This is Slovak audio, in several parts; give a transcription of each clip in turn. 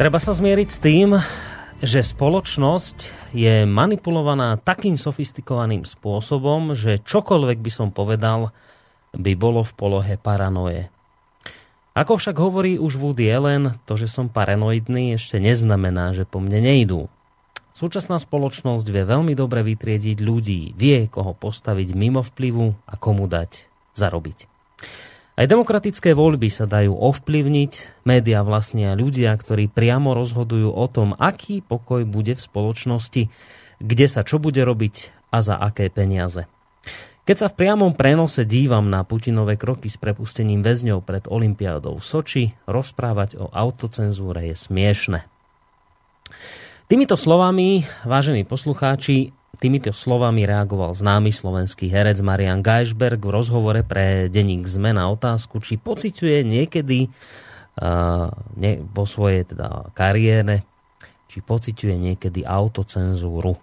Treba sa zmieriť s tým, že spoločnosť je manipulovaná takým sofistikovaným spôsobom, že čokoľvek by som povedal, by bolo v polohe paranoje. Ako však hovorí už Woody Allen, to, že som paranoidný, ešte neznamená, že po mne nejdú. Súčasná spoločnosť vie veľmi dobre vytriediť ľudí, vie, koho postaviť mimo vplyvu a komu dať zarobiť. Aj demokratické voľby sa dajú ovplyvniť, média vlastnia ľudia, ktorí priamo rozhodujú o tom, aký pokoj bude v spoločnosti, kde sa čo bude robiť a za aké peniaze. Keď sa v priamom prenose dívam na Putinové kroky s prepustením väzňov pred Olympiádou v Soči, rozprávať o autocenzúre je smiešne. Týmito slovami, vážení poslucháči, týmito slovami reagoval známy slovenský herec Marian Geisberg v rozhovore pre denník ZME na otázku, či pociťuje niekedy uh, ne, vo svojej teda kariére, či pociťuje niekedy autocenzúru.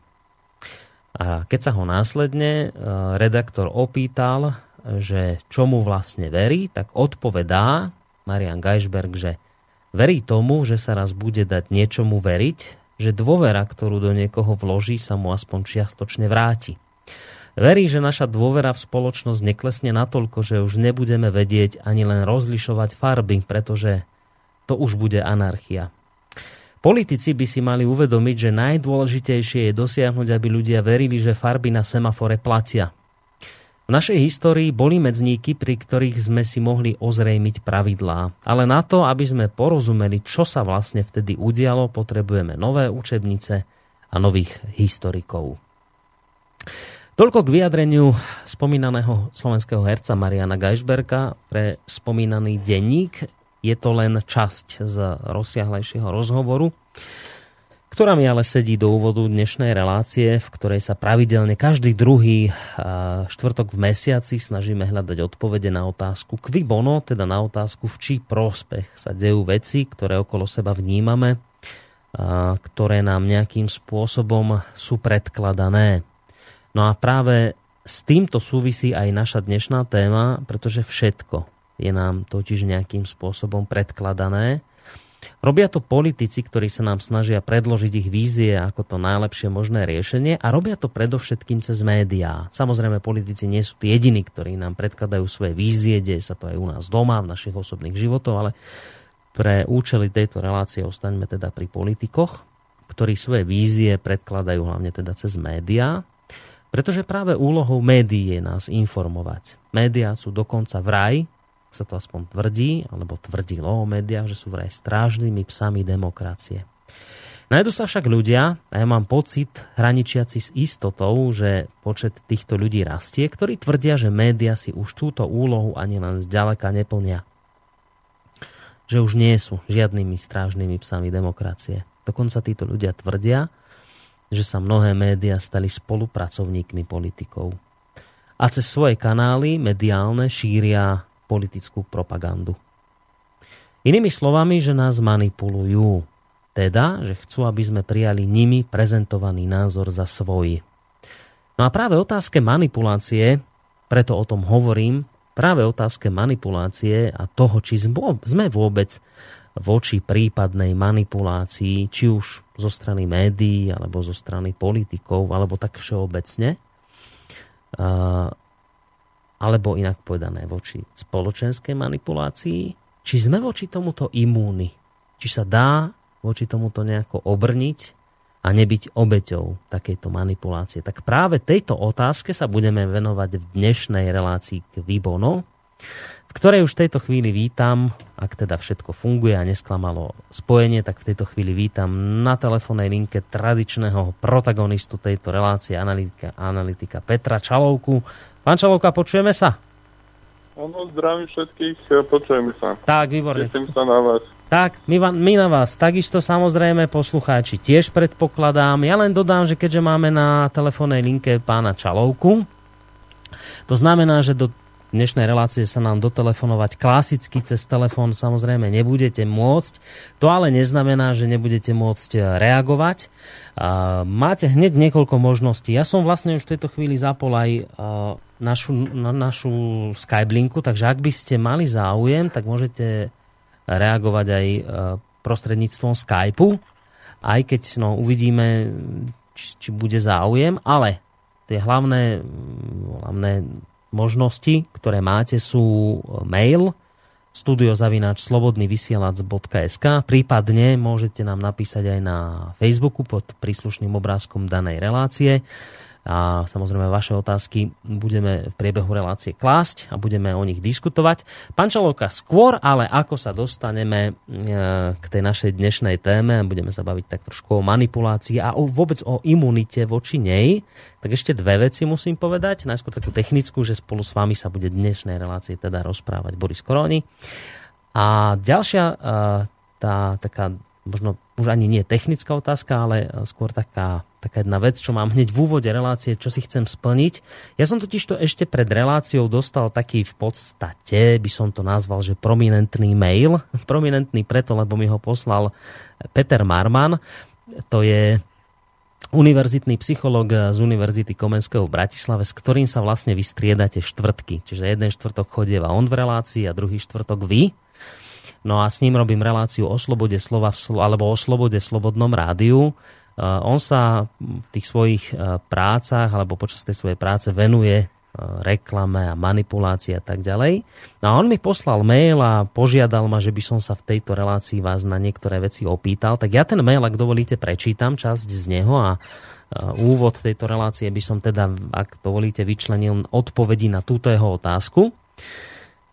A keď sa ho následne uh, redaktor opýtal, že čomu vlastne verí, tak odpovedá Marian Geisberg, že verí tomu, že sa raz bude dať niečomu veriť, že dôvera, ktorú do niekoho vloží, sa mu aspoň čiastočne vráti. Verí, že naša dôvera v spoločnosť neklesne natoľko, že už nebudeme vedieť ani len rozlišovať farby, pretože to už bude anarchia. Politici by si mali uvedomiť, že najdôležitejšie je dosiahnuť, aby ľudia verili, že farby na semafore platia. V našej histórii boli medzníky, pri ktorých sme si mohli ozrejmiť pravidlá. Ale na to, aby sme porozumeli, čo sa vlastne vtedy udialo, potrebujeme nové učebnice a nových historikov. Toľko k vyjadreniu spomínaného slovenského herca Mariana Gajšberka pre spomínaný denník. Je to len časť z rozsiahlejšieho rozhovoru ktorá mi ale sedí do úvodu dnešnej relácie, v ktorej sa pravidelne každý druhý štvrtok v mesiaci snažíme hľadať odpovede na otázku kvi bono, teda na otázku v čí prospech sa dejú veci, ktoré okolo seba vnímame, ktoré nám nejakým spôsobom sú predkladané. No a práve s týmto súvisí aj naša dnešná téma, pretože všetko je nám totiž nejakým spôsobom predkladané Robia to politici, ktorí sa nám snažia predložiť ich vízie ako to najlepšie možné riešenie a robia to predovšetkým cez médiá. Samozrejme, politici nie sú tí jediní, ktorí nám predkladajú svoje vízie, deje sa to aj u nás doma, v našich osobných životoch, ale pre účely tejto relácie ostaňme teda pri politikoch, ktorí svoje vízie predkladajú hlavne teda cez médiá, pretože práve úlohou médií je nás informovať. Médiá sú dokonca vraj sa to aspoň tvrdí, alebo tvrdilo o médiách, že sú vraj strážnymi psami demokracie. Najdu sa však ľudia, a ja mám pocit, hraničiaci s istotou, že počet týchto ľudí rastie, ktorí tvrdia, že média si už túto úlohu ani len zďaleka neplnia. Že už nie sú žiadnymi strážnymi psami demokracie. Dokonca títo ľudia tvrdia, že sa mnohé médiá stali spolupracovníkmi politikov. A cez svoje kanály mediálne šíria politickú propagandu. Inými slovami, že nás manipulujú. Teda, že chcú, aby sme prijali nimi prezentovaný názor za svoj. No a práve otázke manipulácie, preto o tom hovorím, práve otázke manipulácie a toho, či sme vôbec voči prípadnej manipulácii, či už zo strany médií, alebo zo strany politikov, alebo tak všeobecne, alebo inak povedané voči spoločenskej manipulácii, či sme voči tomuto imúni, či sa dá voči tomuto nejako obrniť a nebyť obeťou takejto manipulácie. Tak práve tejto otázke sa budeme venovať v dnešnej relácii k Vibono, v ktorej už v tejto chvíli vítam, ak teda všetko funguje a nesklamalo spojenie, tak v tejto chvíli vítam na telefónnej linke tradičného protagonistu tejto relácie, analytika, analytika Petra Čalovku. Pán Čalovka, počujeme sa? Áno, zdravím všetkých, počujeme sa. Tak, výborne. Teším sa na vás. Tak, my, vám, my na vás takisto samozrejme poslucháči tiež predpokladám. Ja len dodám, že keďže máme na telefónnej linke pána Čalovku, to znamená, že do dnešnej relácie sa nám dotelefonovať klasicky cez telefón samozrejme nebudete môcť. To ale neznamená, že nebudete môcť e, reagovať. Máte hneď niekoľko možností. Ja som vlastne už v tejto chvíli zapol aj e, našu, na našu Skyblinku, takže ak by ste mali záujem, tak môžete reagovať aj e, prostredníctvom Skypeu, aj keď no, uvidíme, či, či bude záujem, ale tie hlavné, hlavné možnosti, ktoré máte, sú mail studiozavináč slobodnyvysielac.sk prípadne môžete nám napísať aj na Facebooku pod príslušným obrázkom danej relácie a samozrejme vaše otázky budeme v priebehu relácie klásť a budeme o nich diskutovať. Pán Čalovka, skôr ale ako sa dostaneme e, k tej našej dnešnej téme, budeme sa baviť tak trošku o manipulácii a o, vôbec o imunite voči nej, tak ešte dve veci musím povedať. Najskôr takú technickú, že spolu s vami sa bude dnešnej relácie teda rozprávať Boris Koroni. A ďalšia e, tá taká možno už ani nie technická otázka, ale skôr taká, taká jedna vec, čo mám hneď v úvode relácie, čo si chcem splniť. Ja som totiž to ešte pred reláciou dostal taký v podstate, by som to nazval, že prominentný mail. Prominentný preto, lebo mi ho poslal Peter Marman. To je univerzitný psychológ z Univerzity Komenského v Bratislave, s ktorým sa vlastne vystriedate štvrtky. Čiže jeden štvrtok chodieva on v relácii a druhý štvrtok vy. No a s ním robím reláciu o slobode slova alebo o slobode v slobodnom rádiu. On sa v tých svojich e, prácach alebo počas tej svojej práce venuje e, reklame a manipulácii a tak ďalej. No a on mi poslal mail a požiadal ma, že by som sa v tejto relácii vás na niektoré veci opýtal. Tak ja ten mail, ak dovolíte, prečítam časť z neho a úvod tejto relácie by som teda, ak dovolíte, vyčlenil odpovedi na túto jeho otázku.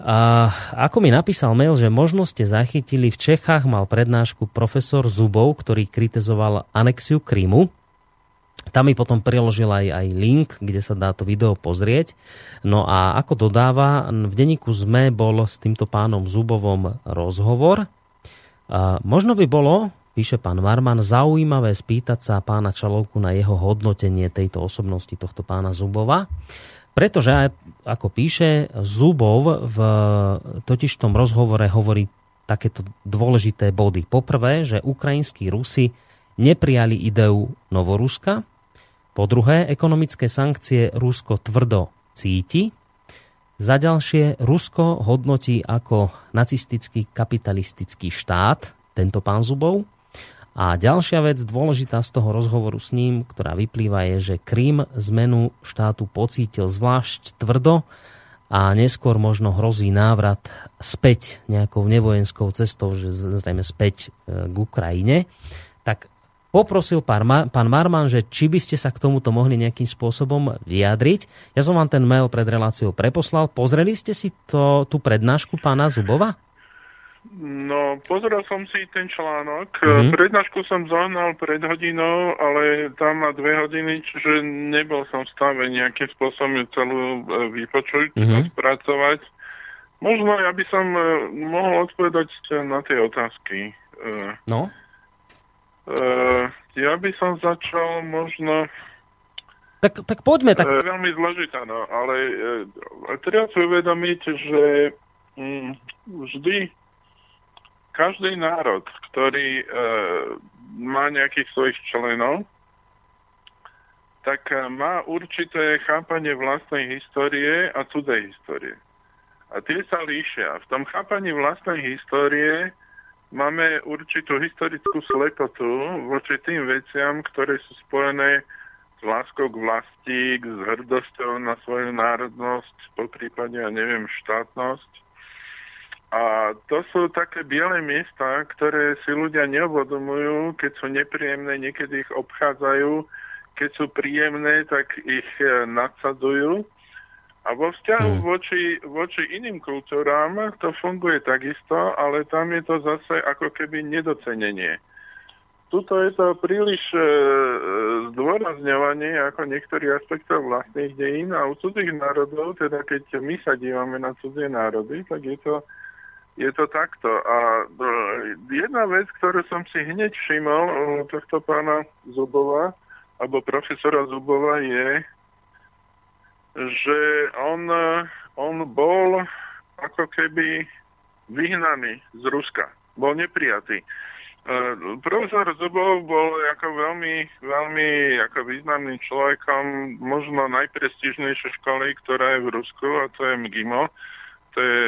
A ako mi napísal mail, že možno ste zachytili, v Čechách mal prednášku profesor Zubov, ktorý kritizoval anexiu Krymu. Tam mi potom priložil aj, aj link, kde sa dá to video pozrieť. No a ako dodáva, v denníku ZME bol s týmto pánom Zubovom rozhovor. A možno by bolo, píše pán Marman, zaujímavé spýtať sa pána Čalovku na jeho hodnotenie tejto osobnosti tohto pána Zubova. Pretože, ako píše, Zubov v totiž tom rozhovore hovorí takéto dôležité body. Poprvé, že ukrajinskí Rusi neprijali ideu Novoruska. Po druhé, ekonomické sankcie Rusko tvrdo cíti. Za ďalšie, Rusko hodnotí ako nacistický kapitalistický štát, tento pán Zubov. A ďalšia vec dôležitá z toho rozhovoru s ním, ktorá vyplýva, je, že Krím zmenu štátu pocítil zvlášť tvrdo a neskôr možno hrozí návrat späť nejakou nevojenskou cestou, že zrejme späť e, k Ukrajine. Tak poprosil pán, pán Marman, že či by ste sa k tomuto mohli nejakým spôsobom vyjadriť. Ja som vám ten mail pred reláciou preposlal. Pozreli ste si to, tú prednášku pána Zubova? No, pozeral som si ten článok. Mm-hmm. Prednášku som zohnal pred hodinou, ale tam má dve hodiny, čiže nebol som v stave nejakým spôsobom celú e, vypočuť mm-hmm. a spracovať. Možno ja by som e, mohol odpovedať na tie otázky. E, no? Ja by som začal možno... Tak, tak poďme. Tak... Veľmi zložitá, no, ale treba si uvedomiť, že mm, vždy každý národ, ktorý e, má nejakých svojich členov, tak e, má určité chápanie vlastnej histórie a cudzej histórie. A tie sa líšia. V tom chápaní vlastnej histórie máme určitú historickú slepotu voči tým veciam, ktoré sú spojené s láskou k vlasti, s hrdosťou na svoju národnosť, po prípade, ja neviem, štátnosť a to sú také biele miesta, ktoré si ľudia neuvedomujú, keď sú nepríjemné, niekedy ich obchádzajú, keď sú príjemné, tak ich e, nadsadujú. A vo vzťahu hmm. voči, voči iným kultúram to funguje takisto, ale tam je to zase ako keby nedocenenie. Tuto je to príliš e, zdôrazňovanie ako niektorých aspektov vlastných dejín a u cudzích národov, teda keď my sa dívame na cudzie národy, tak je to je to takto. A e, jedna vec, ktorú som si hneď všimol u tohto pána Zubova, alebo profesora Zubova je, že on, on bol ako keby vyhnaný z Ruska. Bol neprijatý. Profesor Zubov bol ako veľmi, veľmi ako významným človekom možno najprestižnejšej školy, ktorá je v Rusku, a to je MGIMO to je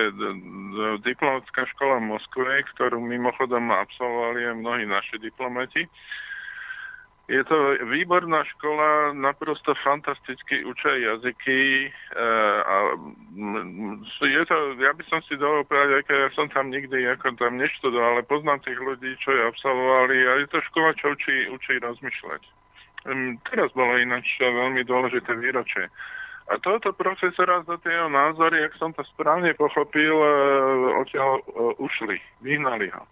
diplomatická škola v Moskve, ktorú mimochodom absolvovali aj mnohí naši diplomati. Je to výborná škola, naprosto fantasticky učia jazyky. E, a je to, ja by som si dovolil povedať, ja som tam nikdy ako tam neštudoval, ale poznám tých ľudí, čo je absolvovali a je to škola, čo učí, učí rozmýšľať. Teraz bolo ináč veľmi dôležité výročie. A tohoto profesora za tie jeho názory, ak som to správne pochopil, e, odtiaľ e, ušli, vyhnali ho.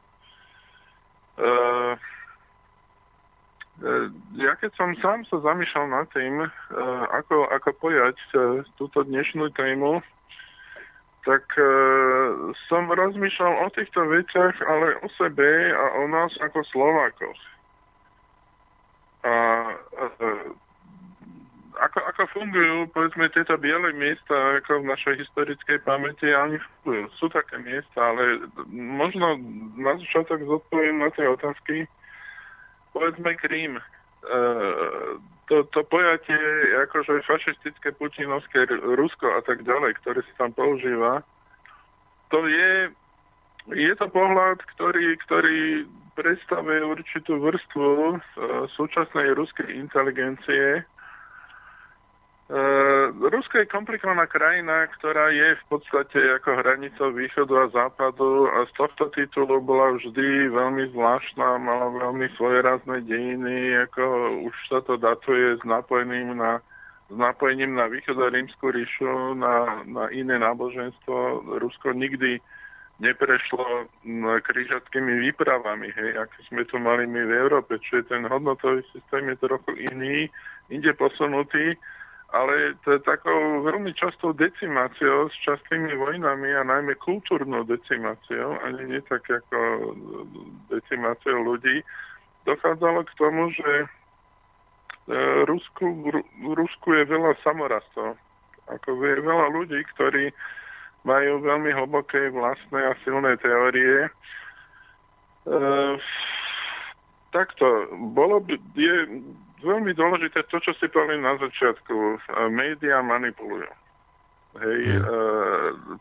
E, ja keď som sám sa zamýšľal nad tým, e, ako, ako pojať e, túto dnešnú tému, tak som rozmýšľal o týchto veciach, ale o sebe a o nás ako Slovákoch. A ako, ako fungujú, povedzme, tieto biele miesta ako v našej historickej pamäti, ani fungujú. Sú také miesta, ale možno na začiatok zodpoviem na tie otázky, povedzme Krím, e, to, to pojatie akože fašistické, putinovské Rusko a tak ďalej, ktoré sa tam používa, to je, je to pohľad, ktorý, ktorý predstavuje určitú vrstvu uh, súčasnej ruskej inteligencie, Rusko je komplikovaná krajina, ktorá je v podstate ako hranicou východu a západu a z tohto titulu bola vždy veľmi zvláštna, mala veľmi svojerazné dejiny, ako už sa to datuje s napojením na, s napojením na východorímsku ríšu, na, na iné náboženstvo. Rusko nikdy neprešlo križackými výpravami, hej, ako sme tu mali my v Európe, čiže ten hodnotový systém je trochu iný, inde posunutý ale to je takou veľmi častou decimáciou s častými vojnami a najmä kultúrnou decimáciou, ani nie tak ako decimáciou ľudí, dochádzalo k tomu, že e, Rusku, Rusku je veľa samorastov. Ako je veľa ľudí, ktorí majú veľmi hlboké vlastné a silné teórie. E, takto, bolo by, je, veľmi dôležité to, čo si povedali na začiatku. Média manipulujú. Hej, mm. e,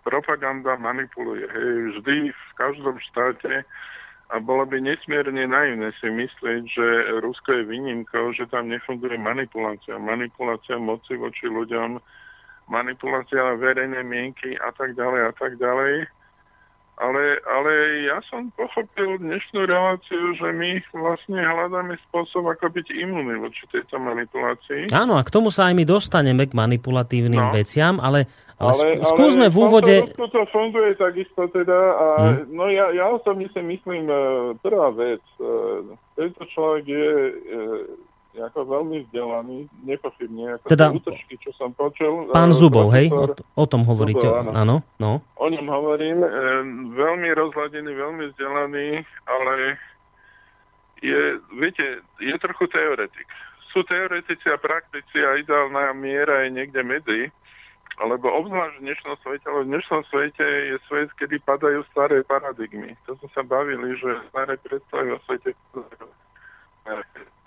propaganda manipuluje. Hej, vždy v každom štáte a bolo by nesmierne naivné si myslieť, že Rusko je výnimkou, že tam nefunguje manipulácia. Manipulácia moci voči ľuďom, manipulácia verejnej mienky a tak ďalej a tak ďalej. Ale, ale ja som pochopil dnešnú reláciu, že my vlastne hľadáme spôsob, ako byť imunní voči tejto manipulácii. Áno, a k tomu sa aj my dostaneme k manipulatívnym no. veciam, ale, ale, ale skúsme ale v úvode... Ale to funguje takisto teda a hmm. no ja, ja osobne si myslím, e, prvá vec, e, tento človek je ako veľmi vzdelaný, nepochybne. Ako teda, útočky, čo som počul. Pán Zubov, hej? O, o tom hovoríte. Zubov, áno. áno. No. O ňom hovorím. E, veľmi rozhľadený, veľmi vzdelaný, ale je, viete, je trochu teoretik. Sú teoretici a praktici a ideálna miera je niekde medzi, alebo obzvlášť v dnešnom svete, ale v dnešnom svete je svet, kedy padajú staré paradigmy. To sme sa bavili, že staré predstavy o svete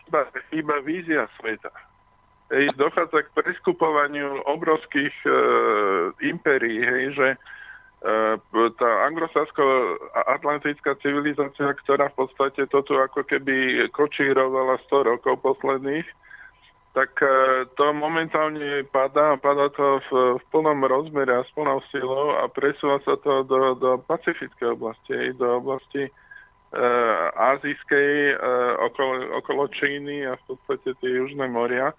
chýba, chýba vízia sveta. Hej, dochádza k preskupovaniu obrovských e, impérií, hej, že e, tá anglosasko-atlantická civilizácia, ktorá v podstate toto ako keby kočírovala 100 rokov posledných, tak e, to momentálne padá, padá to v, v plnom rozmere a s plnou silou a presúva sa to do, do pacifickej oblasti, do oblasti azijskej uh, okolo, okolo Číny a v podstate tie južné moria.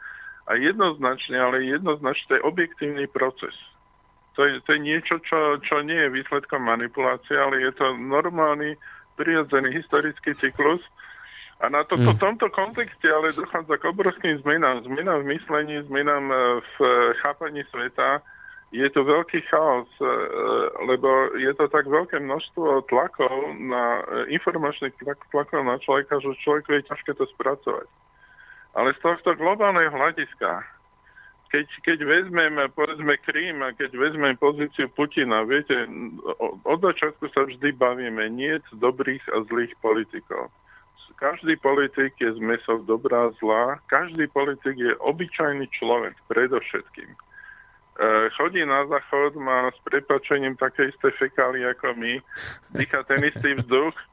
A jednoznačne, ale jednoznačne to je objektívny proces. To je, to je niečo, čo, čo nie je výsledkom manipulácie, ale je to normálny, prirodzený historický cyklus. A na to, mm. v tomto kontexte ale dochádza k obrovským zmenám. Zmenám v myslení, zmenám v chápaní sveta, je to veľký chaos, e, lebo je to tak veľké množstvo tlakov na e, informačných tlak, tlakov na človeka, že človeku je ťažké to spracovať. Ale z tohto globálneho hľadiska, keď, keď vezmeme, povedzme, Krím a keď vezmeme pozíciu Putina, viete, od začiatku sa vždy bavíme, nie dobrých a zlých politikov. Každý politik je zmesov dobrá a zlá, každý politik je obyčajný človek predovšetkým chodí na záchod, má s prepačením také isté fekály ako my, dýcha ten istý vzduch, e,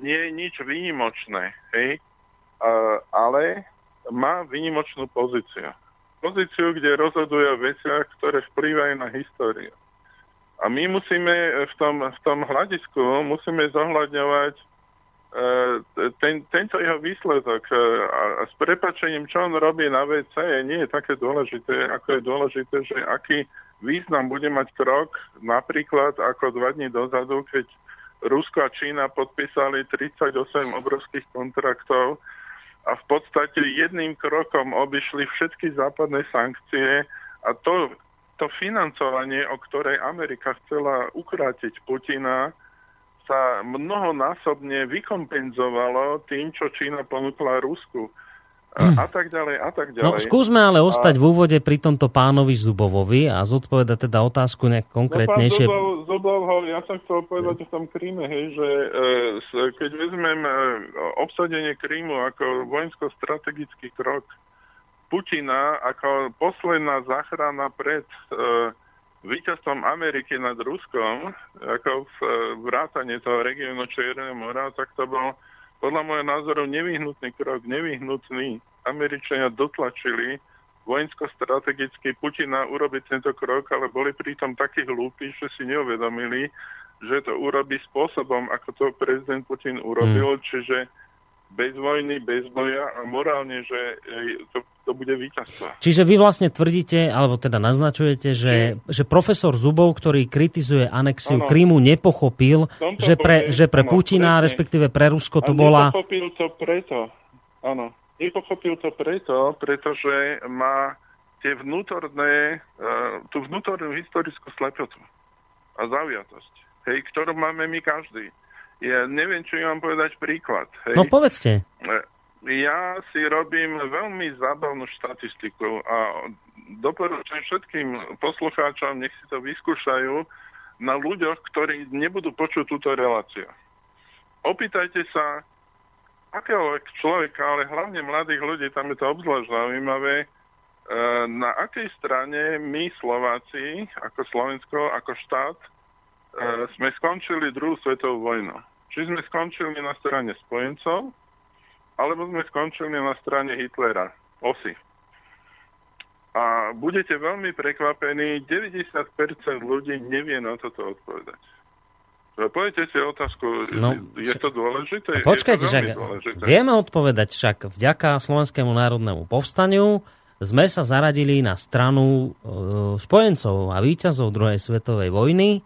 nie je nič výnimočné, hej? ale má výnimočnú pozíciu. Pozíciu, kde rozhoduje o veciach, ktoré vplývajú na históriu. A my musíme v tom, v tom hľadisku musíme zohľadňovať E, ten, tento jeho výsledok e, a, a s prepačením, čo on robí na WC, nie je také dôležité, ako je dôležité, že aký význam bude mať krok, napríklad ako dva dní dozadu, keď Rusko a Čína podpísali 38 obrovských kontraktov a v podstate jedným krokom obišli všetky západné sankcie a to, to financovanie, o ktorej Amerika chcela ukrátiť Putina, sa mnohonásobne vykompenzovalo tým, čo Čína ponúkla Rusku. A, hm. a tak ďalej, a tak no, ďalej. No skúsme ale ostať a... v úvode pri tomto pánovi Zubovovi a zodpovedať teda otázku nejak konkrétnejšie. No, Zubov, Zubov, ja som chcel povedať v tom Kríme, hej, že e, keď vezmem e, obsadenie Krímu ako vojensko-strategický krok Putina ako posledná záchrana pred e, víťazstvom Ameriky nad Ruskom, ako v vrátane toho regiónu Čierneho mora, tak to bol podľa môjho názoru nevyhnutný krok, nevyhnutný. Američania dotlačili vojensko-strategicky Putina urobiť tento krok, ale boli pritom takí hlúpi, že si neuvedomili, že to urobí spôsobom, ako to prezident Putin urobil, hmm. čiže bez vojny, bez boja a morálne, že to, to bude víťazstvo. Čiže vy vlastne tvrdíte, alebo teda naznačujete, že, že profesor Zubov, ktorý kritizuje anexiu ano. Krymu, nepochopil, že pre, že pre Putina, presne. respektíve pre Rusko to a bola... Nepochopil to preto, áno. Nepochopil to preto, pretože má tie vnútorné, uh, tú vnútornú historickú slepotu a zaujatosť, hej, ktorú máme my každý. Ja neviem, čo vám povedať príklad. Hej. No povedzte. Ja si robím veľmi zábavnú štatistiku a doporučujem všetkým poslucháčom, nech si to vyskúšajú na ľuďoch, ktorí nebudú počuť túto reláciu. Opýtajte sa akéhoľvek človeka, ale hlavne mladých ľudí, tam je to obzvlášť zaujímavé, e, na akej strane my Slováci, ako Slovensko, ako štát, e, sme skončili druhú svetovú vojnu. Či sme skončili na strane spojencov, alebo sme skončili na strane Hitlera, osy. A budete veľmi prekvapení, 90% ľudí nevie na toto odpovedať. Poviete si otázku, no, je to dôležité? Počkajte, však vieme odpovedať však vďaka Slovenskému národnému povstaniu sme sa zaradili na stranu e, spojencov a výťazov druhej svetovej vojny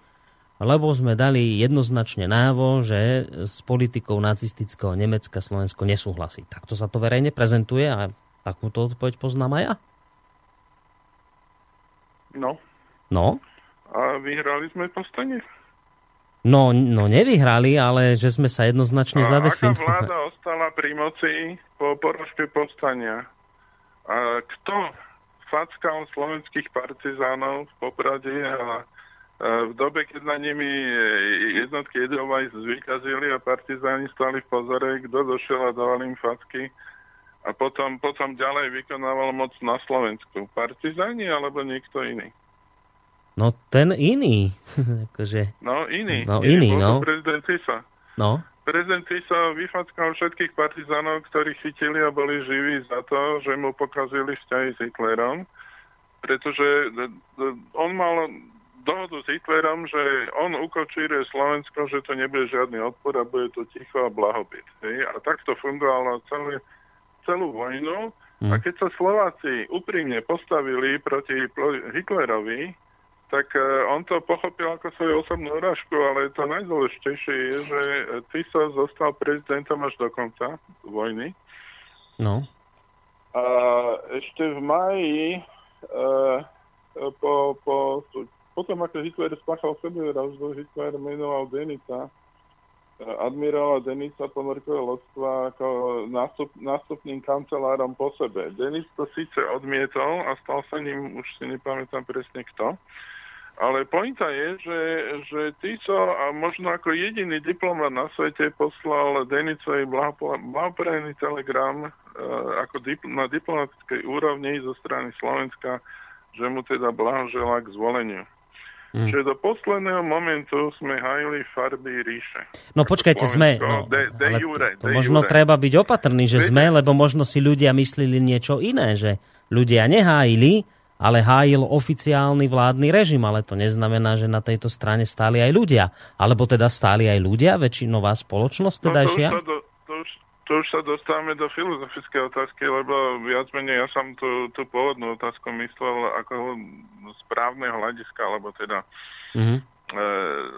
lebo sme dali jednoznačne návo, že s politikou nacistického Nemecka Slovensko nesúhlasí. Takto sa to verejne prezentuje a takúto odpoveď poznám aj ja. No. No? A vyhrali sme povstanie? No, no nevyhrali, ale že sme sa jednoznačne a zadefinovali. Aká vláda ostala pri moci po poražke povstania? A kto fackal slovenských partizánov v Poprade a v dobe, keď na nimi jednotky Edelweiss zvykazili a partizáni stali v pozore, kto došiel a dával im facky a potom, potom ďalej vykonával moc na Slovensku. Partizáni alebo niekto iný? No ten iný. akože... No iný. No iný, iný no. Prezident Tisa. No. Prezident Tisa vyfackal všetkých partizánov, ktorí chytili a boli živí za to, že mu pokazili vzťahy s Hitlerom, pretože on mal dohodu s Hitlerom, že on ukočíruje Slovensko, že to nebude žiadny odpor a bude to ticho a blahobyt. Hej? A takto fungovalo celé, celú vojnu. Mm. A keď sa Slováci úprimne postavili proti Hitlerovi, tak uh, on to pochopil ako svoju osobnú urážku, ale to najdôležitejšie je, že Tiso zostal prezidentom až do konca vojny. No. A ešte v maji uh, po, po potom, ako Hitler spáchal sebevraždu, Hitler menoval Denica, eh, admirála Denisa ponorkového lodstva ako nástup, nástupným kancelárom po sebe. Denis to síce odmietol a stal sa ním, už si nepamätám presne kto, ale pointa je, že, že Tiso a možno ako jediný diplomat na svete poslal Denicovi blahoprajný telegram uh, ako dip, na diplomatickej úrovni zo strany Slovenska že mu teda blahožela k zvoleniu. Hmm. Čiže do posledného momentu sme hajili farby ríše. No počkajte, sme. No, de, de ale jure, to, to de možno jure. treba byť opatrný, že Viete? sme, lebo možno si ľudia mysleli niečo iné, že ľudia nehájili, ale hájil oficiálny vládny režim, ale to neznamená, že na tejto strane stáli aj ľudia. Alebo teda stáli aj ľudia, väčšinová spoločnosť teda to, to, to, to, už, sa dostávame do filozofické otázky, lebo viac menej ja som tú, tú pôvodnú otázku myslel ako správneho hľadiska, alebo teda mm-hmm E,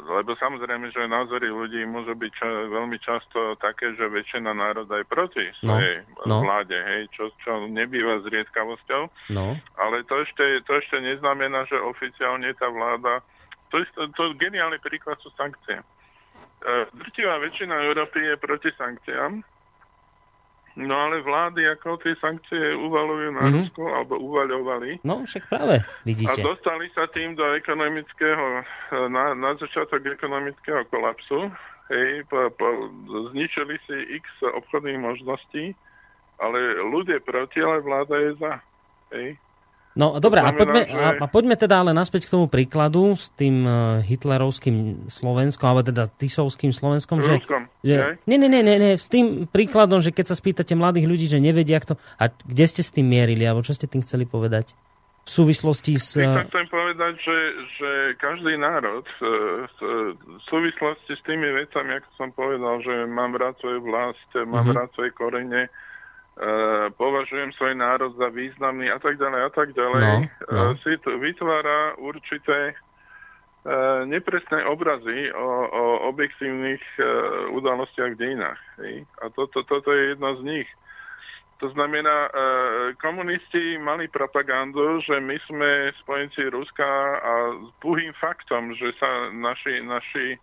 lebo samozrejme, že názory ľudí môžu byť ča, veľmi často také, že väčšina národa je proti no, svojej no. vláde, hej, čo, čo nebýva zriedkavosťou. No. Ale to ešte, to ešte neznamená, že oficiálne tá vláda... To, je, to, to geniálny príklad sú sankcie. E, drtivá väčšina Európy je proti sankciám, No ale vlády ako tie sankcie uvalujú na mm-hmm. Rusko, alebo uvaľovali. No však práve, vidíte. A dostali sa tým do ekonomického, na, na začiatok ekonomického kolapsu. Hej, po, po, zničili si x obchodných možností, ale ľudia proti, ale vláda je za. Hej. No dobre, a poďme, že... a, a poďme teda ale naspäť k tomu príkladu s tým uh, hitlerovským Slovenskom, alebo teda Tisovským Slovenskom. Že, že, nie, nie, nie, nie, nie, s tým príkladom, že keď sa spýtate mladých ľudí, že nevedia, kto... A kde ste s tým mierili, alebo čo ste tým chceli povedať? V súvislosti s... Ja chcem povedať, že, že každý národ e, v súvislosti s tými vecami, ako som povedal, že mám rád svoju vlast, mám mm-hmm. rád svoje korene, považujem svoj národ za významný a tak ďalej a tak ďalej, no, no. Eh, si to vytvára určité uh, nepresné obrazy o, o objektívnych udalostiach v dejinách. Hej? A toto, toto je jedna z nich. To znamená, komunisti mali propagandu, že my sme spojenci Ruska a s puhým faktom, že sa naši, naši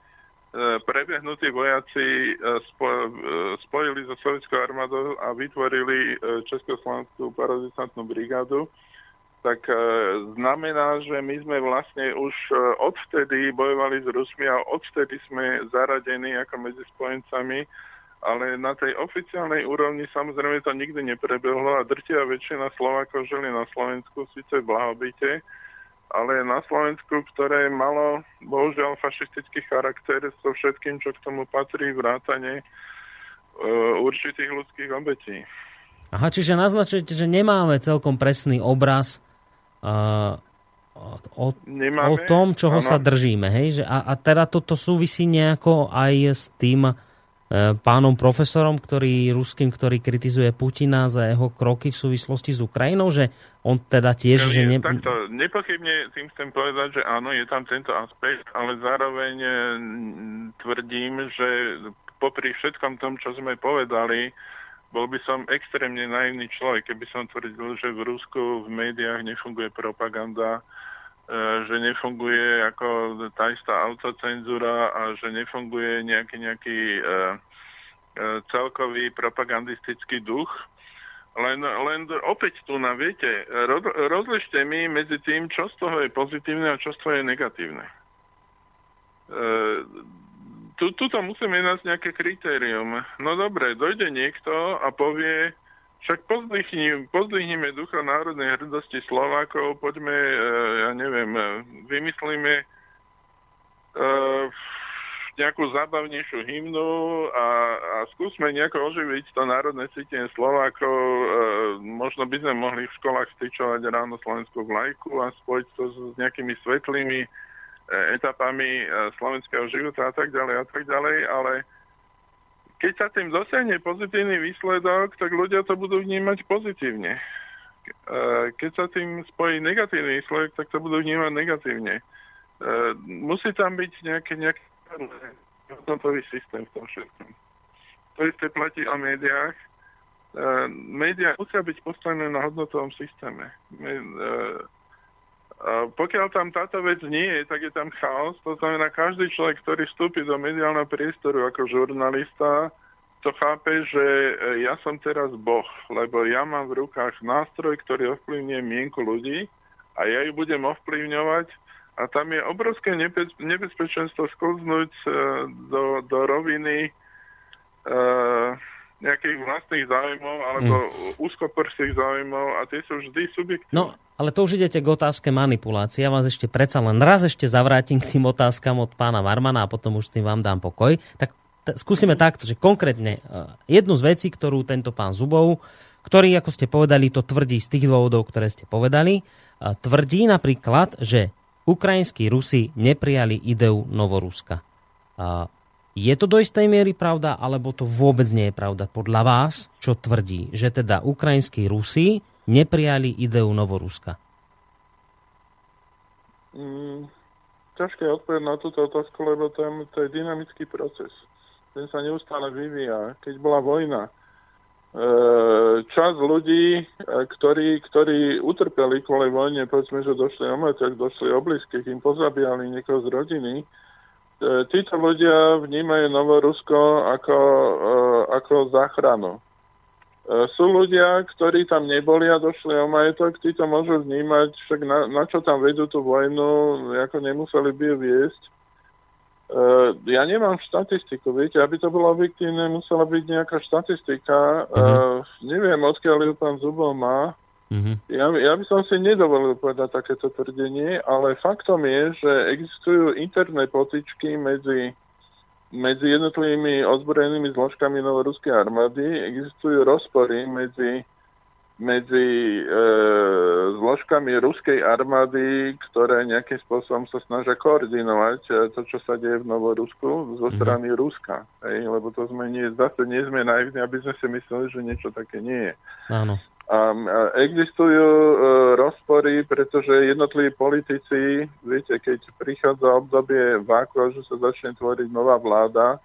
prebehnutí vojaci e, e, spojili so sovietskou armádou a vytvorili Československú parazitantnú brigádu, tak znamená, že my sme vlastne už odvtedy bojovali s Rusmi a odvtedy sme zaradení ako medzi spojencami, ale na tej oficiálnej úrovni samozrejme to nikdy neprebehlo a drtia väčšina Slovákov žili na Slovensku, síce v blahobite, ale na Slovensku, ktoré malo bohužiaľ fašistický charakter so všetkým, čo k tomu patrí, vrátane e, určitých ľudských obetí. Aha, čiže naznačujete, že nemáme celkom presný obraz uh, o, nemáme, o tom, čoho ano. sa držíme. Hej? Že, a, a teda toto súvisí nejako aj s tým, pánom profesorom, ktorý, ruským, ktorý kritizuje Putina za jeho kroky v súvislosti s Ukrajinou, že on teda tiež... Ja, že ne... Takto, nepochybne tým chcem povedať, že áno, je tam tento aspekt, ale zároveň e, tvrdím, že popri všetkom tom, čo sme povedali, bol by som extrémne naivný človek, keby som tvrdil, že v Rusku v médiách nefunguje propaganda, E, že nefunguje ako tá istá autocenzúra a že nefunguje nejaký, nejaký uh, uh, celkový propagandistický duch. Len, len opäť tu na viete, roz, rozlište mi medzi tým, čo z toho je pozitívne a čo z toho je negatívne. Tu, tuto musíme nájsť nejaké kritérium. No dobre, dojde niekto a povie, však pozdvihnime ducha národnej hrdosti Slovákov, poďme, e, ja neviem, e, vymyslíme uh, nejakú zábavnejšiu hymnu a, a skúsme nejako oživiť to národné cítenie Slovákov. Možno by sme mohli v školách styčovať ráno slovenskú vlajku a spojiť to s nejakými svetlými etapami slovenského života a tak ďalej a tak ďalej, ale keď sa tým dosiahne pozitívny výsledok, tak ľudia to budú vnímať pozitívne. E, keď sa tým spojí negatívny výsledok, tak to budú vnímať negatívne. E, musí tam byť nejaký, nejaký hodnotový systém v tom všetkom. To isté platí o médiách. E, médiá musia byť postavené na hodnotovom systéme. Pokiaľ tam táto vec nie je, tak je tam chaos. To znamená, každý človek, ktorý vstúpi do mediálneho priestoru ako žurnalista, to chápe, že e, ja som teraz boh, lebo ja mám v rukách nástroj, ktorý ovplyvňuje mienku ľudí a ja ju budem ovplyvňovať a tam je obrovské nebezpečenstvo sklznúť e, do, do roviny uh, nejakých vlastných záujmov alebo mm. úzkoprsých záujmov a tie sú vždy subjektívne. No ale to už idete k otázke manipulácie. Ja vás ešte predsa len raz ešte zavrátim k tým otázkam od pána Varmana a potom už tým vám dám pokoj. Tak t- skúsime takto, že konkrétne uh, jednu z vecí, ktorú tento pán Zubov, ktorý, ako ste povedali, to tvrdí z tých dôvodov, ktoré ste povedali, uh, tvrdí napríklad, že ukrajinskí Rusi neprijali ideu Novoruska. Uh, je to do istej miery pravda, alebo to vôbec nie je pravda podľa vás, čo tvrdí, že teda ukrajinskí Rusi neprijali ideu Novoruska? Mm, ťažké odpovedať na túto otázku, lebo tam to je dynamický proces. Ten sa neustále vyvíja. Keď bola vojna, e, čas ľudí, e, ktorí, ktorí utrpeli kvôli vojne, povedzme, že došli o majetok, došli o blízkych, im pozabíjali niekoho z rodiny, E, títo ľudia vnímajú Novorusko ako, ako záchranu. E, sú ľudia, ktorí tam neboli a došli o majetok, títo môžu vnímať, však na, na čo tam vedú tú vojnu, ako nemuseli by ju viesť. Ja nemám štatistiku, viete, aby to bolo objektívne, musela byť nejaká štatistika. Mm-hmm. Neviem, odkiaľ ju pán Zubov má, Mm-hmm. Ja, ja by som si nedovolil povedať takéto tvrdenie, ale faktom je, že existujú interné potičky medzi, medzi jednotlivými ozbrojenými zložkami novoruskej armády, existujú rozpory medzi, medzi e, zložkami ruskej armády, ktoré nejakým spôsobom sa snažia koordinovať e, to, čo sa deje v Novorusku zo mhm. strany. Ruska. Hej, lebo to sme nie, zase nie sme naivní, aby sme si mysleli, že niečo také nie je. Áno. A existujú e, rozpory, pretože jednotliví politici, viete, keď prichádza obdobie váku, že sa začne tvoriť nová vláda,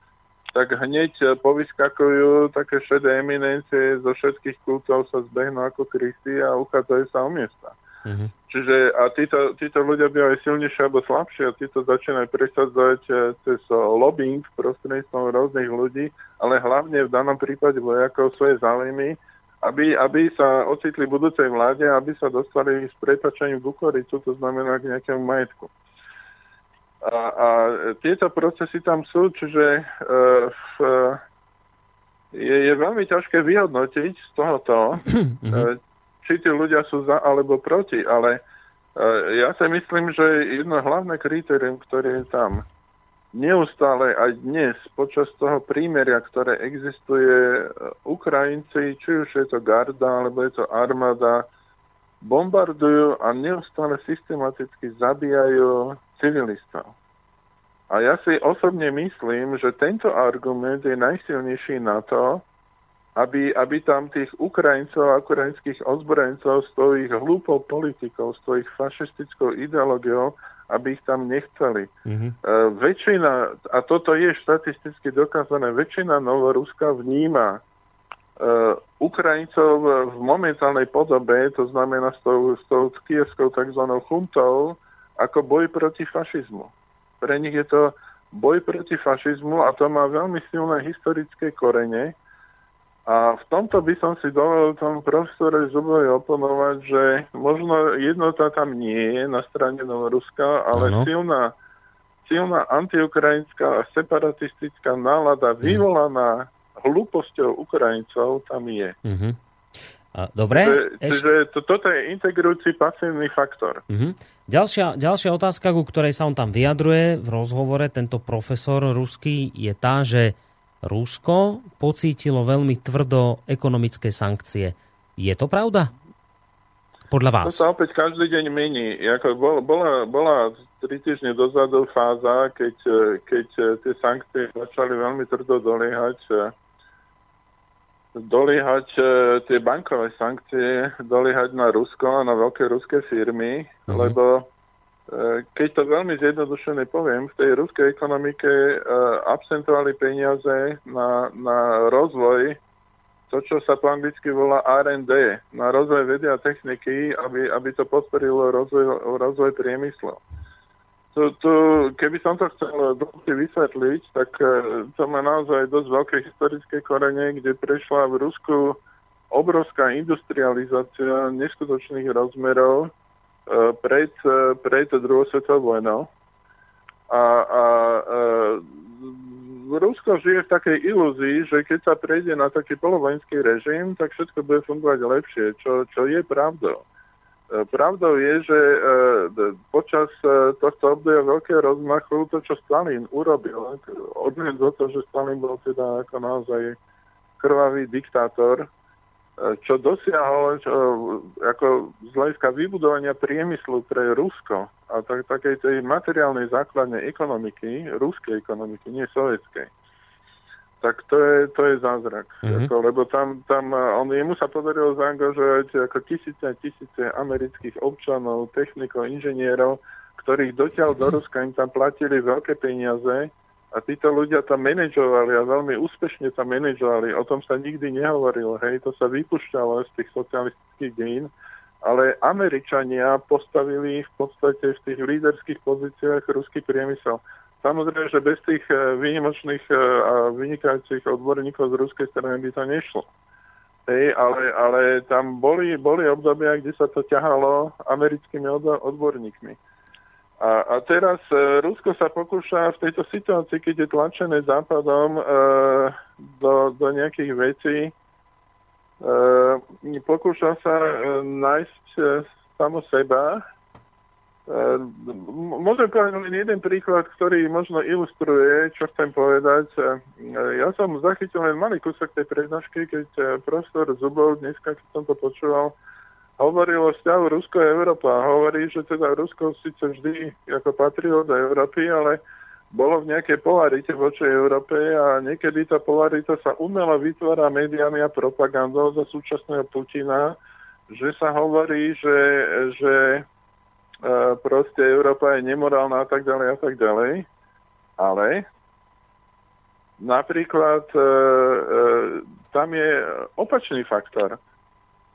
tak hneď povyskakujú také šedé eminencie zo všetkých kultov sa zbehnú ako Kristy a uchádzajú sa o miesta. Mm-hmm. Čiže a títo, títo ľudia by aj silnejšie alebo slabšie a títo začínajú presadzovať e, cez lobbying prostredníctvom rôznych ľudí, ale hlavne v danom prípade vojakov svoje záujmy aby, aby sa ocitli budúcej vláde, aby sa dostali s pretačením Bukoricu, to znamená k nejakému majetku. A, a tieto procesy tam sú, čiže e, v, je, je veľmi ťažké vyhodnotiť z tohoto, e, či tí ľudia sú za alebo proti, ale e, ja si myslím, že jedno hlavné kritérium, ktoré je tam, neustále aj dnes počas toho prímeria, ktoré existuje, Ukrajinci, či už je to garda, alebo je to armáda, bombardujú a neustále systematicky zabíjajú civilistov. A ja si osobne myslím, že tento argument je najsilnejší na to, aby, aby tam tých Ukrajincov a ukrajinských ozbrojencov s tou ich hlúpou politikou, s tou ich fašistickou ideológiou aby ich tam nechceli. Mm-hmm. Uh, väčšina, a toto je štatisticky dokázané, väčšina Novoruska vníma uh, Ukrajincov v momentálnej podobe, to znamená s tou, s tou kievskou tzv. chuntou, ako boj proti fašizmu. Pre nich je to boj proti fašizmu a to má veľmi silné historické korene. A v tomto by som si dovolil tomu profesore Zubovi oponovať, že možno jednota tam nie je na strane Novoruska, ale ano. silná, silná antiukrajinská a separatistická nálada mm. vyvolaná hlúposťou Ukrajincov tam je. Mm-hmm. A, dobre. Čiže, čiže to, toto je integrujúci pasívny faktor. Mm-hmm. Ďalšia, ďalšia otázka, ku ktorej sa on tam vyjadruje v rozhovore, tento profesor ruský, je tá, že Rusko pocítilo veľmi tvrdo ekonomické sankcie. Je to pravda? Podľa vás? To sa opäť každý deň mení. Jako bol, bola, bola tri týždne dozadu fáza, keď, keď tie sankcie začali veľmi tvrdo doliehať doliehať tie bankové sankcie, doliehať na Rusko a na veľké ruské firmy, mm-hmm. lebo keď to veľmi zjednodušene poviem, v tej ruskej ekonomike uh, absentovali peniaze na, na rozvoj, to, čo sa po anglicky volá R&D, na rozvoj vedy a techniky, aby, aby to podporilo rozvoj, rozvoj priemyslu. To, to, keby som to chcel dlhšie vysvetliť, tak uh, to má naozaj dosť veľké historické korene, kde prešla v Rusku obrovská industrializácia neskutočných rozmerov, E, pred, e, pred druhou svetovou vojnou. A, a e, Rusko žije v takej ilúzii, že keď sa prejde na taký polovojenský režim, tak všetko bude fungovať lepšie, čo, čo je pravdou. Pravdou je, že počas tohto obdobia veľkého rozmachu to, čo Stalin urobil, do to, že Stalin bol teda ako naozaj krvavý diktátor, čo dosiahol čo, ako z hľadiska vybudovania priemyslu pre Rusko a tak, takej tej materiálnej základnej ekonomiky, ruskej ekonomiky, nie sovietskej, tak to je, to je zázrak. Mm-hmm. Ako, lebo tam, tam on, jemu sa podarilo zaangažovať ako tisíce a tisíce amerických občanov, technikov, inžinierov, ktorých dotiaľ do mhm. Ruska im tam platili veľké peniaze a títo ľudia tam manažovali a veľmi úspešne tam manažovali. O tom sa nikdy nehovorilo, hej, to sa vypušťalo z tých socialistických dejín, ale Američania postavili v podstate v tých líderských pozíciách ruský priemysel. Samozrejme, že bez tých e, výnimočných e, a vynikajúcich odborníkov z ruskej strany by to nešlo. Hej, ale, ale tam boli, boli obdobia, kde sa to ťahalo americkými odborníkmi. A, a teraz e, Rusko sa pokúša v tejto situácii, keď je tlačené západom e, do, do nejakých vecí, e, pokúša sa e, nájsť e, samo seba Ehm, môžem povedať len jeden príklad, ktorý možno ilustruje, čo chcem povedať. Ehm, ja som zachytil len malý kúsok tej prednášky, keď eh, profesor Zubov, dneska, keď som to počúval, hovoril o vzťahu Rusko a Európa. Hovorí, že teda Rusko síce vždy ako patrilo do Európy, ale bolo v nejakej polarite voči Európe a niekedy tá polarita sa umelo vytvára médiami a propagandou za súčasného Putina, že sa hovorí, že, že proste Európa je nemorálna a tak ďalej a tak ďalej. Ale napríklad e, e, tam je opačný faktor.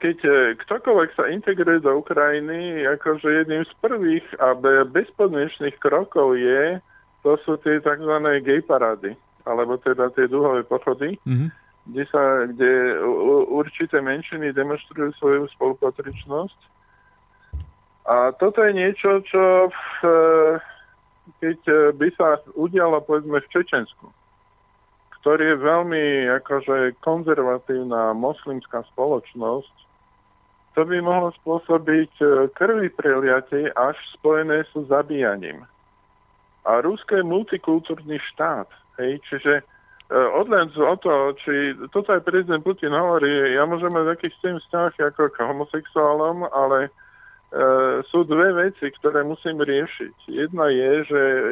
Keď e, ktokoľvek sa integruje do Ukrajiny, akože jedným z prvých a bezpodmienečných krokov je, to sú tie tzv. gay parády, alebo teda tie dúhové pochody, mm-hmm. kde, sa, kde určité menšiny demonstrujú svoju spolupatričnosť a toto je niečo, čo v, e, keď e, by sa udialo povedzme v Čečensku, ktorý je veľmi akože konzervatívna moslimská spoločnosť, to by mohlo spôsobiť e, krvi preliatie až spojené so zabíjaním. A Rusko je multikultúrny štát, hej, čiže odlen o to, či toto aj prezident Putin hovorí, ja môžem mať taký s tým vzťah ako k homosexuálom, ale E, sú dve veci, ktoré musím riešiť. Jedna je, že e,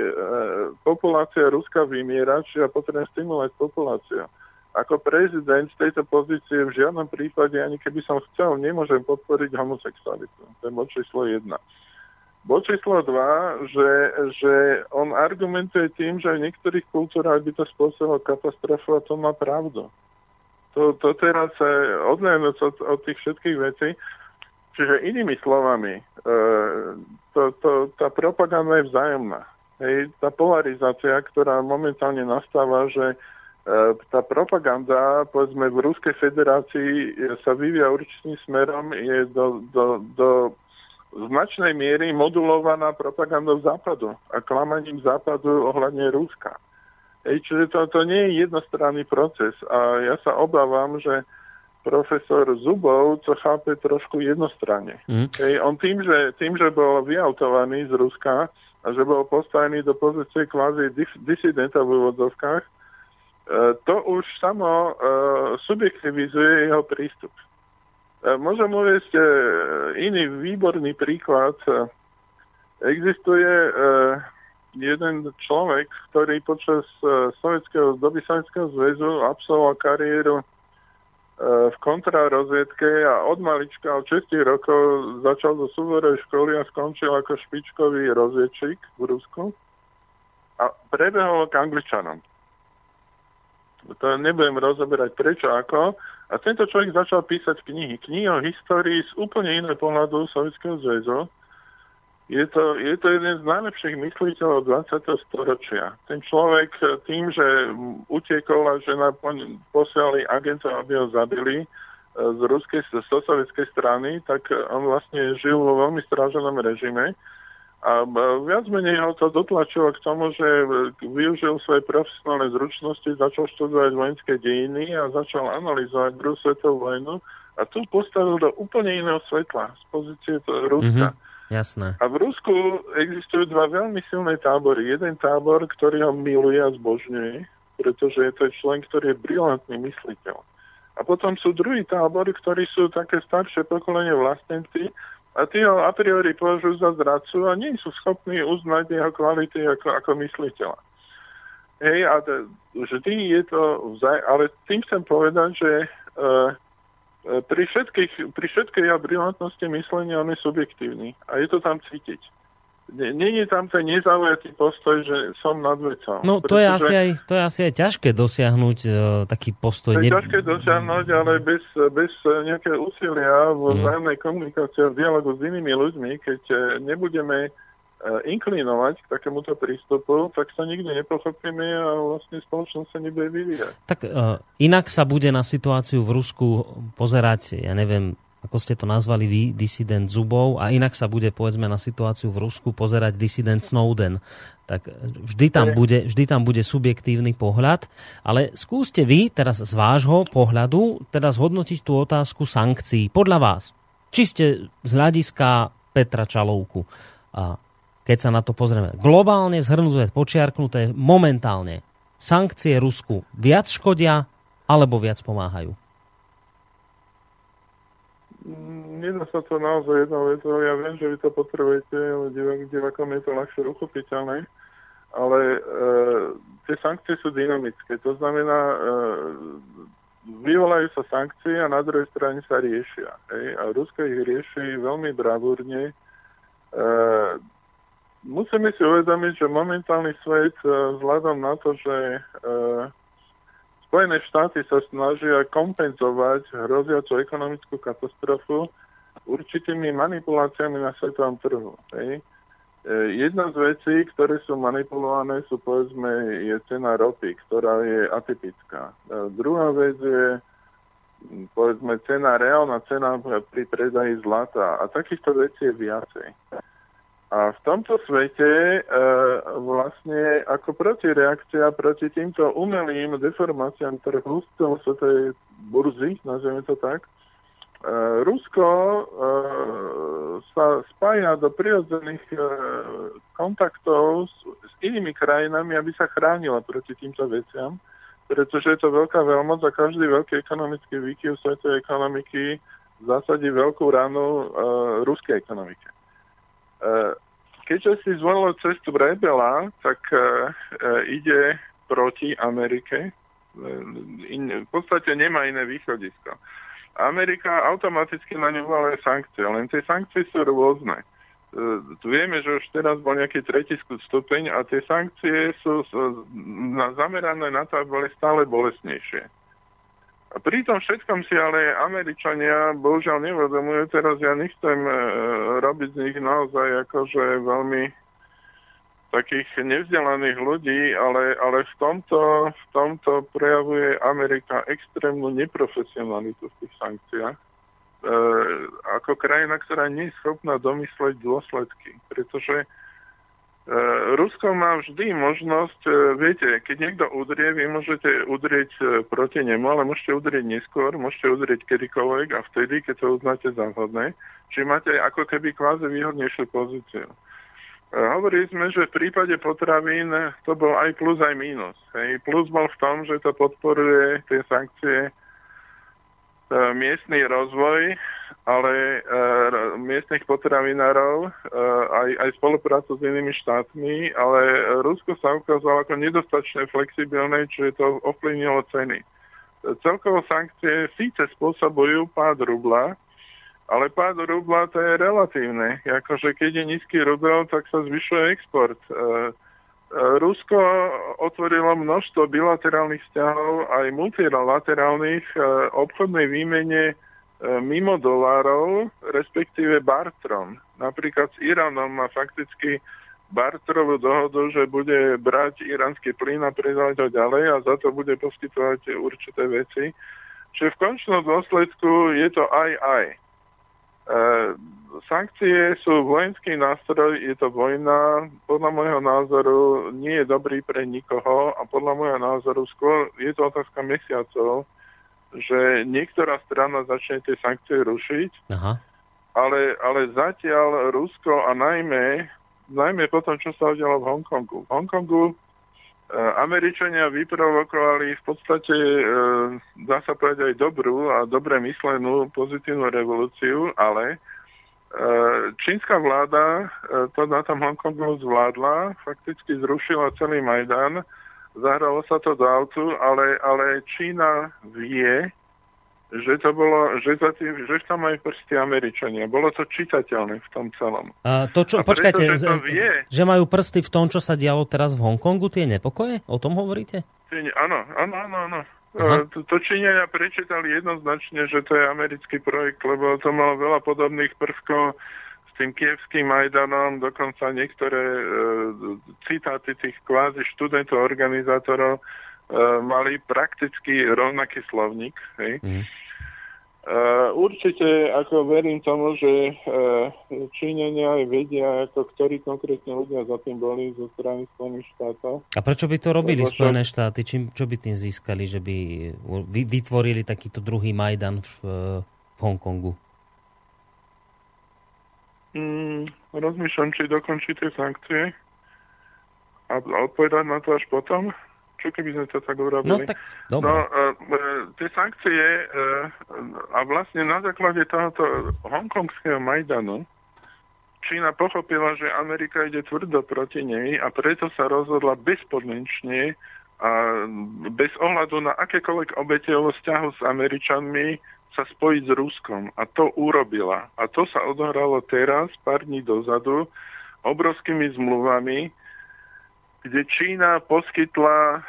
populácia Ruska vymiera, čiže ja potrebujem stimulovať populáciu. Ako prezident z tejto pozície v žiadnom prípade, ani keby som chcel, nemôžem podporiť homosexualitu. To je bod číslo jedna. Bod číslo dva, že, že on argumentuje tým, že v niektorých kultúrach by to spôsobilo katastrofu a to má pravdu. To, to teraz odhľadnúť od, od tých všetkých vecí, Čiže inými slovami, e, to, to, tá propaganda je vzájomná. Hej, tá polarizácia, ktorá momentálne nastáva, že tá propaganda, povedzme, v Ruskej federácii sa vyvíja určitým smerom, je do, do, do značnej miery modulovaná propagandou západu a klamaním západu ohľadne Ruska. Hej, čiže to, to nie je jednostranný proces a ja sa obávam, že profesor Zubov to chápe trošku jednostranne. Mm. Hej, on tým že, tým, že bol vyautovaný z Ruska a že bol postavený do pozície kvázi dis- disidenta v úvodzovkách, e, to už samo e, subjektivizuje jeho prístup. E, môžem uvieť e, iný výborný príklad. E, existuje e, jeden človek, ktorý počas e, sovietského, doby Sovietskeho zväzu absolvoval kariéru E, v kontrarozviedke a od malička, od 6 rokov začal do súborej školy a skončil ako špičkový rozviedčík v Rusku a prebehol k Angličanom. To nebudem rozoberať prečo ako. A tento človek začal písať knihy. Knihy o histórii z úplne iného pohľadu Sovjetského zväzu je to, je to jeden z najlepších mysliteľov 20. storočia. Ten človek tým, že utiekol a že posiali agentov, aby ho zabili e, z ruskej, z sovietskej strany, tak on vlastne žil vo veľmi stráženom režime. A viac menej ho to dotlačilo k tomu, že využil svoje profesionálne zručnosti, začal študovať vojenské dejiny a začal analyzovať druhú svetovú vojnu a tu postavil do úplne iného svetla z pozície Ruska. Mm-hmm, jasné. A v Rusku existujú dva veľmi silné tábory. Jeden tábor, ktorý ho miluje a zbožňuje, pretože je to člen, ktorý je brilantný mysliteľ. A potom sú druhý tábor, ktorí sú také staršie pokolenie vlastenci a tí ho a priori považujú za zradcu a nie sú schopní uznať jeho kvality ako, ako mysliteľa. Hej, a t- vždy je to vzaj- ale tým chcem povedať, že uh, pri, všetkých, pri všetkej brilantnosti myslenia on je subjektívny a je to tam cítiť. Není tam ten nezaujatý postoj, že som nad vecou. No to je, asi aj, to je asi aj ťažké dosiahnuť uh, taký postoj. To je ne... ťažké dosiahnuť, ale bez, bez nejakého úsilia v mm. vzájomnej komunikácii a v dialogu s inými ľuďmi, keď uh, nebudeme uh, inklinovať k takémuto prístupu, tak sa nikdy nepochopíme a vlastne spoločnosť sa nebude vyvíjať. Tak uh, inak sa bude na situáciu v Rusku pozerať, ja neviem, ako ste to nazvali vy, disident Zubov a inak sa bude povedzme na situáciu v Rusku pozerať disident Snowden. Tak vždy tam, bude, vždy tam bude subjektívny pohľad, ale skúste vy teraz z vášho pohľadu teda zhodnotiť tú otázku sankcií. Podľa vás, či ste z hľadiska Petra Čalovku, a keď sa na to pozrieme, globálne zhrnuté, počiarknuté, momentálne, sankcie Rusku viac škodia alebo viac pomáhajú? Nedá sa to naozaj jednou vetou. Ja viem, že vy to potrebujete, ale divak, divakom je to ľahšie uchopiteľné. Ale e, tie sankcie sú dynamické. To znamená, e, vyvolajú sa sankcie a na druhej strane sa riešia. Hej? A Rusko ich rieši veľmi bravúrne. E, musíme si uvedomiť, že momentálny svet e, vzhľadom na to, že e, Spojené štáty sa snažia kompenzovať hroziacu ekonomickú katastrofu určitými manipuláciami na svetovom trhu. Hej. E, jedna z vecí, ktoré sú manipulované, sú povedzme, je cena ropy, ktorá je atypická. A druhá vec je povedzme cena, reálna cena pri predaji zlata. A takýchto vecí je viacej. A v tomto svete e, vlastne ako protireakcia proti týmto umelým deformáciám trhu z celosvetovej burzy, nazveme to tak, e, Rusko e, sa spája do prirodzených e, kontaktov s, inými krajinami, aby sa chránila proti týmto veciam, pretože je to veľká veľmoc a každý veľký ekonomický výkyv svetovej ekonomiky zasadí veľkú ránu e, ruskej ekonomike. E, keďže si zvolil cestu rebela, tak e, e, ide proti Amerike. V podstate nemá iné východisko. Amerika automaticky na ňu valuje sankcie, len tie sankcie sú rôzne. E, vieme, že už teraz bol nejaký tretí stupeň a tie sankcie sú, zamerané na to, aby boli stále bolestnejšie. A pri tom všetkom si ale Američania bohužiaľ nevedomujú. Teraz ja nechcem e, robiť z nich naozaj akože veľmi takých nevzdelaných ľudí, ale, ale v, tomto, v tomto prejavuje Amerika extrémnu neprofesionalitu v tých sankciách. E, ako krajina, ktorá nie je schopná domysleť dôsledky. Pretože E, Rusko má vždy možnosť, e, viete, keď niekto udrie, vy môžete udrieť e, proti nemu, ale môžete udrieť neskôr, môžete udrieť kedykoľvek a vtedy, keď to uznáte za vhodné. Čiže máte ako keby kvázi výhodnejšiu pozíciu. Hovorili sme, že v prípade potravín to bol aj plus, aj mínus. Hej. Plus bol v tom, že to podporuje tie sankcie E, miestny rozvoj, ale e, miestnych potravinárov, e, aj, aj spoluprácu s inými štátmi, ale Rusko sa ukázalo ako nedostačne flexibilné, čiže to ovplyvnilo ceny. Celkovo sankcie síce spôsobujú pád rubla, ale pád rubla to je relatívne. Akože keď je nízky rubel, tak sa zvyšuje export. E, Rusko otvorilo množstvo bilaterálnych vzťahov aj multilaterálnych e, obchodnej výmene e, mimo dolárov, respektíve bartrom. Napríklad s Iránom má fakticky bartrovú dohodu, že bude brať iránsky plyn a predávať ho ďalej a za to bude poskytovať určité veci. Čiže v končnom dôsledku je to aj aj. E, sankcie sú vojenský nástroj, je to vojna. Podľa môjho názoru nie je dobrý pre nikoho a podľa môjho názoru skôr je to otázka mesiacov, že niektorá strana začne tie sankcie rušiť, Aha. ale, ale zatiaľ Rusko a najmä, najmä po tom, čo sa udialo v Hongkongu. V Hongkongu Američania vyprovokovali v podstate, e, dá sa povedať, aj dobrú a dobre myslenú pozitívnu revolúciu, ale čínska vláda to na tom Hongkongu zvládla, fakticky zrušila celý Majdan, zahralo sa to do autu, ale, ale Čína vie, že to bolo, že, za tým, že tam majú prsty Američania. Bolo to čitateľné v tom celom. A to, čo, a počkajte, preto, že, vie, že majú prsty v tom, čo sa dialo teraz v Hongkongu, tie nepokoje? O tom hovoríte? Áno, áno, áno, áno. To, to Číňania prečítali jednoznačne, že to je americký projekt, lebo to malo veľa podobných prvkov tým kievským Majdanom, dokonca niektoré e, citáty tých kvázi študentov, organizátorov e, mali prakticky rovnaký slovník. Hej. Mm. Uh, určite, ako verím tomu, že uh, Číňania aj vedia, ako ktorí konkrétne ľudia za tým boli zo strany Spojených štátov. A prečo by to robili Lebo Spojené štáty? Čím, čo by tým získali, že by vytvorili takýto druhý Majdan v, v Hongkongu? Mm, rozmýšľam, či dokončí tie sankcie a, a odpovedať na to až potom. Čo keby sme to tak urobili? No tak, dobre. No, uh, tie sankcie uh, a vlastne na základe tohoto hongkongského Majdanu Čína pochopila, že Amerika ide tvrdo proti nej a preto sa rozhodla bezpodmienčne a bez ohľadu na akékoľvek obete vo vzťahu s Američanmi sa spojiť s Ruskom. A to urobila. A to sa odohralo teraz, pár dní dozadu, obrovskými zmluvami, kde Čína poskytla,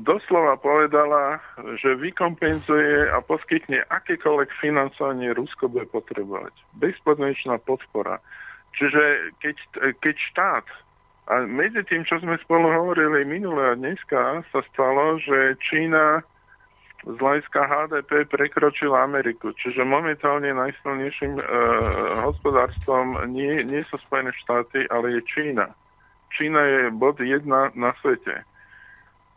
doslova povedala, že vykompenzuje a poskytne akékoľvek financovanie Rusko bude potrebovať. Bezpodmienečná podpora. Čiže keď, keď štát a medzi tým, čo sme spolu hovorili minule a dneska, sa stalo, že Čína z hľadiska HDP prekročila Ameriku. Čiže momentálne najsilnejším e, hospodárstvom nie, nie sú Spojené štáty, ale je Čína. Čína je bod jedna na svete.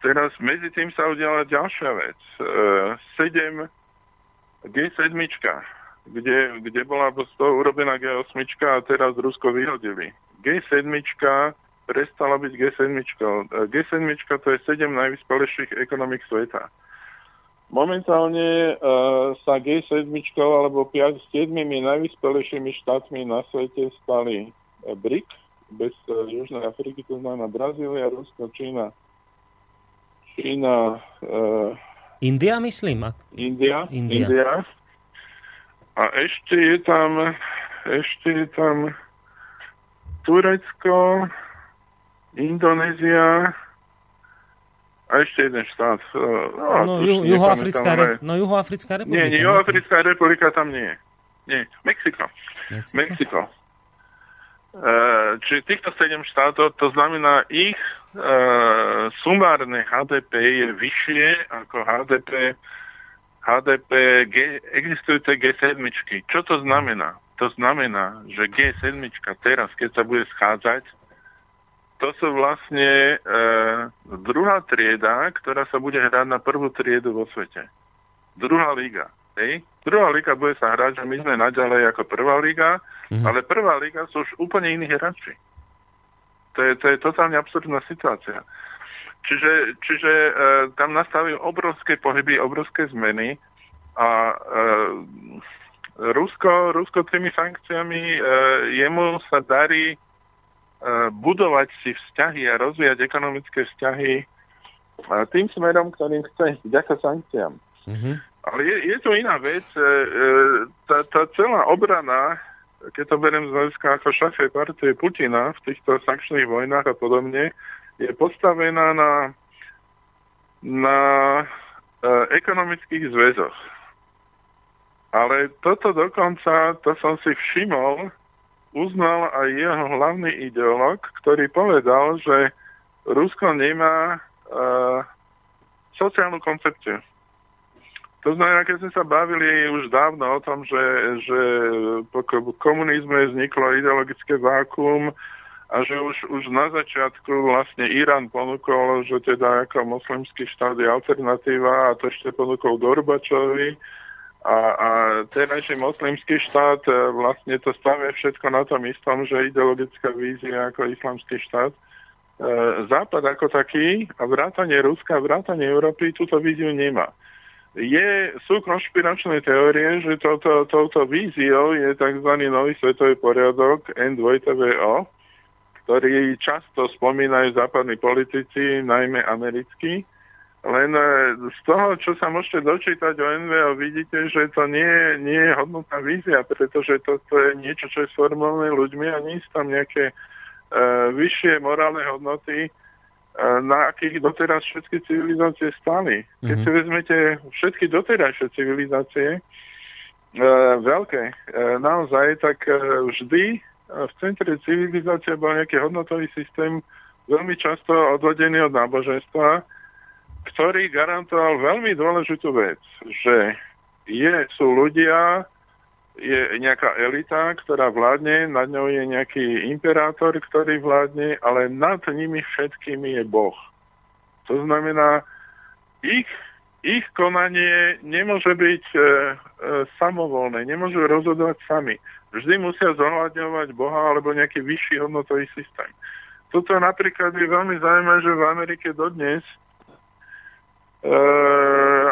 Teraz medzi tým sa udiala ďalšia vec. E, 7 G7, kde, kde bola z toho urobená G8 a teraz Rusko vyhodili. G7 prestala byť G7. G7 to je 7 najvyspelejších ekonomik sveta. Momentálne uh, sa G7 alebo 5 7 najvyspelejšími štátmi na svete stali uh, BRIC, bez uh, Južnej Afriky, to znamená Brazília, Rusko, Čína. Čína... Uh, India, myslím? India, India. India. A ešte je tam ešte je tam Turecko, Indonézia, a ešte jeden štát. No, no, ju, Juhoafrická, re, no Juhoafrická republika. Nie, nie, Juhoafrická republika tam nie. Nie, Mexiko. Mexiko. Mexiko. Uh, čiže týchto sedem štátov, to znamená, ich uh, sumárne HDP je vyššie ako HDP HDP G, existujúce G7. Čo to znamená? To znamená, že G7 teraz, keď sa bude schádzať, to sú vlastne e, druhá trieda, ktorá sa bude hrať na prvú triedu vo svete. Druhá liga. Hej? Druhá liga bude sa hrať, že my sme naďalej ako prvá liga, mm-hmm. ale prvá liga sú už úplne iní hráči. To je, to je totálne absurdná situácia. Čiže, čiže e, tam nastavili obrovské pohyby, obrovské zmeny a e, Rusko, Rusko tými sankciami, e, jemu sa darí budovať si vzťahy a rozvíjať ekonomické vzťahy tým smerom, ktorým chce, vďaka sankciám. Mm-hmm. Ale je, je tu iná vec. E, e, tá, tá celá obrana, keď to beriem z hľadiska ako šafej partie Putina v týchto sankčných vojnách a podobne, je postavená na, na e, ekonomických zväzoch. Ale toto dokonca, to som si všimol, uznal aj jeho hlavný ideológ, ktorý povedal, že Rusko nemá uh, sociálnu koncepciu. To znamená, keď sme sa bavili už dávno o tom, že, že po komunizme vzniklo ideologické vákum a a že už, už na začiatku vlastne Irán ponúkol, že teda ako moslimský štát je alternatíva a to ešte ponúkol Gorbačovi a, a terajší moslimský štát e, vlastne to stavia všetko na tom istom, že ideologická vízia ako islamský štát. E, Západ ako taký a vrátanie Ruska a vrátanie Európy túto víziu nemá. Je, sú konšpiračné teórie, že touto, touto víziou je tzv. nový svetový poriadok N2TVO, ktorý často spomínajú západní politici, najmä americkí. Len e, z toho, čo sa môžete dočítať o NVO, vidíte, že to nie, nie je hodnotná vízia, pretože to, to je niečo, čo je sformované ľuďmi a nie sú tam nejaké uh, vyššie morálne hodnoty, na akých doteraz všetky civilizácie stali. Keď mm-hmm. si vezmete všetky doterajšie civilizácie, uh, veľké, uh, naozaj, tak uh, vždy v centre civilizácie bol nejaký hodnotový systém, veľmi často odvodený od náboženstva, ktorý garantoval veľmi dôležitú vec, že je, sú ľudia, je nejaká elita, ktorá vládne, nad ňou je nejaký imperátor, ktorý vládne, ale nad nimi všetkými je Boh. To znamená, ich, ich konanie nemôže byť e, e, samovolné, nemôžu rozhodovať sami vždy musia zohľadňovať Boha alebo nejaký vyšší hodnotový systém. Toto napríklad je veľmi zaujímavé, že v Amerike dodnes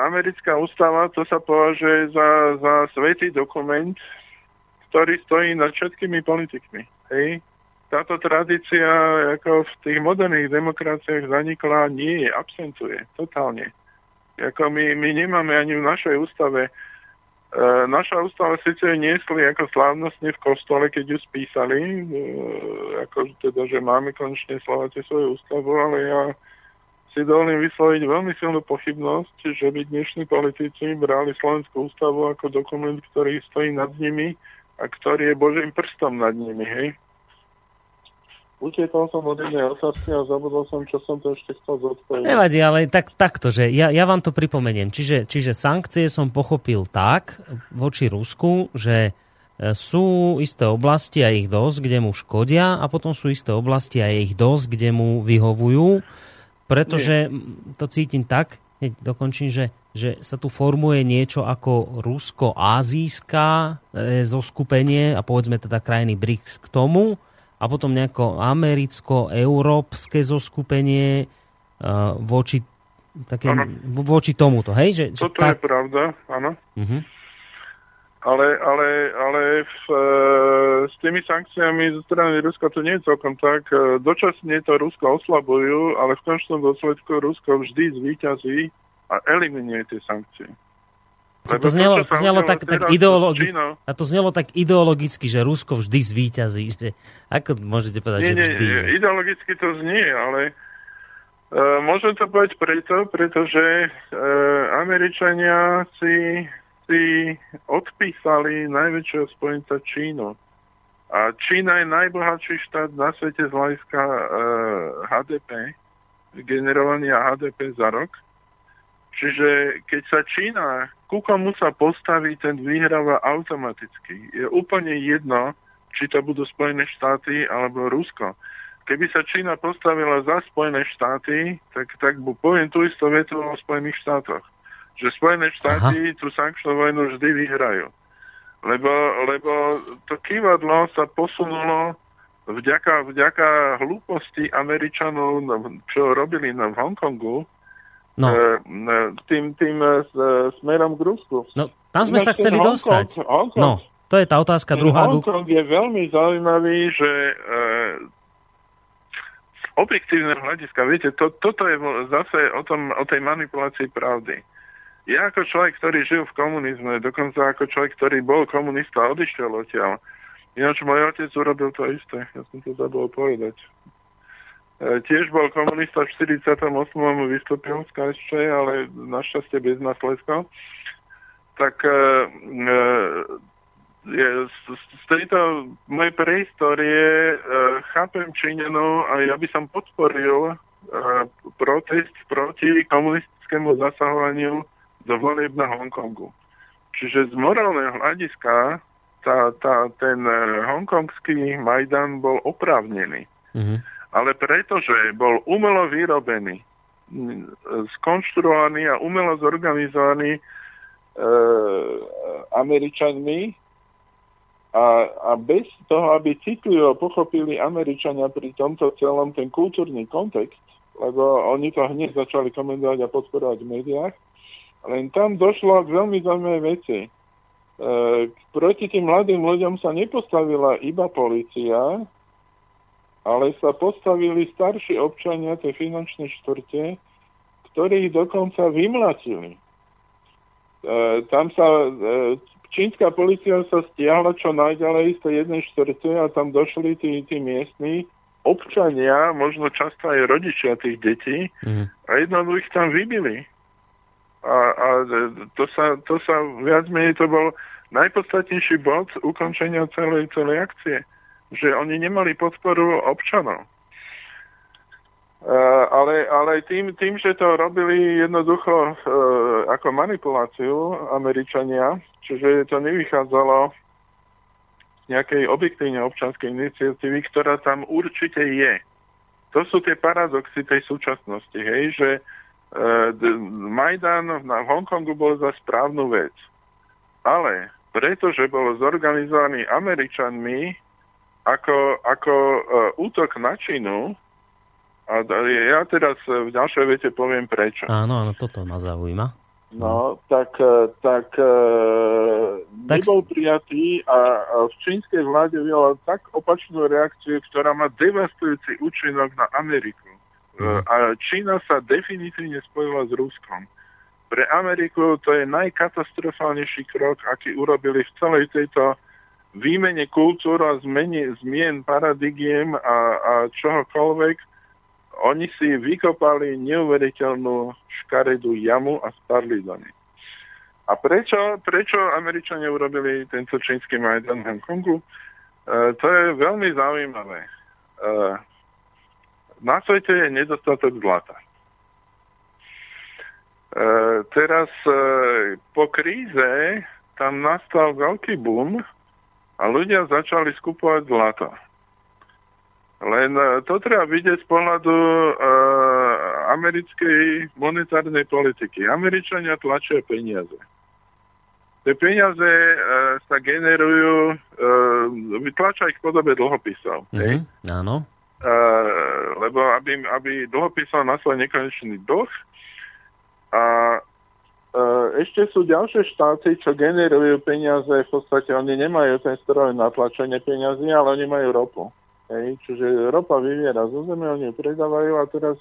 americká ústava, to sa považuje za, za svetý dokument, ktorý stojí nad všetkými politikmi. Hej? Táto tradícia ako v tých moderných demokraciách zanikla, nie je, absentuje, totálne. Ako my, my nemáme ani v našej ústave E, naša ústava síce niesli ako slávnostne v kostole, keď ju spísali, e, ako teda, že máme konečne Slováci svoju ústavu, ale ja si dovolím vysloviť veľmi silnú pochybnosť, že by dnešní politici brali Slovenskú ústavu ako dokument, ktorý stojí nad nimi a ktorý je Božím prstom nad nimi, hej? Utiekol som od jednej otázky a zabudol som, čo som to ešte chcel zodpovedať. Nevadí, ale tak, takto, že ja, ja vám to pripomeniem. Čiže, čiže sankcie som pochopil tak voči Rusku, že e, sú isté oblasti a ich dosť, kde mu škodia a potom sú isté oblasti a ich dosť, kde mu vyhovujú, pretože Nie. to cítim tak, hneď dokončím, že, že sa tu formuje niečo ako rusko-azijská e, zoskupenie a povedzme teda krajiny BRICS k tomu, a potom nejako americko-európske zoskupenie uh, voči, také, voči tomuto, hej? Že, že Toto tak... je pravda, áno. Uh-huh. Ale, ale, ale v, e, s tými sankciami zo strany Ruska to nie je celkom tak. E, dočasne to Rusko oslabujú, ale v končnom dôsledku Rusko vždy zvíťazí a eliminuje tie sankcie. To, to, znelo, to, znelo tak, tak ideologi- a to znelo tak ideologicky, že Rusko vždy zvíťazí. Že, ako môžete povedať, nie, že vždy? Nie, ideologicky to znie, ale uh, môžem to povedať preto, pretože uh, Američania si, si odpísali najväčšieho spojenca Čínu. A Čína je najbohatší štát na svete z hľadiska uh, HDP, generovania HDP za rok. Čiže keď sa Čína, ku komu sa postaví, ten vyhráva automaticky. Je úplne jedno, či to budú Spojené štáty alebo Rusko. Keby sa Čína postavila za Spojené štáty, tak, tak poviem tú istú vetu o Spojených štátoch. Že Spojené štáty Aha. tú sankčnú vojnu vždy vyhrajú. Lebo, lebo to kývadlo sa posunulo vďaka, vďaka hlúposti Američanov, čo robili na v Hongkongu, No. E, tým, tým e, smerom k Rusku. No, tam sme sa chceli Hong dostať. Hong Kong, no, to je tá otázka druhá. Hongkong je veľmi zaujímavý, že e, z objektívneho hľadiska, viete, to, toto je zase o, tom, o tej manipulácii pravdy. Ja ako človek, ktorý žil v komunizme, dokonca ako človek, ktorý bol komunista odišiel odtiaľ, ináč môj otec urobil to isté, ja som to zabol povedať. E, tiež bol komunista v 48. vystúpil z KSČ, ale našťastie bez následkov. Tak e, e, z, z tejto mojej prehistórie chápem Číňanov a ja by som podporil protest proti komunistickému zasahovaniu do volieb na Hongkongu. Čiže z morálneho hľadiska tá, tá, ten hongkongský Majdan bol oprávnený Uh-huh. Ale pretože bol umelo vyrobený, skonštruovaný a umelo zorganizovaný e, Američanmi a, a bez toho, aby citlivo pochopili Američania pri tomto celom ten kultúrny kontext, lebo oni to hneď začali komentovať a podporovať v médiách, len tam došlo k veľmi zaujímavej veci. E, proti tým mladým ľuďom sa nepostavila iba policia, ale sa postavili starší občania tej finančnej štvrte, ktorí ich dokonca vymlatili. E, tam sa e, čínska policia sa stiahla čo najďalej z tej jednej štvrte a tam došli tí, tí miestni občania, možno často aj rodičia tých detí mm. a jednoducho ich tam vybili. A, a to, sa, to sa viac menej to bol najpodstatnejší bod ukončenia celej, celej akcie že oni nemali podporu občanov. Uh, ale, ale tým, tým, že to robili jednoducho uh, ako manipuláciu Američania, čiže to nevychádzalo z nejakej objektívne občanskej iniciatívy, ktorá tam určite je. To sú tie paradoxy tej súčasnosti, hej, že uh, Majdan na Hongkongu bol za správnu vec. Ale pretože bol zorganizovaný Američanmi, ako, ako uh, útok na Čínu, a ja teraz v ďalšej vete poviem prečo. Áno, áno, toto ma zaujíma. No, tak, e, tak, uh, tak nebol prijatý a, a v čínskej vláde vyvolal tak opačnú reakciu, ktorá má devastujúci účinok na Ameriku. Mm. A Čína sa definitívne spojila s Ruskom. Pre Ameriku to je najkatastrofálnejší krok, aký urobili v celej tejto výmene kultúr a zmene, zmien paradigiem a, a čohokoľvek, oni si vykopali neuveriteľnú škaredú jamu a spadli do nej. A prečo, prečo Američania urobili tento čínsky Majdan v Hongkongu? E, to je veľmi zaujímavé. E, na svete je nedostatok zlata. E, teraz e, po kríze tam nastal veľký boom a ľudia začali skupovať zlato. Len e, to treba vidieť z pohľadu uh, americkej monetárnej politiky. Američania tlačia peniaze. Tie peniaze uh, sa generujú, uh, vytlačia ich v podobe dlhopisov. Mm-hmm, áno. Lebo aby, aby dlhopisal na svoj nekonečný dlh a ešte sú ďalšie štáty, čo generujú peniaze, v podstate oni nemajú ten stroj na tlačenie peniazy, ale oni majú ropu. Hej, čiže ropa vyviera zo zeme, oni ju predávajú a teraz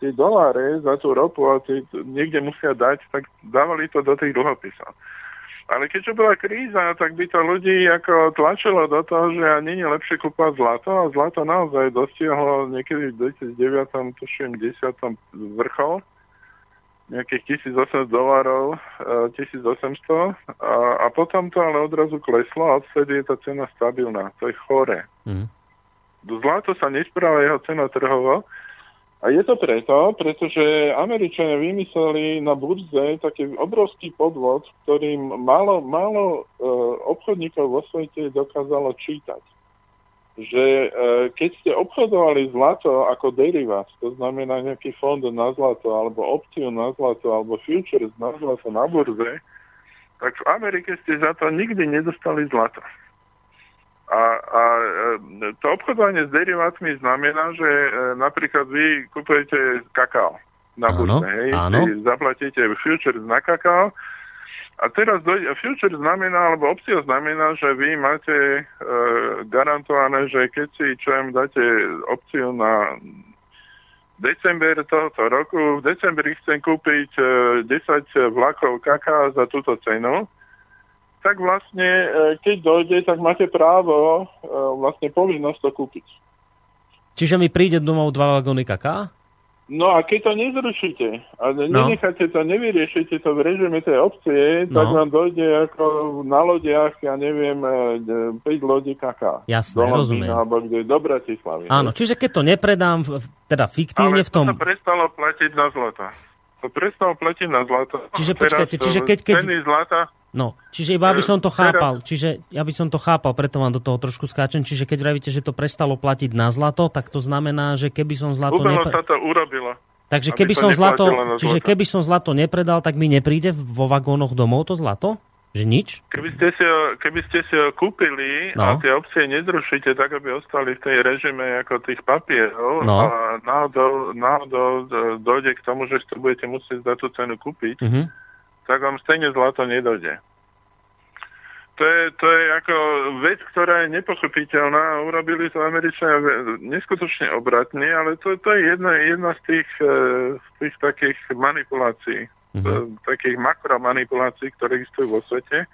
tie doláre za tú ropu a tí niekde musia dať, tak dávali to do tých dlhopisov. Ale keďže bola kríza, tak by to ľudí ako tlačilo do toho, že nie je lepšie kúpať zlato a zlato naozaj dostiahlo niekedy v 2009, tuším, 10. vrchol nejakých 1800 dolárov, 1800 a, a potom to ale odrazu kleslo a odvtedy je tá cena stabilná. To je chore. Mm. Zlato sa nespráva jeho cena trhovo a je to preto, pretože Američania vymysleli na burze taký obrovský podvod, ktorým málo, málo uh, obchodníkov vo svete dokázalo čítať že e, keď ste obchodovali zlato ako derivát, to znamená nejaký fond na zlato, alebo opciu na zlato, alebo futures na zlato na burze, tak v Amerike ste za to nikdy nedostali zlato. A, a e, to obchodovanie s derivátmi znamená, že e, napríklad vy kupujete kakao na burze, hej, áno. zaplatíte futures na kakao, a teraz dojde, future znamená, alebo opcia znamená, že vy máte e, garantované, že keď si čo im dáte opciu na december tohoto roku, v decembri chcem kúpiť e, 10 vlakov kaká za túto cenu, tak vlastne, e, keď dojde, tak máte právo, e, vlastne povinnosť to kúpiť. Čiže mi príde domov dva vagóny kaká? No a keď to nezrušíte a no. nenecháte to, nevyriešite to v režime tej opcie, no. tak vám dojde ako na lodiach, ja neviem, 5 e, lodí kaká. Jasné, do rozumiem. Alebo kde, do Bratislavy. Áno, čiže keď to nepredám, teda fiktívne Ale v tom... Ale to prestalo platiť na zlato. To prestalo platiť na zlato. Čiže počkajte, čiže keď... keď... Ceny zlata No, čiže iba aby som to chápal, čiže ja by som to chápal, preto vám do toho trošku skáčem, čiže keď vravíte, že to prestalo platiť na zlato, tak to znamená, že keby som zlato... Umelo nepre... sa to urobilo. Takže keby som, zlato, čiže keby som zlato nepredal, tak mi nepríde vo vagónoch domov to zlato? Že nič? Keby ste si ho, keby ste si ho kúpili no. a tie opcie nezrušíte tak, aby ostali v tej režime ako tých papierov no. a náhodou, náhodou dojde k tomu, že to budete musieť za tú cenu kúpiť, uh-huh. tak vám stejne zlato nedojde. To je, to je ako vec, ktorá je nepochopiteľná. Urobili to Američania neskutočne obratne, ale to, to je jedna, jedna z tých, e, z tých takých manipulácií mm-hmm. takých makromanipulácií, ktoré existujú vo svete,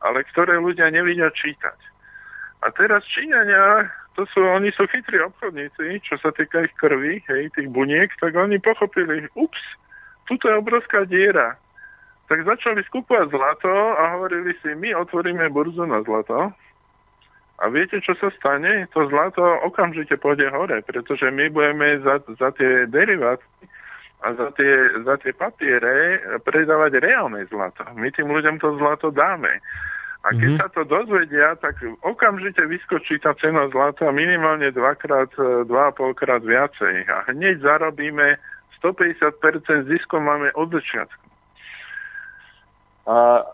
ale ktoré ľudia nevidia čítať. A teraz Číňania, to sú, oni sú chytrí obchodníci, čo sa týka ich krvi, hej, tých buniek, tak oni pochopili, ups, tuto je obrovská diera. Tak začali skúpovať zlato a hovorili si, my otvoríme burzu na zlato a viete, čo sa stane? To zlato okamžite pôjde hore, pretože my budeme za, za tie deriváty a za tie, za tie papiere predávať reálne zlato. My tým ľuďom to zlato dáme. A keď mm-hmm. sa to dozvedia, tak okamžite vyskočí tá cena zlata minimálne dvakrát, e, dva a polkrát viacej. A hneď zarobíme 150% zisku máme od začiatku. A,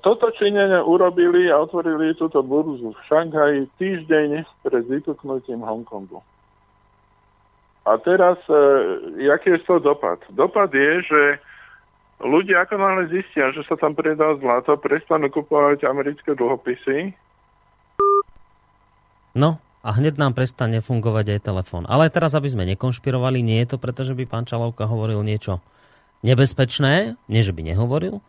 toto činenia urobili a otvorili túto burzu v Šanghaji týždeň pred vypuknutím Hongkongu. A teraz, e, jaký je to dopad? Dopad je, že ľudia ako náhle zistia, že sa tam predá zlato, prestanú kupovať americké dlhopisy. No, a hneď nám prestane fungovať aj telefón. Ale teraz, aby sme nekonšpirovali, nie je to preto, že by pán Čalovka hovoril niečo nebezpečné, nie že by nehovoril,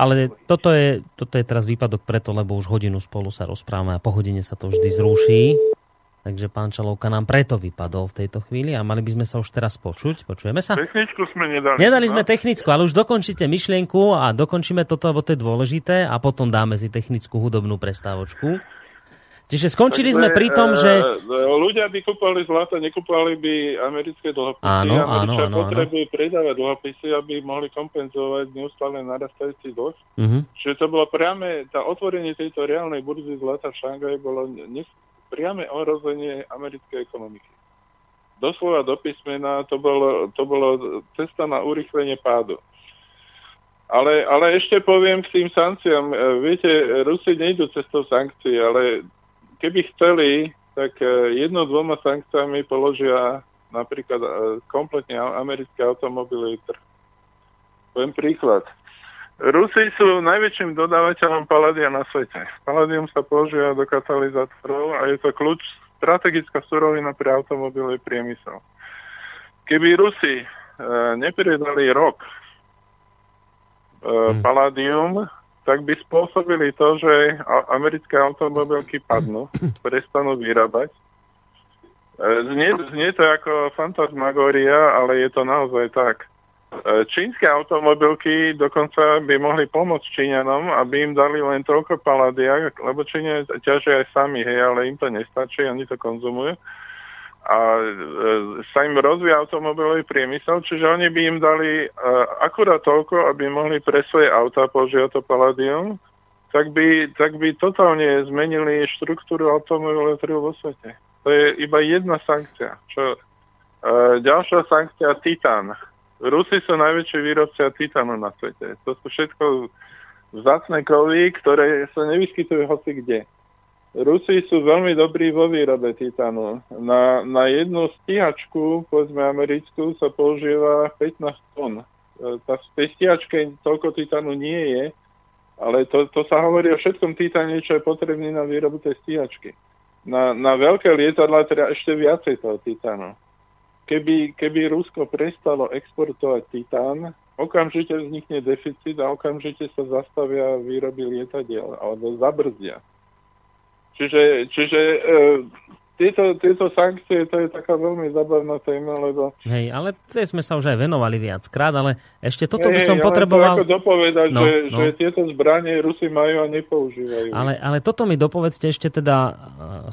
ale toto je, toto je teraz výpadok preto, lebo už hodinu spolu sa rozprávame a po hodine sa to vždy zruší. Takže pán Čalovka nám preto vypadol v tejto chvíli a mali by sme sa už teraz počuť. Počujeme sa? Techničku sme nedali. Nedali sme technickú, ale už dokončíte myšlienku a dokončíme toto, lebo to je dôležité a potom dáme si technickú hudobnú prestávočku. Čiže skončili Takže, sme pri tom, že... E, ľudia by kúpali zlato, nekúpali by americké dlhopisy. Áno, áno, áno. potrebujú predávať dlhopisy, aby mohli kompenzovať neustále narastajúci dlh. Uh-huh. Čiže to bolo priame, tá otvorenie tejto reálnej burzy zlata v Šangaji bolo priame ohrozenie americkej ekonomiky. Doslova do písmena to bolo, to bolo cesta na urychlenie pádu. Ale, ale ešte poviem k tým sankciám. E, viete, Rusi nejdú cestou sankcií, ale keby chceli, tak e, jedno dvoma sankciami položia napríklad e, kompletne americké automobilový trh. Poviem príklad. Rusi sú najväčším dodávateľom paladia na svete. Paladium sa používa do katalizátorov a je to kľúč strategická surovina pre automobilový priemysel. Keby Rusi e, nepridali rok e, hmm. paladium, tak by spôsobili to, že americké automobilky padnú, prestanú vyrábať. E, znie, znie to ako fantasmagória, ale je to naozaj tak. E, čínske automobilky dokonca by mohli pomôcť Číňanom, aby im dali len toľko paladia, lebo Číňania ťažia aj sami, hej, ale im to nestačí, oni to konzumujú. A e, sa im rozvíja automobilový priemysel, čiže oni by im dali e, akurát toľko, aby mohli pre svoje auta používať to paladium, tak by, tak by totálne zmenili štruktúru automobilového trhu vo svete. To je iba jedna sankcia. Čo, e, ďalšia sankcia Titan Rusi sú najväčší výrobcia titánu na svete. To sú všetko vzácne kovy, ktoré sa nevyskytujú hoci kde. Rusi sú veľmi dobrí vo výrobe titánu. Na, na jednu stíhačku, povedzme americkú, sa používa 15 tón. Tá v tej stíhačke toľko titánu nie je, ale to, to sa hovorí o všetkom titáne, čo je potrebný na výrobu tej stíhačky. Na, na veľké lietadla treba ešte viacej toho titánu keby, keby Rusko prestalo exportovať titán, okamžite vznikne deficit a okamžite sa zastavia výroby lietadiel alebo zabrzdia. Čiže, čiže e, tieto, tieto sankcie, to je taká veľmi zabavná téma, lebo... Hej, ale tie sme sa už aj venovali viackrát, ale ešte toto by som potreboval... Ja dopovedať, no, že, no. že tieto zbranie Rusi majú a nepoužívajú. Ale, ale toto mi dopovedzte ešte teda,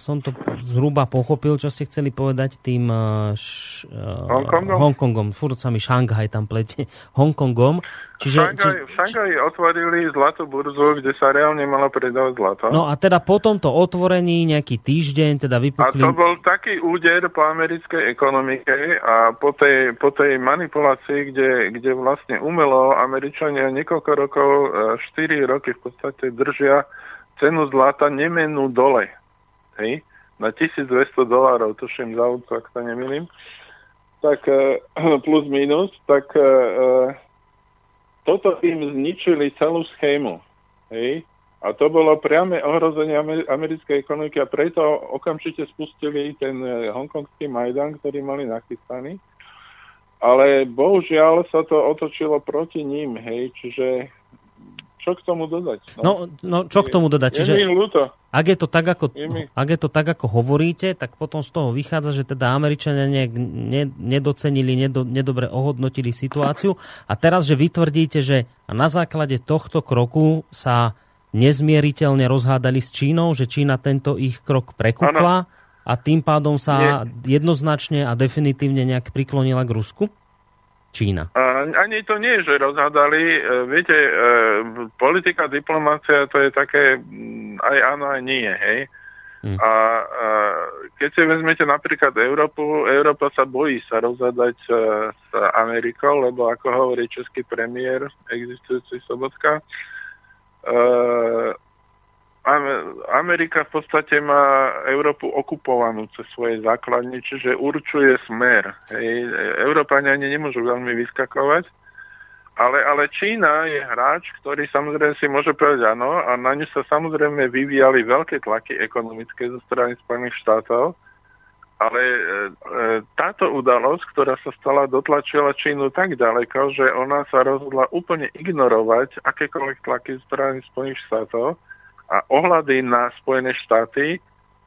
som to zhruba pochopil, čo ste chceli povedať tým š, Hongkongom? Hongkongom. Furt sa mi Šanghaj tam plete. Hongkongom. Čiže, či... v Šangaji otvorili zlatú burzu, kde sa reálne malo predávať zlato. No a teda po tomto otvorení nejaký týždeň teda vypukli... A to bol taký úder po americkej ekonomike a po tej, po tej manipulácii, kde, kde vlastne umelo Američania niekoľko rokov, 4 e, roky v podstate držia cenu zlata nemenú dole. Hej? Na 1200 dolárov, tuším za ak sa nemýlim. Tak e, plus minus, tak e, toto im zničili celú schému. Hej? A to bolo priame ohrozenie americkej ekonomiky a preto okamžite spustili ten eh, hongkongský Majdan, ktorý mali nachystaný. Ale bohužiaľ sa to otočilo proti ním, hej, čiže čo k tomu dodať? No, no, no čo k tomu dodať? Čiže, je ak, je to tak, ako, ak je to tak, ako hovoríte, tak potom z toho vychádza, že teda Američania ne, ne, nedocenili, nedo, nedobre ohodnotili situáciu a teraz, že vytvrdíte, že na základe tohto kroku sa nezmieriteľne rozhádali s Čínou, že Čína tento ich krok prekúkla a tým pádom sa Nie. jednoznačne a definitívne nejak priklonila k Rusku? Čína? Ani to nie, že rozhádali. E, viete, e, politika, diplomácia, to je také mm, aj áno, aj nie, hej. Hmm. A, a keď si vezmete napríklad Európu, Európa sa bojí sa rozhádať e, s Amerikou, lebo ako hovorí český premiér, existujúci Sobotka, Amerika v podstate má Európu okupovanú cez svoje základne, čiže určuje smer. Hej. Európania ani nemôžu veľmi vyskakovať, ale, ale Čína je hráč, ktorý samozrejme si môže povedať áno a na ňu sa samozrejme vyvíjali veľké tlaky ekonomické zo strany Spojených štátov, ale e, e, táto udalosť, ktorá sa stala, dotlačila Čínu tak ďaleko, že ona sa rozhodla úplne ignorovať akékoľvek tlaky zo strany Spojených štátov a ohľady na Spojené štáty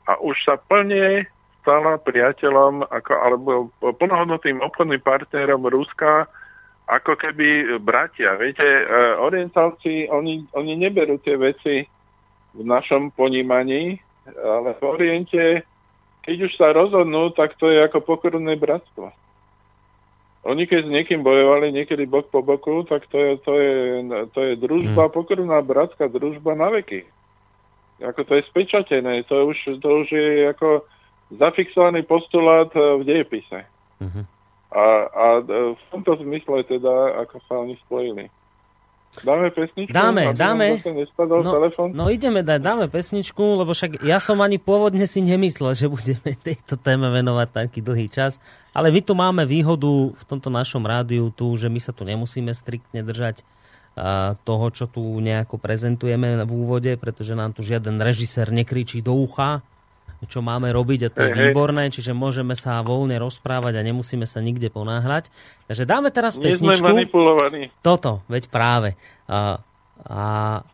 a už sa plne stala priateľom ako, alebo plnohodnotným obchodným partnerom Ruska ako keby bratia. Viete, e, orientálci, oni, oni neberú tie veci v našom ponímaní, ale v Oriente, keď už sa rozhodnú, tak to je ako pokorné bratstvo. Oni keď s niekým bojovali niekedy bok po boku, tak to je, to je, to je družba, hmm. pokorná bratská družba na veky. Ako to je spečatené, to už, to už je ako zafixovaný postulát eh, v dejepise. Uh-huh. A, a eh, v tomto zmysle teda, ako sa oni spojili. Dáme pesničku? Dáme, dáme. No, no ideme dať, dáme pesničku, lebo však ja som ani pôvodne si nemyslel, že budeme tejto téme venovať taký dlhý čas. Ale my tu máme výhodu v tomto našom rádiu tu, že my sa tu nemusíme striktne držať toho, čo tu nejako prezentujeme v úvode, pretože nám tu žiaden režisér nekričí do ucha, čo máme robiť a to je výborné, čiže môžeme sa voľne rozprávať a nemusíme sa nikde ponáhľať. Takže dáme teraz Nie pesničku. sme manipulovaní. Toto, veď práve. A, a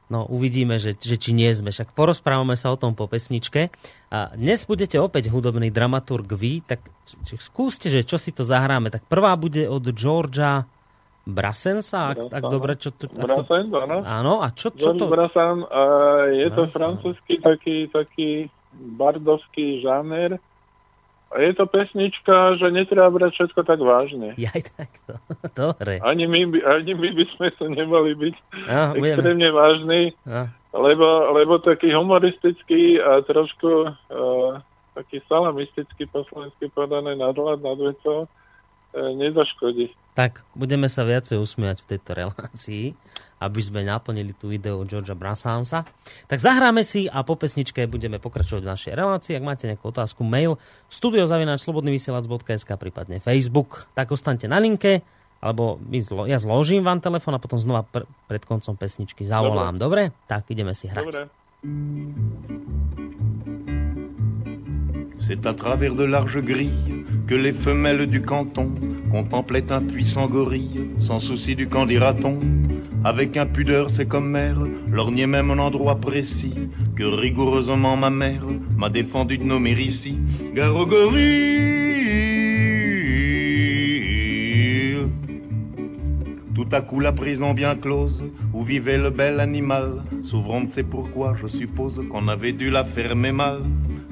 no, uvidíme, že, že či nie sme. Však porozprávame sa o tom po pesničke. A dnes budete opäť hudobný dramaturg vy, tak skúste, že čo si to zahráme. Tak prvá bude od Georgia Brasensa, ak, ak dobre, čo to... Brasen, áno. Áno, a čo, čo to... Brasen, a je to francúzsky taký, taký bardovský žáner. A je to pesnička, že netreba brať všetko tak vážne. Jaj, takto. Dobre. Ani my, ani my by sme sa nemali byť no, extrémne budeme. vážni, no. lebo, lebo taký humoristický a trošku uh, taký salamistický po slovensky podané nadhľad nad vecou nezaškodí tak budeme sa viacej usmiať v tejto relácii, aby sme naplnili tú ideu Georgia Brassansa. Tak zahráme si a po pesničke budeme pokračovať v našej relácii. Ak máte nejakú otázku, mail studiozavináčslobodnyvysielac.sk prípadne Facebook. Tak ostaňte na linke, alebo my zlo, ja zložím vám telefon a potom znova pr- pred koncom pesničky zavolám. Dobre? Dobre? Tak ideme si hrať. Dobre. C'est à travers de larges grilles que les femelles du canton contemplaient un puissant gorille, sans souci du camp dira-t-on. Avec impudeur, c'est comme mère, lorgnait même un endroit précis, que rigoureusement ma mère m'a défendu de nommer ici. Tout à coup la prison bien close, où vivait le bel animal, s'ouvrant c'est pourquoi je suppose qu'on avait dû la fermer mal.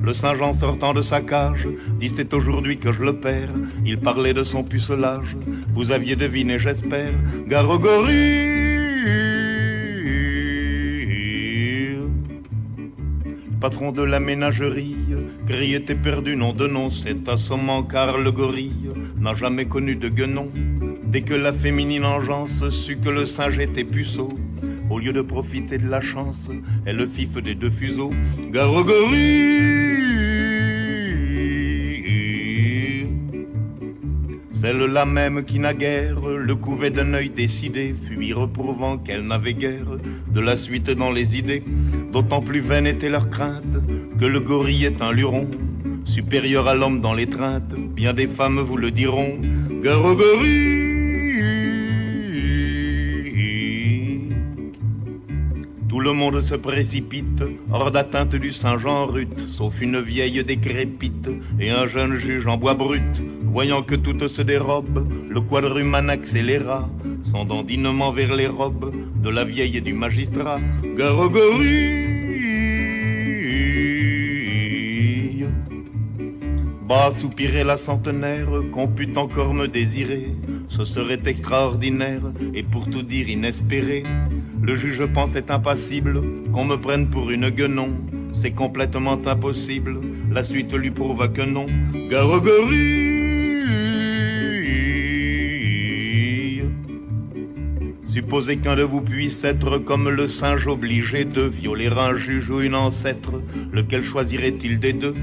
Le Saint-Jean sortant de sa cage, dit c'est aujourd'hui que je le perds. Il parlait de son pucelage, vous aviez deviné j'espère, Garogori. patron de la ménagerie, Gris était perdu, nom de nom, c'est assommant car le gorille n'a jamais connu de guenon. Dès que la féminine engeance sut que le singe était puceau, au lieu de profiter de la chance, elle le fif des deux fuseaux. Garogori Celle-là même qui naguère le couvait d'un œil décidé, fut reprouvant qu'elle n'avait guère de la suite dans les idées, d'autant plus vaine était leur crainte que le gorille est un luron, supérieur à l'homme dans l'étreinte, bien des femmes vous le diront. Garogori Tout le monde se précipite, hors d'atteinte du Saint-Jean rut, sauf une vieille décrépite et un jeune juge en bois brut. Voyant que tout se dérobe, le quadruman accéléra son dandinement vers les robes de la vieille et du magistrat. Garogori Bas soupirait la centenaire, qu'on pût encore me désirer. Ce serait extraordinaire et pour tout dire inespéré. Le juge pensait impassible qu'on me prenne pour une guenon. C'est complètement impossible, la suite lui prouva que non. Garogori Supposez qu'un de vous puisse être comme le singe obligé de violer un juge ou une ancêtre, lequel choisirait-il des deux?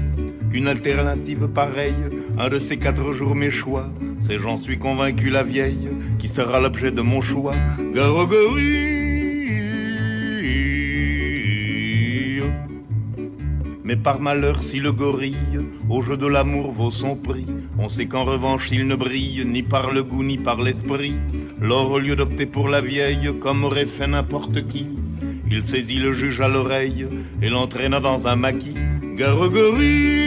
Qu'une alternative pareille, un de ces quatre jours mes choix, c'est j'en suis convaincu la vieille, qui sera l'objet de mon choix. Garogori Mais par malheur, si le gorille, au jeu de l'amour, vaut son prix, on sait qu'en revanche il ne brille ni par le goût ni par l'esprit. Lors, au lieu d'opter pour la vieille, comme aurait fait n'importe qui, il saisit le juge à l'oreille et l'entraîna dans un maquis. Garogori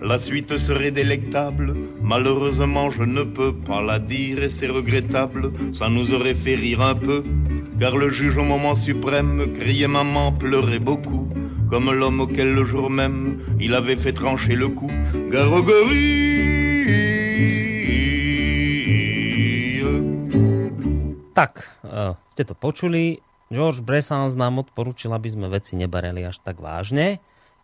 La suite serait délectable, malheureusement je ne peux pas la dire et c'est regrettable, ça nous aurait fait rire un peu car le juge au moment suprême criait maman, pleurait beaucoup, comme l'homme auquel le jour même il avait fait trancher le cou. Garogori Tak, uh, ste to počuli. George Bressans nám odporúčil, aby sme veci nebareli až tak vážne.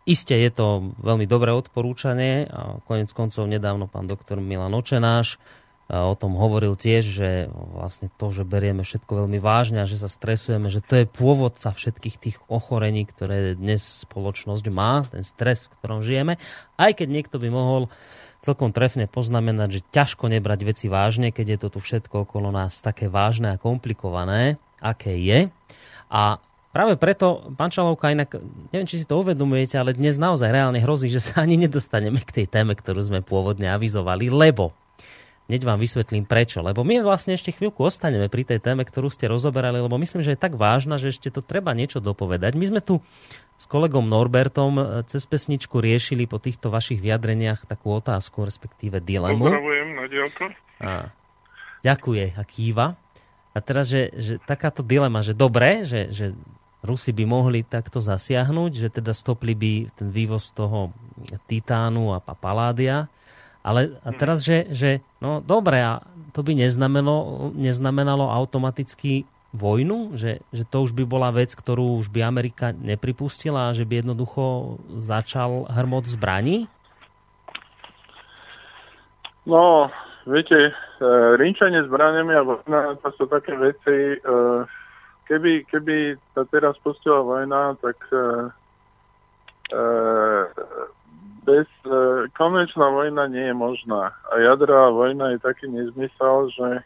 Isté je to veľmi dobré odporúčanie a konec koncov nedávno pán doktor Milan Očenáš o tom hovoril tiež, že vlastne to, že berieme všetko veľmi vážne a že sa stresujeme, že to je pôvodca všetkých tých ochorení, ktoré dnes spoločnosť má, ten stres, v ktorom žijeme. Aj keď niekto by mohol celkom trefne poznamenať, že ťažko nebrať veci vážne, keď je to tu všetko okolo nás také vážne a komplikované, aké je. A práve preto, pán Čalovka, inak neviem, či si to uvedomujete, ale dnes naozaj reálne hrozí, že sa ani nedostaneme k tej téme, ktorú sme pôvodne avizovali, lebo Hneď vám vysvetlím prečo. Lebo my vlastne ešte chvíľku ostaneme pri tej téme, ktorú ste rozoberali, lebo myslím, že je tak vážna, že ešte to treba niečo dopovedať. My sme tu s kolegom Norbertom e, cez pesničku riešili po týchto vašich vyjadreniach takú otázku, respektíve dilemu. Pozdravujem na dielko. A, ďakuje a kýva. A teraz, že, že takáto dilema, že dobre, že, že Rusi by mohli takto zasiahnuť, že teda stopli by ten vývoz toho titánu a paládia, ale a teraz, že, že no dobre, a to by neznamenalo, neznamenalo automaticky vojnu? Že, že to už by bola vec, ktorú už by Amerika nepripustila a že by jednoducho začal hrmot zbraní? No, viete, e, rinčanie zbraniami a vojna, to sú také veci, e, keby, keby sa teraz pustila vojna, tak e, bez e, konečná vojna nie je možná. A jadrová vojna je taký nezmysel, že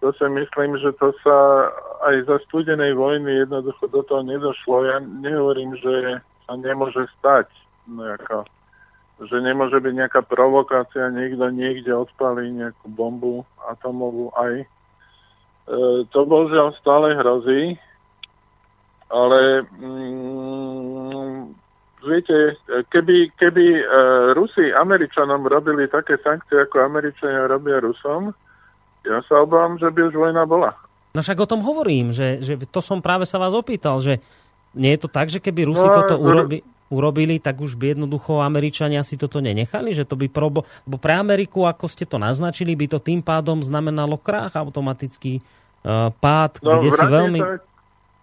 to si myslím, že to sa aj za studenej vojny jednoducho do toho nedošlo. Ja nehovorím, že sa nemôže stať. No ako, že nemôže byť nejaká provokácia, niekto niekde odpalí nejakú bombu atomovú aj. E, to bohužiaľ stále hrozí. Ale mm, viete, keby, keby uh, Rusi Američanom robili také sankcie, ako Američania robia Rusom, ja sa obávam, že by už vojna bola. No však o tom hovorím, že, že to som práve sa vás opýtal, že nie je to tak, že keby Rusi no, toto urobi, urobili, tak už by jednoducho Američania si toto nenechali, že to by pro, lebo pre Ameriku, ako ste to naznačili, by to tým pádom znamenalo krách automatický uh, pád, no, kde si veľmi sa,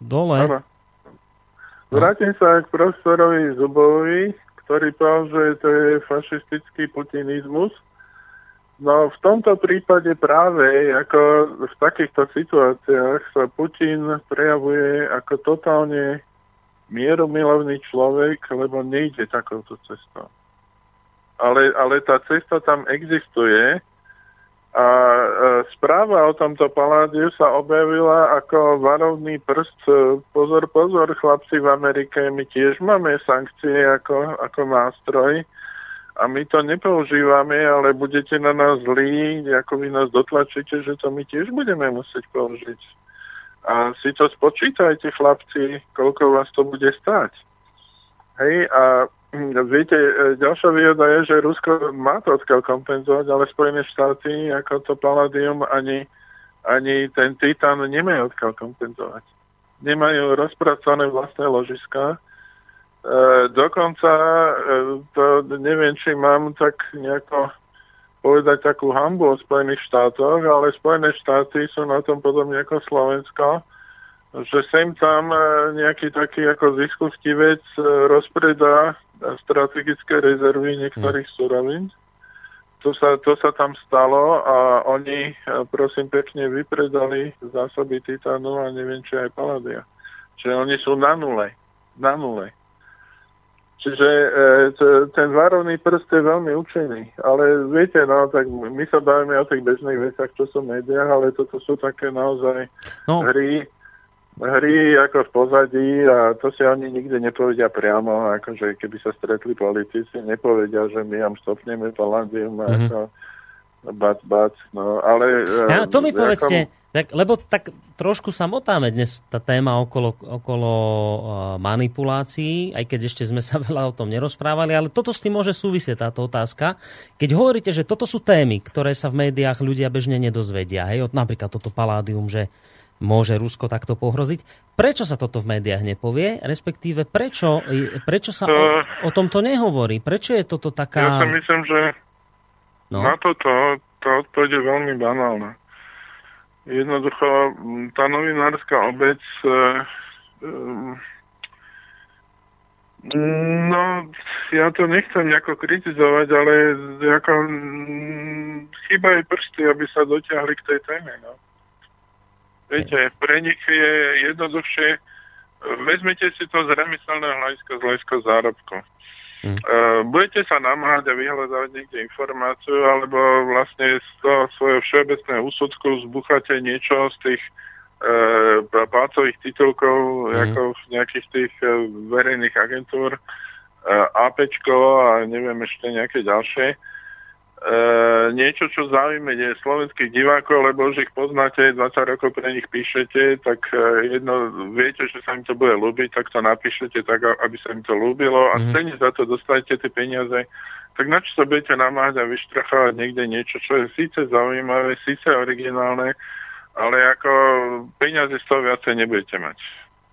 dole. Áno. Vrátim sa k profesorovi Zubovi, ktorý povedal, že to je fašistický putinizmus. No v tomto prípade práve ako v takýchto situáciách sa Putin prejavuje ako totálne mieromilovný človek, lebo nejde takouto cestou. Ale, ale tá cesta tam existuje a správa o tomto paládiu sa objavila ako varovný prst. Pozor, pozor, chlapci v Amerike, my tiež máme sankcie ako, ako nástroj a my to nepoužívame, ale budete na nás zlí, ako vy nás dotlačíte, že to my tiež budeme musieť použiť. A si to spočítajte, chlapci, koľko vás to bude stať. Hej, a viete, e, ďalšia výhoda je, že Rusko má to odkiaľ kompenzovať, ale Spojené štáty, ako to Palladium, ani, ani ten Titan nemajú odkiaľ kompenzovať. Nemajú rozpracované vlastné ložiska, E, dokonca, e, to neviem, či mám tak nejako povedať takú hambu o Spojených štátoch, ale Spojené štáty sú na tom podobne ako Slovensko, že sem tam e, nejaký taký ako vec rozpredá strategické rezervy niektorých hmm. surovín. To sa, to sa tam stalo a oni, prosím pekne, vypredali zásoby titánu a neviem, či aj paladia. Čiže oni sú na nule. Na nule. Čiže e, ten varovný prst je veľmi účinný. Ale viete, no, tak my sa bavíme o tých bežných veciach, čo sú médiách, ale toto sú také naozaj no. hry, hry ako v pozadí a to si oni nikdy nepovedia priamo, akože keby sa stretli politici, nepovedia, že my vám stopneme Palladium mm-hmm. ako bac, bac, no, ale... Ja, to mi povedzte, ako... Tak, lebo tak trošku sa motáme dnes tá téma okolo, okolo uh, manipulácií, aj keď ešte sme sa veľa o tom nerozprávali, ale toto s tým môže súvisieť táto otázka. Keď hovoríte, že toto sú témy, ktoré sa v médiách ľudia bežne nedozvedia, hej, napríklad toto paládium, že môže Rusko takto pohroziť. Prečo sa toto v médiách nepovie? Respektíve, prečo, prečo sa to, o, o tomto nehovorí? Prečo je toto taká... Ja si myslím, že no. na toto to odpoveď je veľmi banálna. Jednoducho, tá novinárska obec e, e, no, ja to nechcem nejako kritizovať, ale ako, chýba aj prsty, aby sa dotiahli k tej téme. No. Viete, pre nich je jednoduchšie, vezmite si to z remyselného hľadiska, z hľadiska zárobku. Hmm. Budete sa namáhať a vyhľadávať niekde informáciu, alebo vlastne z toho svojho všeobecného úsudku zbucháte niečo z tých uh, plácových titulkov, hmm. ako v nejakých tých uh, verejných agentúr, uh, APčko a neviem ešte nejaké ďalšie. E, niečo, čo zaujíme je slovenských divákov, lebo už ich poznáte, 20 rokov pre nich píšete, tak e, jedno, viete, že sa im to bude ľúbiť, tak to napíšete tak, aby sa im to ľúbilo a mm. cene za to dostanete tie peniaze. Tak na čo sa budete namáhať a vyštrachovať niekde niečo, čo je síce zaujímavé, síce originálne, ale ako peniaze z toho viacej nebudete mať.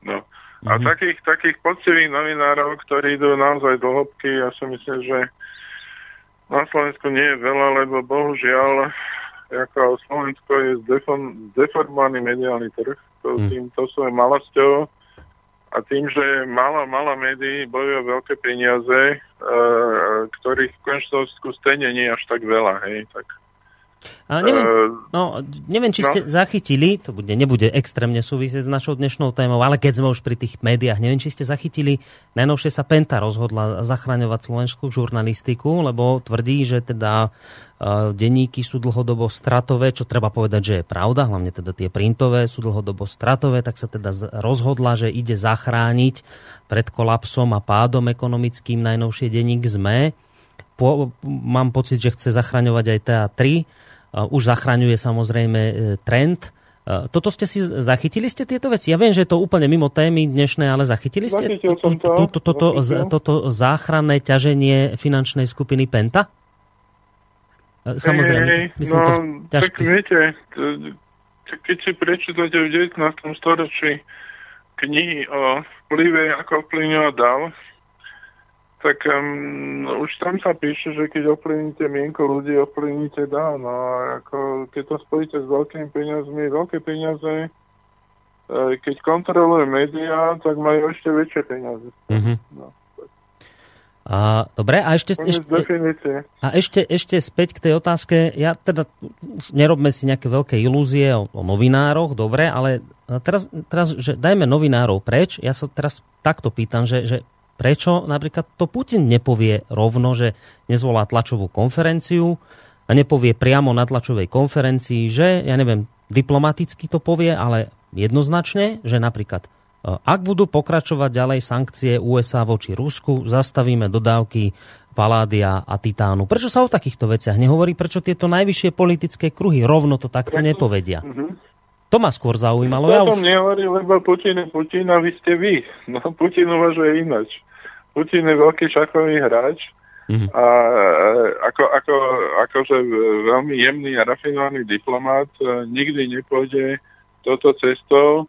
No. A mm. takých, takých poctivých novinárov, ktorí idú naozaj do hĺbky, ja si myslím, že na Slovensku nie je veľa, lebo bohužiaľ ako Slovensko je zdefon, zdeformovaný mediálny trh. To, hmm. tým, to sú malosťou a tým, že málo, málo médií bojujú veľké peniaze, e, ktorých v končnom stejne nie až tak veľa. Hej, tak a neviem, uh, no, neviem, či no. ste zachytili, to bude, nebude extrémne súvisieť s našou dnešnou témou, ale keď sme už pri tých médiách, neviem, či ste zachytili, najnovšie sa Penta rozhodla zachraňovať slovenskú žurnalistiku, lebo tvrdí, že teda uh, denníky sú dlhodobo stratové, čo treba povedať, že je pravda, hlavne teda tie printové sú dlhodobo stratové, tak sa teda rozhodla, že ide zachrániť pred kolapsom a pádom ekonomickým najnovšie denník ZME. Po, mám pocit, že chce zachraňovať aj TA3 už zachraňuje samozrejme e, trend Toto ste si, zachytili ste tieto veci? Ja viem, že je to úplne mimo témy dnešné, ale zachytili ste toto, záchranné ťaženie finančnej skupiny Penta? Samozrejme, myslím no, to ťažké. Tak viete, keď si prečítate v 19. storočí knihy o vplyve, ako vplyvňovať dal, tak um, už tam sa píše, že keď ovplyvníte mienko ľudí, ovplyvníte dá. No a ako, keď to spojíte s veľkými peniazmi, veľké peniaze, e, keď kontrolujú médiá, tak majú ešte väčšie peniaze. Mm-hmm. No. A, dobre, a ešte, ešte, a ešte, ešte späť k tej otázke. Ja teda, nerobme si nejaké veľké ilúzie o, o novinároch, dobre, ale teraz, teraz že dajme novinárov preč. Ja sa teraz takto pýtam, že, že Prečo napríklad to Putin nepovie rovno, že nezvolá tlačovú konferenciu a nepovie priamo na tlačovej konferencii, že, ja neviem, diplomaticky to povie, ale jednoznačne, že napríklad e, ak budú pokračovať ďalej sankcie USA voči Rusku, zastavíme dodávky paládia a titánu. Prečo sa o takýchto veciach nehovorí? Prečo tieto najvyššie politické kruhy rovno to takto nepovedia? To ma skôr zaujímalo. Ja o tom už... nehovorí, lebo Putin je Putin a vy ste vy. No, Putin uvažuje inač. Putin je veľký šachový hráč mm-hmm. a ako, ako, akože veľmi jemný a rafinovaný diplomat e, nikdy nepôjde toto cestou,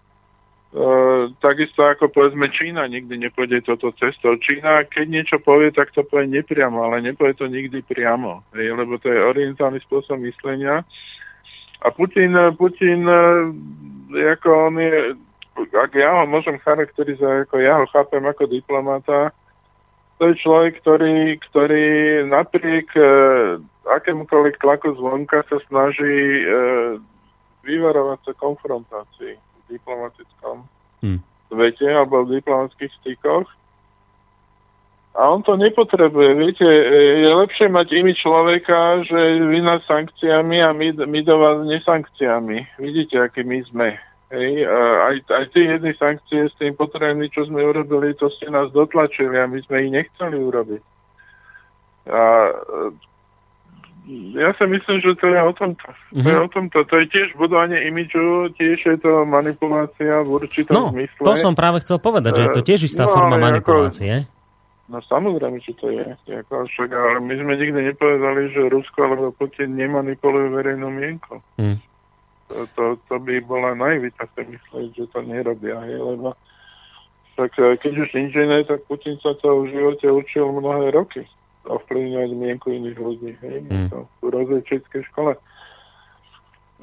Uh, takisto ako povedzme Čína nikdy nepôjde toto cestou. Čína, keď niečo povie, tak to povie nepriamo, ale nepovie to nikdy priamo, hej, lebo to je orientálny spôsob myslenia. A Putin, Putin, ako on je, ak ja ho môžem charakterizovať, ako ja ho chápem ako diplomata, to je človek, ktorý, ktorý napriek e, akémukoľvek tlaku zvonka sa snaží e, vyvarovať sa konfrontácii v diplomatickom hmm. svete alebo v diplomatických stykoch. A on to nepotrebuje. Viete, e, je lepšie mať imi človeka, že vy nás sankciami a my, my do vás nesankciami. Vidíte, aký my sme. Hej, aj, aj tie jedny sankcie s tým potrebnými, čo sme urobili, to ste nás dotlačili a my sme ich nechceli urobiť. A e, ja si myslím, že to je o tomto. Mm-hmm. To je mhm. o tomto. To je tiež budovanie imidžu, tiež je to manipulácia v určitom no, zmysle. to som práve chcel povedať, že je to tiež istá no, forma manipulácie. Ako, no samozrejme, že to je. Ako, však, ale my sme nikdy nepovedali, že Rusko alebo Putin nemanipulujú verejnú mienku. Mm to, to by bola naivita si myslieť, že to nerobia, hej, lebo tak e, keď už nič iné, tak Putin sa to v živote učil mnohé roky ovplyvňovať mienku iných ľudí, hej, mm. to v rozvečeckej škole.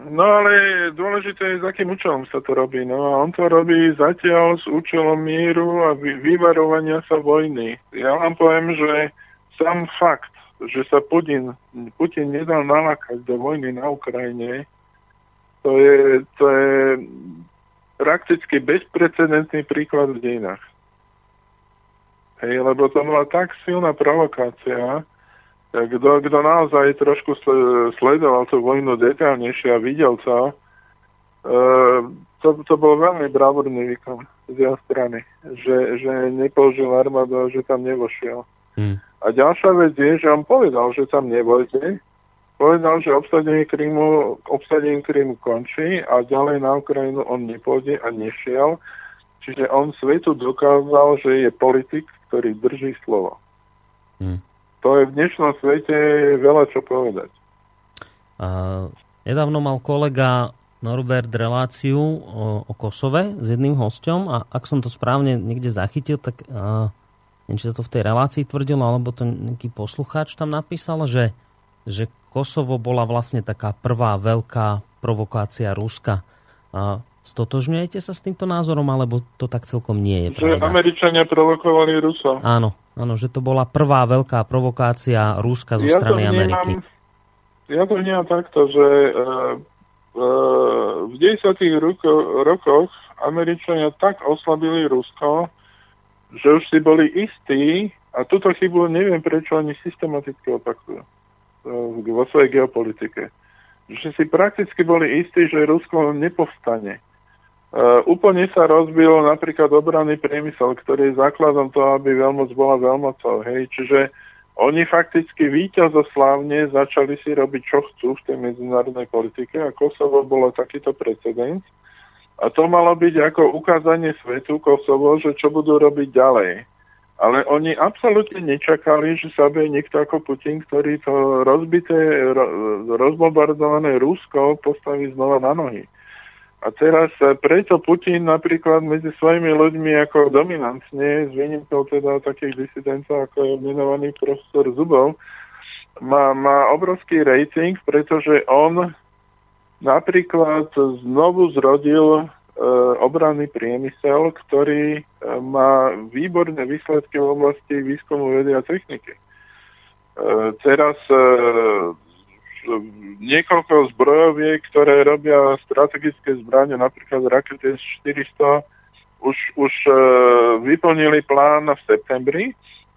No ale dôležité je, s akým účelom sa to robí. No a on to robí zatiaľ s účelom míru a vyvarovania sa vojny. Ja vám poviem, že sám fakt, že sa Putin, Putin nedal nalákať do vojny na Ukrajine, to je, to je prakticky bezprecedentný príklad v dejinách. Hej, lebo to bola tak silná provokácia, kto, kto naozaj trošku sledoval tú vojnu detaľnejšie a videl to, uh, to, to bol veľmi bravúrny výkon z jeho strany, že, že nepoužil armádu a že tam nevošiel. Hmm. A ďalšia vec je, že on povedal, že tam nevojde, povedal, že obsadenie Krymu, obsadenie Krymu končí a ďalej na Ukrajinu on nepôjde a nešiel. Čiže on svetu dokázal, že je politik, ktorý drží slovo. Hmm. To je v dnešnom svete veľa čo povedať. A, nedávno mal kolega Norbert reláciu o, o Kosove s jedným hostom a ak som to správne niekde zachytil, tak a, neviem, či sa to v tej relácii tvrdilo, alebo to nejaký poslucháč tam napísal, že, že Kosovo bola vlastne taká prvá veľká provokácia Ruska. A stotožňujete sa s týmto názorom, alebo to tak celkom nie je Že pravda? Američania provokovali Rusa. Áno, áno, že to bola prvá veľká provokácia Ruska zo ja strany vnímam, Ameriky. Ja to vnímam takto, že uh, uh, v 10. Roko, rokoch Američania tak oslabili Rusko, že už si boli istí, a túto chybu neviem, prečo oni systematicky opakujú. Eh, vo svojej geopolitike. Že si prakticky boli istí, že Rusko nepovstane. Uh, úplne sa rozbil napríklad obranný priemysel, ktorý je základom toho, aby veľmoc bola veľmocou. Hej. Čiže oni fakticky víťazoslávne začali si robiť, čo chcú v tej medzinárodnej politike a Kosovo bolo takýto precedens. A to malo byť ako ukázanie svetu Kosovo, že čo budú robiť ďalej. Ale oni absolútne nečakali, že sa bude niekto ako Putin, ktorý to rozbité, rozbombardované Rusko postaví znova na nohy. A teraz e, preto Putin napríklad medzi svojimi ľuďmi ako dominantne, s výnimkou teda takých disidentov, ako je menovaný profesor Zubov, má, má obrovský rating, pretože on napríklad znovu zrodil e, obranný priemysel, ktorý e, má výborné výsledky v oblasti výskumu vedy a techniky. E, teraz e, niekoľko zbrojoviek, ktoré robia strategické zbranie, napríklad rakety S-400, už, už e, vyplnili plán v septembri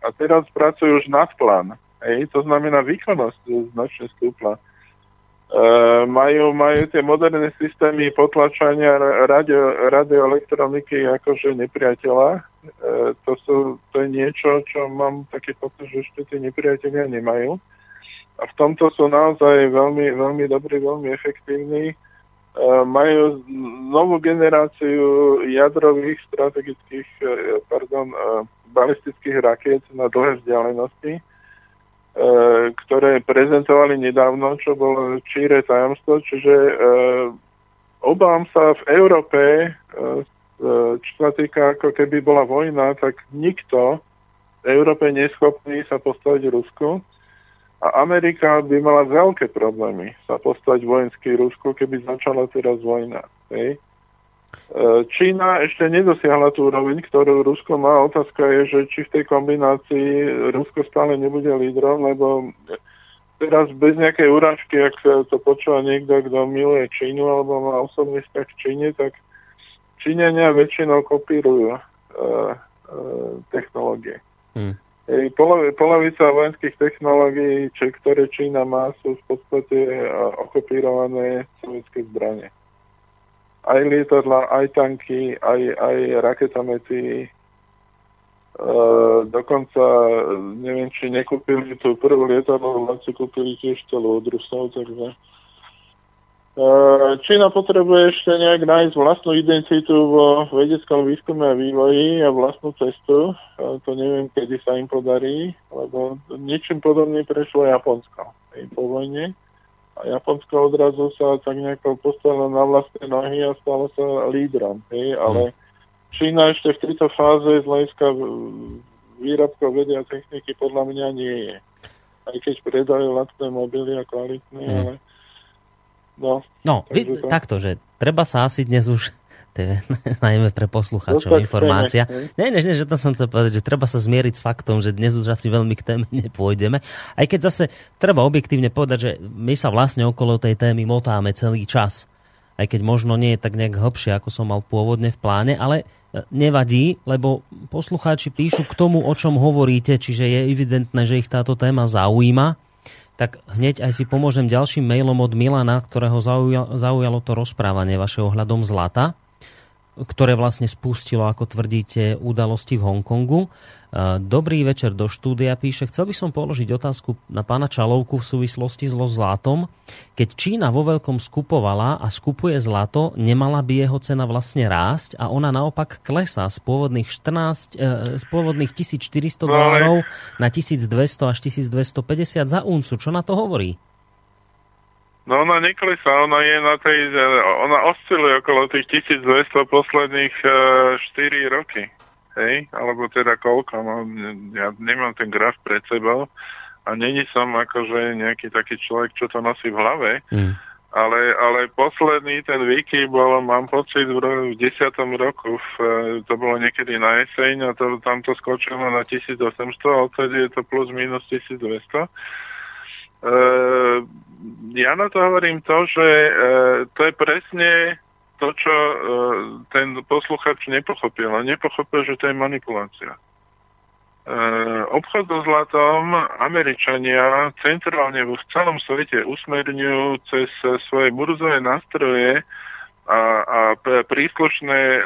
a teraz pracujú už nad plán. Hej, to znamená výkonnosť značne stúpla. Uh, majú, majú tie moderné systémy potlačania radio, radioelektroniky akože nepriateľa. Uh, to, sú, to je niečo, čo mám taký pocit, že ešte tie nepriateľia nemajú. A v tomto sú naozaj veľmi, veľmi dobrí, veľmi efektívni. Uh, majú novú generáciu jadrových strategických, pardon, balistických rakiet na dlhé vzdialenosti E, ktoré prezentovali nedávno, čo bolo číre tajomstvo, čiže e, obám sa v Európe, e, čo sa týka ako keby bola vojna, tak nikto v Európe neschopný sa postaviť Rusku a Amerika by mala veľké problémy sa postaviť vojenský Rusku, keby začala teraz vojna. Hej? Čína ešte nedosiahla tú úroveň, ktorú Rusko má. Otázka je, že či v tej kombinácii Rusko stále nebude lídrom, lebo teraz bez nejakej úražky, ak to počúva niekto, kto miluje Čínu alebo má osobný vzťah k Číne, tak Číňania väčšinou kopírujú uh, uh, technológie. Hmm. Polovi, polovica vojenských technológií, či, ktoré Čína má, sú v podstate uh, okopírované sovietské zbranie aj lietadla, aj tanky, aj, aj raketomety. E, dokonca neviem, či nekúpili tú prvú lietadlo, si kúpili tiež celú od Rusov, takže e, Čína potrebuje ešte nejak nájsť vlastnú identitu vo vedeckom výskume a vývoji a vlastnú cestu. E, to neviem, kedy sa im podarí, lebo niečím podobne prešlo Japonsko po vojne a Japonsko odrazu sa tak nejako postavilo na vlastné nohy a stalo sa lídrom. Hej? Ale mm. Čína ešte v tejto fáze z hľadiska výrobkov vedy a techniky podľa mňa nie je. Aj keď predajú lacné mobily a kvalitné, mm. ale No, no vy, to... takto, že treba sa asi dnes už to je najmä pre poslucháčov informácia. Nie, nie, nie, že to som chcel povedať, že treba sa zmieriť s faktom, že dnes už asi veľmi k téme nepôjdeme. Aj keď zase treba objektívne povedať, že my sa vlastne okolo tej témy motáme celý čas. Aj keď možno nie je tak nejak hlbšie, ako som mal pôvodne v pláne, ale e, nevadí, lebo poslucháči píšu k tomu, o čom hovoríte, čiže je evidentné, že ich táto téma zaujíma tak hneď aj si pomôžem ďalším mailom od Milana, ktorého zaujalo to rozprávanie vašeho ohľadom zlata ktoré vlastne spustilo, ako tvrdíte, udalosti v Hongkongu. E, dobrý večer do štúdia píše, chcel by som položiť otázku na pána Čalovku v súvislosti s zlatom. Keď Čína vo veľkom skupovala a skupuje zlato, nemala by jeho cena vlastne rásť a ona naopak klesá z pôvodných, 14, e, z pôvodných 1400 dolárov na 1200 až 1250 za uncu. Čo na to hovorí? No ona neklesá, ona je na tej, ona osciluje okolo tých 1200 posledných uh, e, 4 roky. Hej, alebo teda koľko, no, ja nemám ten graf pred sebou a není som akože nejaký taký človek, čo to nosí v hlave, mm. ale, ale posledný ten wiki bol, mám pocit, v, v 10. roku, v, e, to bolo niekedy na jeseň a to, tam to skočilo na 1800 a odtedy je to plus minus 1200. Uh, ja na to hovorím to, že e, to je presne to, čo e, ten posluchač nepochopil. A nepochopil, že to je manipulácia. E, obchod so zlatom Američania centrálne v celom svete usmerňujú cez svoje burzové nástroje a, a príslušné e,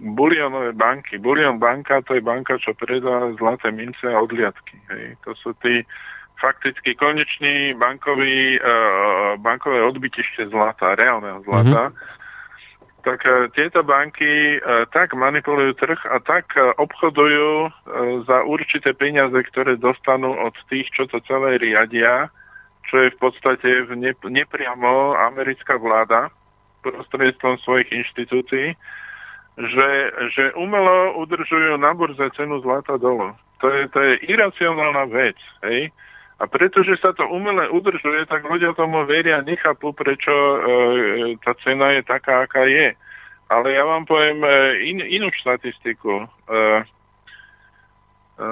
bulionové banky. Bulion banka to je banka, čo predá zlaté mince a odliadky. Hej. To sú tí fakticky koneční bankový, e, bankové odbytište zlata, reálneho zlata. Mm-hmm. Tak e, tieto banky e, tak manipulujú trh a tak e, obchodujú za určité peniaze, ktoré dostanú od tých, čo to celé riadia, čo je v podstate v ne, nepriamo americká vláda prostredstvom svojich inštitúcií, že, že umelo udržujú na burze cenu zlata dolu. To je, to je iracionálna vec. Hej? A pretože sa to umele udržuje, tak ľudia tomu veria, nechápu, prečo e, tá cena je taká, aká je. Ale ja vám poviem e, in, inú štatistiku. E, e,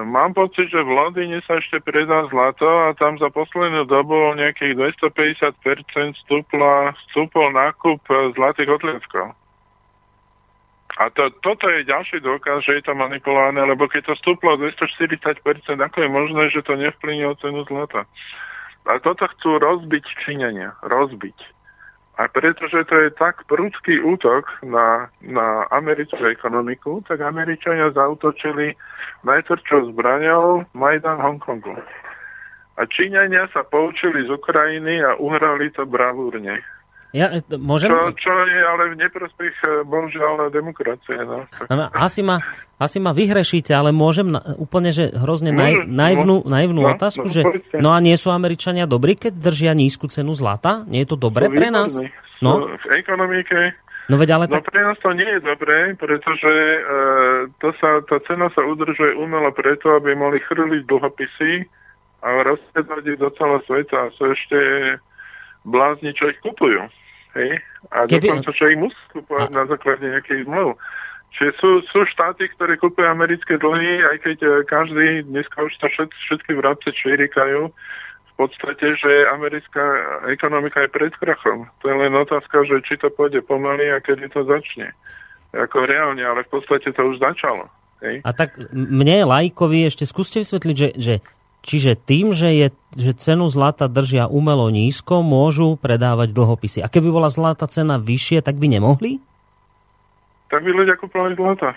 mám pocit, že v Londýne sa ešte predá zlato a tam za poslednú dobu nejakých 250% stúpla, stúpol nákup e, zlatých odlieskov. A to, toto je ďalší dôkaz, že je to manipulované, lebo keď to stúplo 240%, ako je možné, že to nevplynie o cenu zlata? A toto chcú rozbiť činenia. Rozbiť. A pretože to je tak prudký útok na, na americkú ekonomiku, tak Američania zautočili najtvrdšou zbraňou Majdan Hongkongu. A Číňania sa poučili z Ukrajiny a uhrali to bravúrne. Ja, e, môžem? Čo, čo je ale v neprospech, e, bohužiaľ, demokracie. No. Asi, ma, asi ma vyhrešíte, ale môžem na, úplne, že hrozne naj, naivnú, naivnú no, otázku, no, že no a nie sú Američania dobrí, keď držia nízku cenu zlata? Nie je to dobré no, pre nás? No. no. V ekonomike No veď ale no tak... pre nás to nie je dobré, pretože e, to sa, tá cena sa udržuje umelo preto, aby mohli chrliť dlhopisy a rozpredať ich do celého sveta a sú ešte blázni, čo ich kupujú. Hej? A Keby... dokonca ich musí kúpovať a... na základe nejakých zmluv. Čiže sú, sú štáty, ktoré kúpujú americké dlhy, aj keď e, každý, dneska už to všet, všetky vrabce čvirikajú, v podstate, že americká ekonomika je pred krachom. To je len otázka, že či to pôjde pomaly a kedy to začne. Ako reálne, ale v podstate to už začalo. Hej? A tak mne, lajkovi, ešte skúste vysvetliť, že, že Čiže tým, že, je, že cenu zlata držia umelo nízko, môžu predávať dlhopisy. A keby bola zlata cena vyššie, tak by nemohli? Tak by ľudia kúpovali zlata.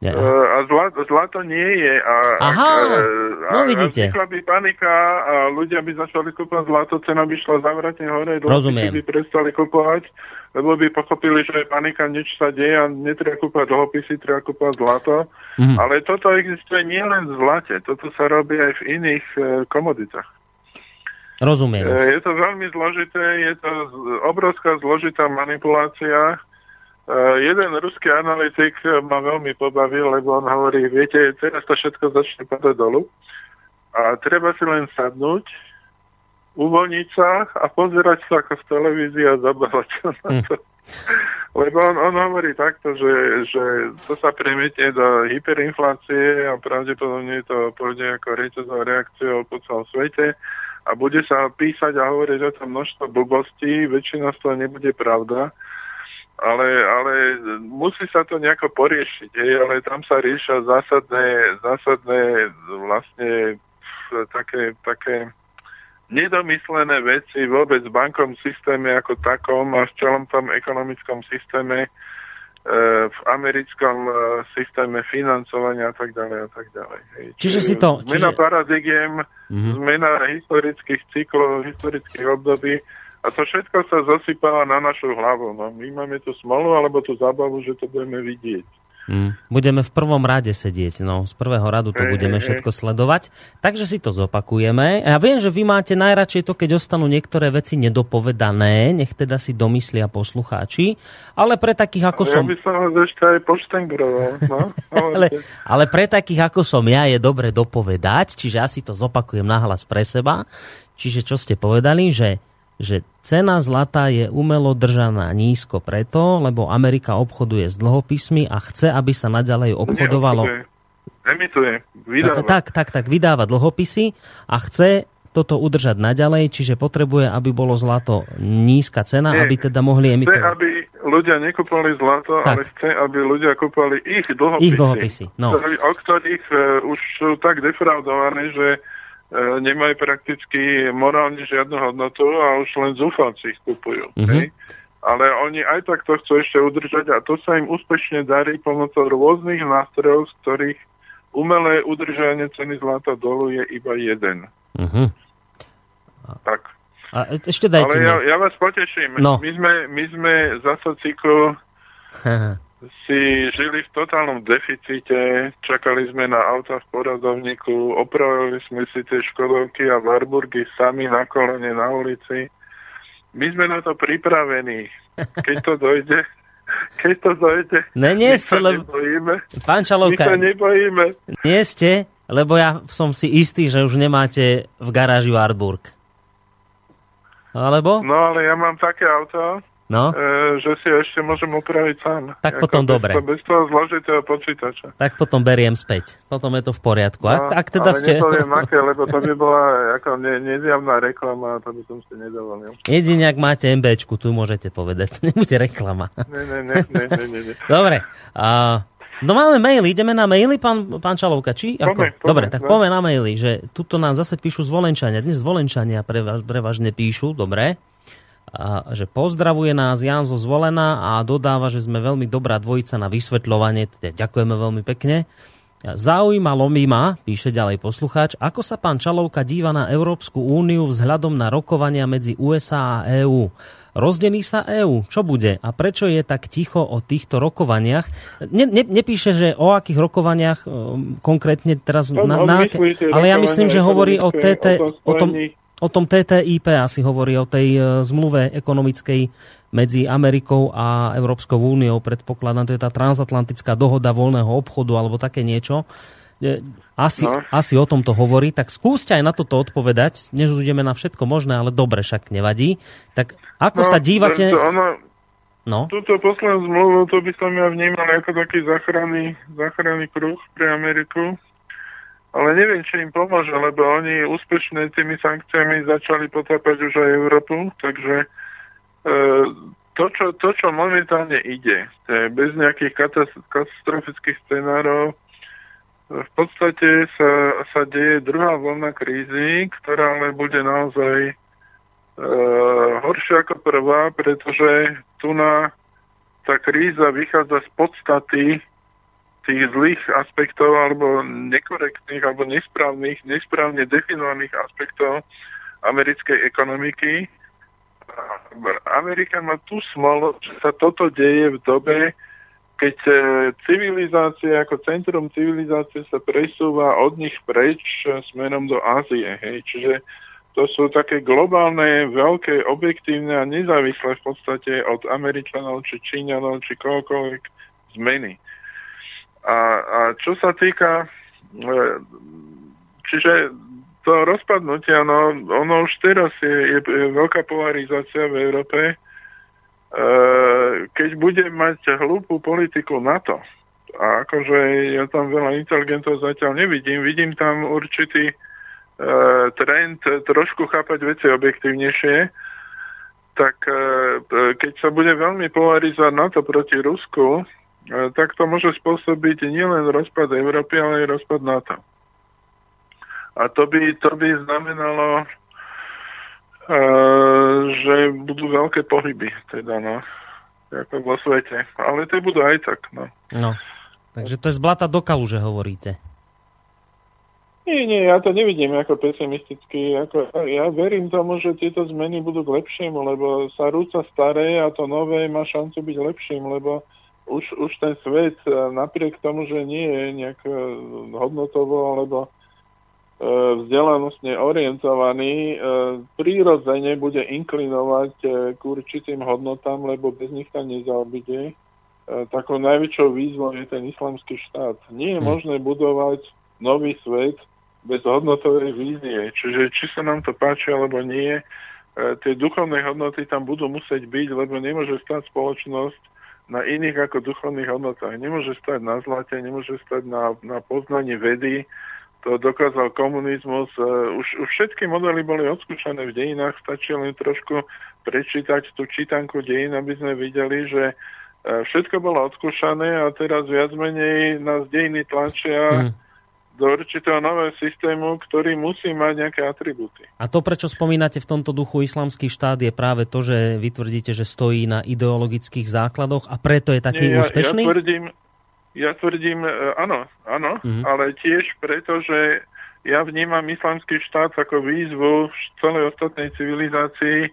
Ja. Uh, a zlato, zlato nie je. A, Aha, a, no vidíte. A by panika a ľudia by začali kúpovať zlato, cena by šla zavratne hore, Rozumiem. by prestali kúpovať, lebo by pochopili, že je panika, nič sa deje a netreba kúpať dlhopisy, treba kúpať zlato. Mm. Ale toto existuje nielen v zlate, toto sa robí aj v iných uh, komoditách. Rozumiem. Uh, je to veľmi zložité, je to obrovská zložitá manipulácia jeden ruský analytik ma veľmi pobavil, lebo on hovorí, viete, teraz to všetko začne padať dolu a treba si len sadnúť, uvoľniť sa a pozerať sa ako v televízii a zabávať sa na hm. to. Mm. Lebo on, on hovorí takto, že, že to sa premietne do hyperinflácie a pravdepodobne to pôjde ako reťazová reakcia po celom svete a bude sa písať a hovoriť o tom množstvo blbostí, väčšina z toho nebude pravda ale, ale musí sa to nejako poriešiť, hej, ale tam sa riešia zásadné, zásadné vlastne také, také nedomyslené veci vôbec v bankom systéme ako takom a v celom tom ekonomickom systéme, e, v americkom e, systéme financovania a tak ďalej a tak ďalej. Hej. Čiže, si to... Zmena čiže... paradigiem, mm-hmm. zmena historických cyklov, historických období, a to všetko sa zasypáva na našu hlavu. No, my máme tú smolu alebo tú zábavu, že to budeme vidieť. Mm. Budeme v prvom rade sedieť, no z prvého radu to hey, budeme hey, všetko sledovať. Takže si to zopakujeme. Ja viem, že vy máte najradšej to, keď ostanú niektoré veci nedopovedané, nech teda si domyslia poslucháči, ale pre takých ako ja som... Ja by som vás ešte aj poštengroval, no. ale, ale pre takých ako som ja je dobre dopovedať, čiže ja si to zopakujem nahlas pre seba. Čiže čo ste povedali, že že cena zlata je umelo držaná nízko preto, lebo Amerika obchoduje s dlhopismi a chce, aby sa naďalej obchodovalo... Emituje, vydáva. Tak, tak, tak, vydáva dlhopisy a chce toto udržať naďalej, čiže potrebuje, aby bolo zlato nízka cena, Nie, aby teda mohli emitovať. Chce, aby ľudia nekúpali zlato, tak. ale chce, aby ľudia kúpali ich dlhopisy. Ich dlhopisy, no. O ktorých uh, už sú tak defraudované, že E, nemajú prakticky morálne žiadnu hodnotu a už len zúfalci ich kupujú. Mm-hmm. Hej? ale oni aj tak to chcú ešte udržať a to sa im úspešne darí pomocou rôznych nástrojov, z ktorých umelé udržanie ceny zlata dolu je iba jeden. Uh-huh. Tak. A e, ešte dajte Ale ja, ja vás poteším. No. My, sme, my sme za sociku si žili v totálnom deficite, čakali sme na auta v poradovníku, opravili sme si tie škodovky a Warburgy sami na kolene na ulici. My sme na to pripravení. Keď to dojde, keď to dojde, ne, nie ste, my sa lebo... nebojíme. Pán Čalovka, my sa nebojíme. Nie ste, lebo ja som si istý, že už nemáte v garáži Warburg. Alebo? No ale ja mám také auto, no? e, že si ešte môžem upraviť sám. Tak potom bez dobre. To, bez toho zložitého počítača. Tak potom beriem späť. Potom je to v poriadku. No, ak, ak teda ale ste... nepoviem aké, lebo to by bola ako ne, nezjavná reklama a to by som si nedovolil. Jedine, ak máte MBčku, tu môžete povedať. Nebude reklama. Ne, ne, ne, ne, ne, ne. Dobre. A No máme maily, ideme na maily, pán, pán Čalovka, či? Ako? Pome, pome, dobre, tak no. poďme na maily, že tuto nám zase píšu z Volenčania. Dnes z Volenčania prevaž, prevažne píšu, dobre. A, že pozdravuje nás Jan zo Zvolena a dodáva, že sme veľmi dobrá dvojica na vysvetľovanie. Teda ďakujeme veľmi pekne. Zaujímalo mi ma, píše ďalej poslucháč, ako sa pán Čalovka díva na Európsku úniu vzhľadom na rokovania medzi USA a EÚ. Rozdení sa EÚ. Čo bude? A prečo je tak ticho o týchto rokovaniach? Ne, ne, nepíše, že o akých rokovaniach um, konkrétne teraz... No, na, na, ale ja myslím, že hovorí o, TT, o, tom, o tom TTIP, asi hovorí o tej uh, zmluve ekonomickej medzi Amerikou a Európskou úniou. Predpokladám, to je tá transatlantická dohoda voľného obchodu alebo také niečo. Asi, no. asi o tom to hovorí, tak skúste aj na toto odpovedať, než ideme na všetko možné, ale dobre, však nevadí. Tak ako no, sa dívate... To, ono, no? Túto poslednú zmluvu, to by som ja vnímal ako taký záchranný, záchranný kruh pre Ameriku. Ale neviem, či im pomôže, lebo oni úspešne tými sankciami začali potápať už aj Európu, takže e, to, čo, to, čo momentálne ide, to je bez nejakých katastrofických scenárov, v podstate sa, sa deje druhá vlna krízy, ktorá ale bude naozaj e, horšia ako prvá, pretože tu na tá kríza vychádza z podstaty tých zlých aspektov alebo nekorektných alebo nesprávnych, nesprávne definovaných aspektov americkej ekonomiky. Amerika má tú smolu, že sa toto deje v dobe, keď e, civilizácia ako centrum civilizácie sa presúva od nich preč e, smerom do Ázie. Hej. Čiže to sú také globálne, veľké, objektívne a nezávislé v podstate od Američanov, či Číňanov, či kohokoľvek zmeny. A, a čo sa týka, e, čiže to rozpadnutie, no, ono už teraz je, je veľká polarizácia v Európe, Eh, keď budem mať hlúpu politiku na to, a akože ja tam veľa inteligentov zatiaľ nevidím, vidím tam určitý uh, trend trošku chápať veci objektívnejšie, tak uh, keď sa bude veľmi polarizovať na to proti Rusku, tak to môže spôsobiť nielen rozpad Európy, ale aj rozpad NATO. A to by, to by znamenalo že budú veľké pohyby, teda no, ako vo svete. Ale to budú aj tak, no. No, takže to je z blata do kalu, že hovoríte. Nie, nie, ja to nevidím ako pesimisticky. Ako, ja verím tomu, že tieto zmeny budú k lepšiemu, lebo sa rúca staré a to nové má šancu byť lepším, lebo už, už ten svet napriek tomu, že nie je nejak e, hodnotovo alebo E, vzdelanostne orientovaný, e, prírodzene bude inklinovať e, k určitým hodnotám, lebo bez nich tam nezaobide. Takou najväčšou výzvou je ten islamský štát. Nie je hm. možné budovať nový svet bez hodnotovej vízie. Čiže či sa nám to páči alebo nie, tie duchovné hodnoty tam budú musieť byť, lebo nemôže stať spoločnosť na iných ako duchovných hodnotách. Nemôže stať na zlate, nemôže stať na, na poznanie vedy, to dokázal komunizmus. E, už, už všetky modely boli odskúšané v dejinách, stačí len trošku prečítať tú čítanku dejín, aby sme videli, že e, všetko bolo odskúšané a teraz viac menej nás dejiny tlačia mm. Do určitého nového systému, ktorý musí mať nejaké atribúty. A to, prečo spomínate v tomto duchu islamský štát, je práve to, že vy tvrdíte, že stojí na ideologických základoch a preto je taký Nie, ja, úspešný? Ja tvrdím, ja tvrdím, e, áno, áno, mm-hmm. ale tiež preto, že ja vnímam islamský štát ako výzvu celej ostatnej civilizácii,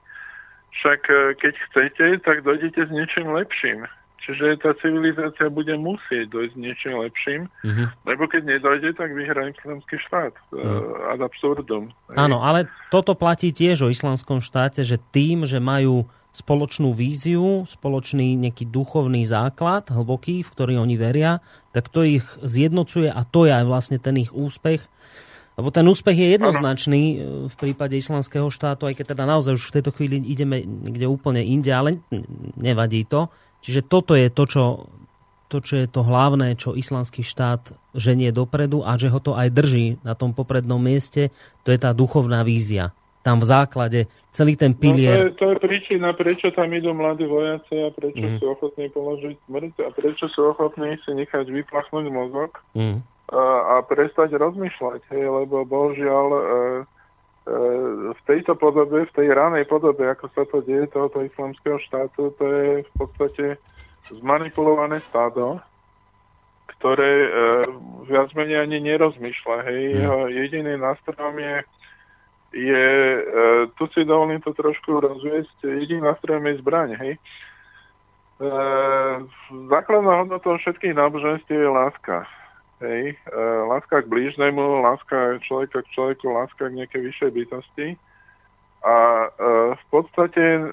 však e, keď chcete, tak dojdete s niečím lepším. Čiže tá civilizácia bude musieť dojsť niečím lepším, uh-huh. lebo keď nedojde, tak vyhrá islamský štát. Uh-huh. Ad absurdum. Áno, ale toto platí tiež o islamskom štáte, že tým, že majú spoločnú víziu, spoločný nejaký duchovný základ, hlboký, v ktorý oni veria, tak to ich zjednocuje a to je aj vlastne ten ich úspech. Lebo ten úspech je jednoznačný ano. v prípade islamského štátu, aj keď teda naozaj už v tejto chvíli ideme niekde úplne inde, ale nevadí to. Čiže toto je to, čo, to, čo je to hlavné, čo islamský štát ženie dopredu a že ho to aj drží na tom poprednom mieste, to je tá duchovná vízia. Tam v základe celý ten pilier... No to, je, to je príčina, prečo tam idú mladí vojaci a prečo mm. sú ochotní položiť smrť a prečo sú ochotní si nechať vyplachnúť mozog mm. a, a prestať rozmýšľať, hej, lebo bohužiaľ e, v tejto podobe, v tej ranej podobe, ako sa to deje tohoto islamského štátu, to je v podstate zmanipulované stádo, ktoré e, viac menej ani nerozmýšľa. Hej. Mm. Jeho jediným nástrojom je, je e, tu si dovolím to trošku rozviesť, jediným nástrojom je zbraň. Hej. E, základná hodnota všetkých náboženstiev je láska. Hej. E, láska k blížnemu, láska človeka k človeku, láska k nejakej vyššej bytosti. A e, v podstate e,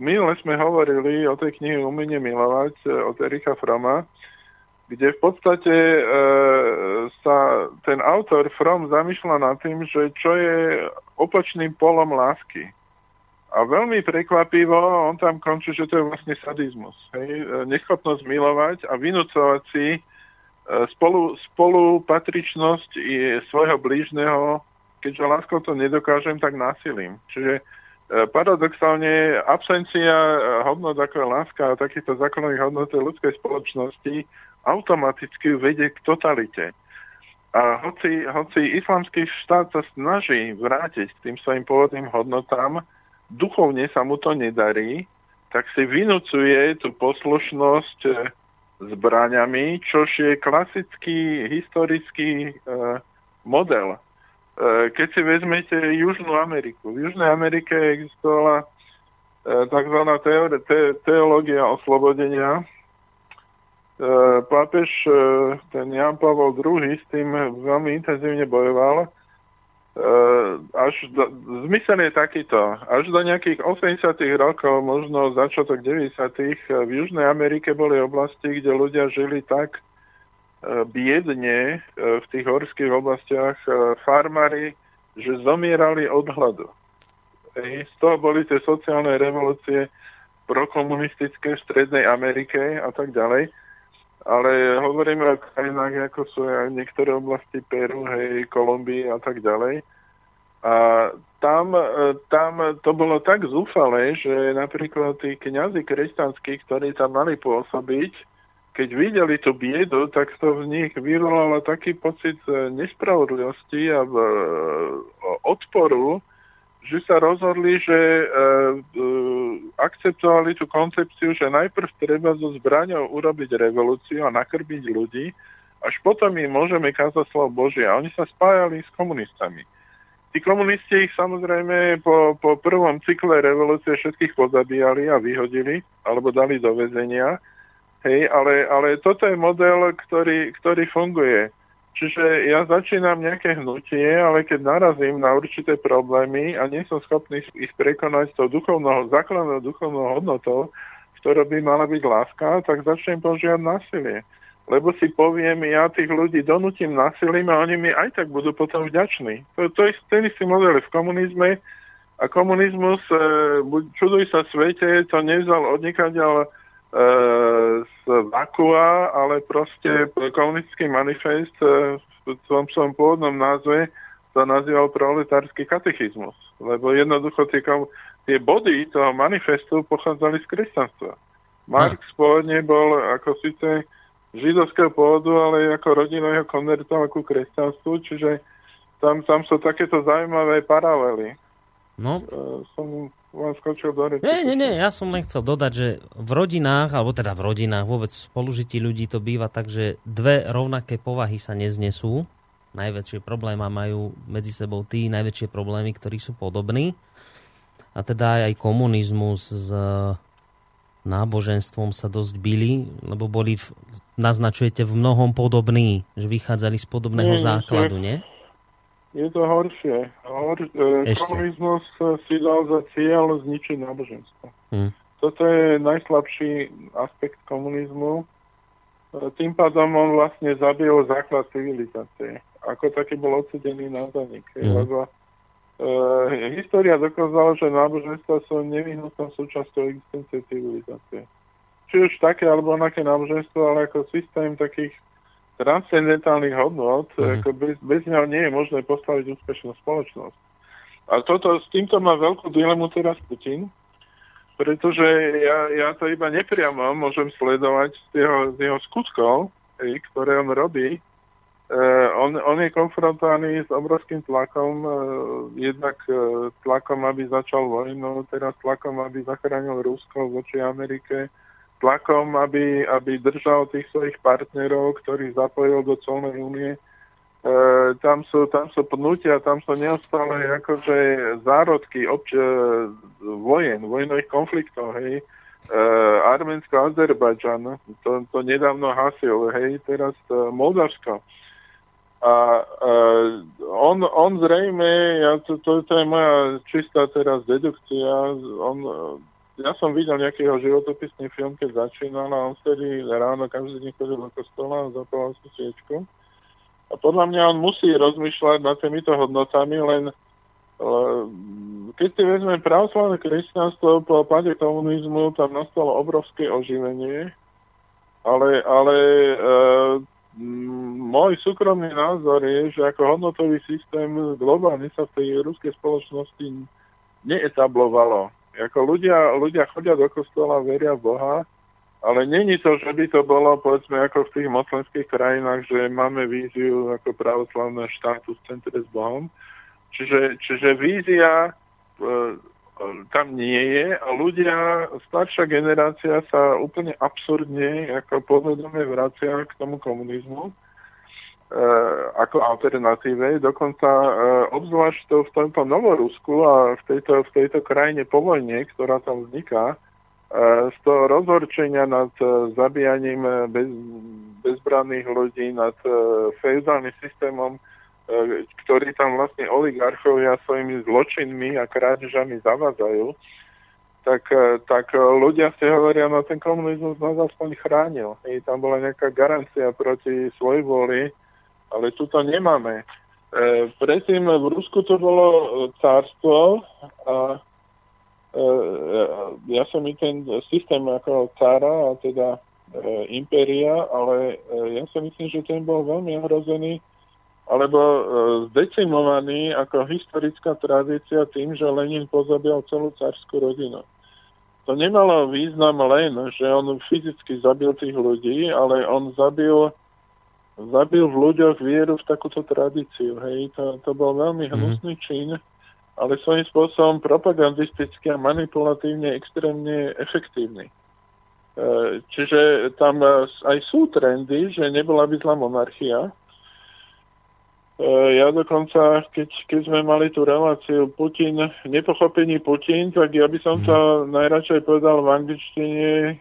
minule sme hovorili o tej knihe Umenie milovať e, od Ericha Froma, kde v podstate sa ten autor From zamýšľa nad tým, že čo je opačným polom lásky. A veľmi prekvapivo, on tam končí, že to je vlastne sadizmus. Hej? Neschopnosť milovať a vynúcovať si spolu, spolupatričnosť svojho blížneho keďže láskou to nedokážem, tak násilím. Čiže e, paradoxálne absencia e, hodnot ako je láska a takýchto základných hodnot ľudskej spoločnosti automaticky vedie k totalite. A hoci, hoci islamský štát sa snaží vrátiť k tým svojim pôvodným hodnotám, duchovne sa mu to nedarí, tak si vynúcuje tú poslušnosť e, zbraňami, čož je klasický historický e, model E, keď si vezmete Južnú Ameriku. V Južnej Amerike existovala e, tzv. Te- teológia oslobodenia. E, pápež, ten Jan Pavel II s tým veľmi intenzívne bojoval. Až do, zmysel je takýto. Až do nejakých 80 rokov, možno začiatok 90 v Južnej Amerike boli oblasti, kde ľudia žili tak, biedne e, v tých horských oblastiach farmári, že zomierali od hladu. Z toho boli tie sociálne revolúcie prokomunistické v Strednej Amerike a tak ďalej. Ale hovoríme o krajinách, ako sú aj niektoré oblasti Peru, hej, Kolumbii a tak ďalej. A tam, e, tam to bolo tak zúfale, že napríklad tí kňazi kresťanskí, ktorí tam mali pôsobiť, keď videli tú biedu, tak to v nich vyvolalo taký pocit e, nespravodlivosti a e, odporu, že sa rozhodli, že e, akceptovali tú koncepciu, že najprv treba so zbraňou urobiť revolúciu a nakrbiť ľudí, až potom im môžeme kázať slovo Božie. A oni sa spájali s komunistami. Tí komunisti ich samozrejme po, po prvom cykle revolúcie všetkých pozabíjali a vyhodili, alebo dali do väzenia Hej, ale, ale toto je model, ktorý, ktorý funguje. Čiže ja začínam nejaké hnutie, ale keď narazím na určité problémy a nie som schopný ich prekonať tou duchovnou, základnou duchovnou hodnotou, ktorá by mala byť láska, tak začnem používať násilie. Lebo si poviem, ja tých ľudí donútim násilím a oni mi aj tak budú potom vďační. To, to je ten istý model v komunizme a komunizmus, e, čuduj sa svete, to nevzal od ale z Vakua, ale proste komunistický manifest e, v tom svojom pôvodnom názve sa nazýval proletársky katechizmus, lebo jednoducho tie, tie body toho manifestu pochádzali z kresťanstva. Marx pôvodne bol ako síce židovského pôvodu, ale ako rodinového konvertova ku kresťanstvu, čiže tam, tam sú takéto zaujímavé paralely. No. Uh, som vám skočil do reči. Nie, nie, nie, ja som len chcel dodať, že v rodinách, alebo teda v rodinách, vôbec v spolužití ľudí to býva tak, že dve rovnaké povahy sa neznesú. Najväčšie problémy majú medzi sebou tí najväčšie problémy, ktorí sú podobní. A teda aj komunizmus s náboženstvom sa dosť byli, lebo boli, v, naznačujete, v mnohom podobní, že vychádzali z podobného nie, základu, nie? Je to horšie. Hor, e, komunizmus si dal za cieľ zničiť náboženstvo. Hmm. Toto je najslabší aspekt komunizmu. E, tým pádom on vlastne zabil základ civilizácie. Ako taký bol odsudený na zanik. Hmm. Lebo e, história dokázala, že náboženstva sú nevyhnutnou súčasťou existencie civilizácie. Či už také alebo onaké náboženstvo, ale ako systém takých transcendentálnych hodnot, mm. ako bez, bez neho nie je možné postaviť úspešnú spoločnosť. A toto, s týmto má veľkú dilemu teraz Putin, pretože ja, ja to iba nepriamo môžem sledovať z jeho, z jeho skutkov, ktoré on robí. Uh, on, on je konfrontovaný s obrovským tlakom, uh, jednak uh, tlakom, aby začal vojnu, teraz tlakom, aby zachránil Rusko voči Amerike, tlakom, aby, aby držal tých svojich partnerov, ktorých zapojil do colnej únie. E, tam, sú, tam sú pnutia, tam sú neustále akože zárodky obč- e, vojen, vojnových konfliktov, hej. E, Arménsko, Azerbajdžan, to, to nedávno hasil, hej, teraz to Moldavsko. A uh, on, on zrejme, ja, to, to, to je moja čistá teraz dedukcia, on ja som videl nejaký jeho životopisný film, keď začínal a on vtedy ráno každý deň chodil do kostola a zapával si sviečku. A podľa mňa on musí rozmýšľať nad týmito hodnotami, len keď si vezme pravoslavné kresťanstvo po páde komunizmu, tam nastalo obrovské oživenie, ale, ale e, môj súkromný názor je, že ako hodnotový systém globálne sa v tej ruskej spoločnosti neetablovalo. Ako ľudia, ľudia chodia do kostola, veria v Boha, ale není to, že by to bolo, povedzme, ako v tých moslimských krajinách, že máme víziu ako pravoslavného štátu v centre s Bohom. Čiže, čiže vízia e, tam nie je a ľudia, staršia generácia sa úplne absurdne ako vracia k tomu komunizmu ako alternatíve. Dokonca eh, obzvlášť to v tomto Novorusku a v tejto, v tejto krajine po vojne, ktorá tam vzniká, eh, z toho rozhorčenia nad zabíjaním bez, bezbranných ľudí, nad feudálnym systémom, ktorý tam vlastne oligarchovia svojimi zločinmi a krádežami zavádzajú, tak, tak ľudia si hovoria, no ten komunizmus nás aspoň chránil. I tam bola nejaká garancia proti svojvoli, ale tu to nemáme. E, predtým v Rusku to bolo cárstvo a e, ja som i ten systém ako cára, a teda e, impéria, ale e, ja si myslím, že ten bol veľmi ohrozený alebo e, zdecimovaný ako historická tradícia tým, že Lenin pozabil celú cárskú rodinu. To nemalo význam len, že on fyzicky zabil tých ľudí, ale on zabil zabil v ľuďoch vieru v takúto tradíciu. Hej. To, to bol veľmi mhm. hnusný mm. čin, ale svojím spôsobom propagandisticky a manipulatívne extrémne efektívny. E, čiže tam aj sú trendy, že nebola by zlá monarchia. E, ja dokonca, keď, keď sme mali tú reláciu Putin, nepochopení Putin, tak ja by som to mhm. najradšej povedal v angličtine e,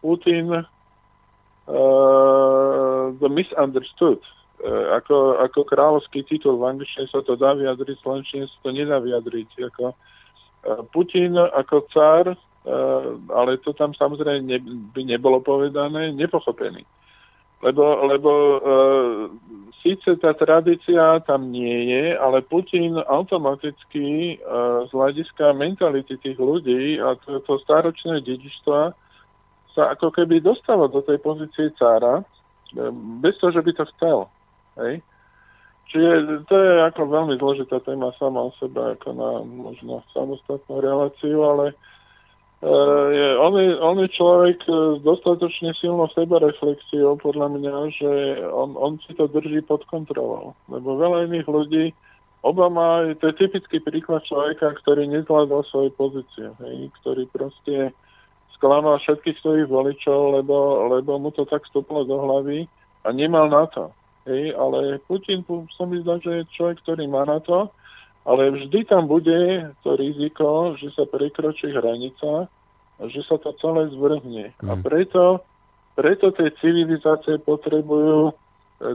Putin The Misunderstood. Uh, ako, ako kráľovský titul v angličtine sa to dá vyjadriť, slovenčine sa to nedá vyjadriť. Ako, uh, Putin ako cár, ale to tam samozrejme ne, by nebolo povedané, nepochopený. Lebo, lebo uh, síce tá tradícia tam nie je, ale Putin automaticky uh, z hľadiska mentality tých ľudí a to, to staročné dedičstva sa ako keby dostalo do tej pozície cára, e, bez toho, že by to chcel. Hej? Čiže to je ako veľmi zložitá téma sama o sebe, ako na možno samostatnú reláciu, ale je, on, je, on je človek s dostatočne silnou sebareflexiou, podľa mňa, že on, on si to drží pod kontrolou. Lebo veľa iných ľudí, Obama, to je typický príklad človeka, ktorý nezvládol svoju pozíciu, hej, ktorý proste sklamal všetkých svojich voličov, lebo, lebo mu to tak stúplo do hlavy a nemal na to. Hej, ale Putin som mi zdá, že je človek, ktorý má na to, ale vždy tam bude to riziko, že sa prekročí hranica a že sa to celé zvrhne. Mm. A preto, preto tie civilizácie potrebujú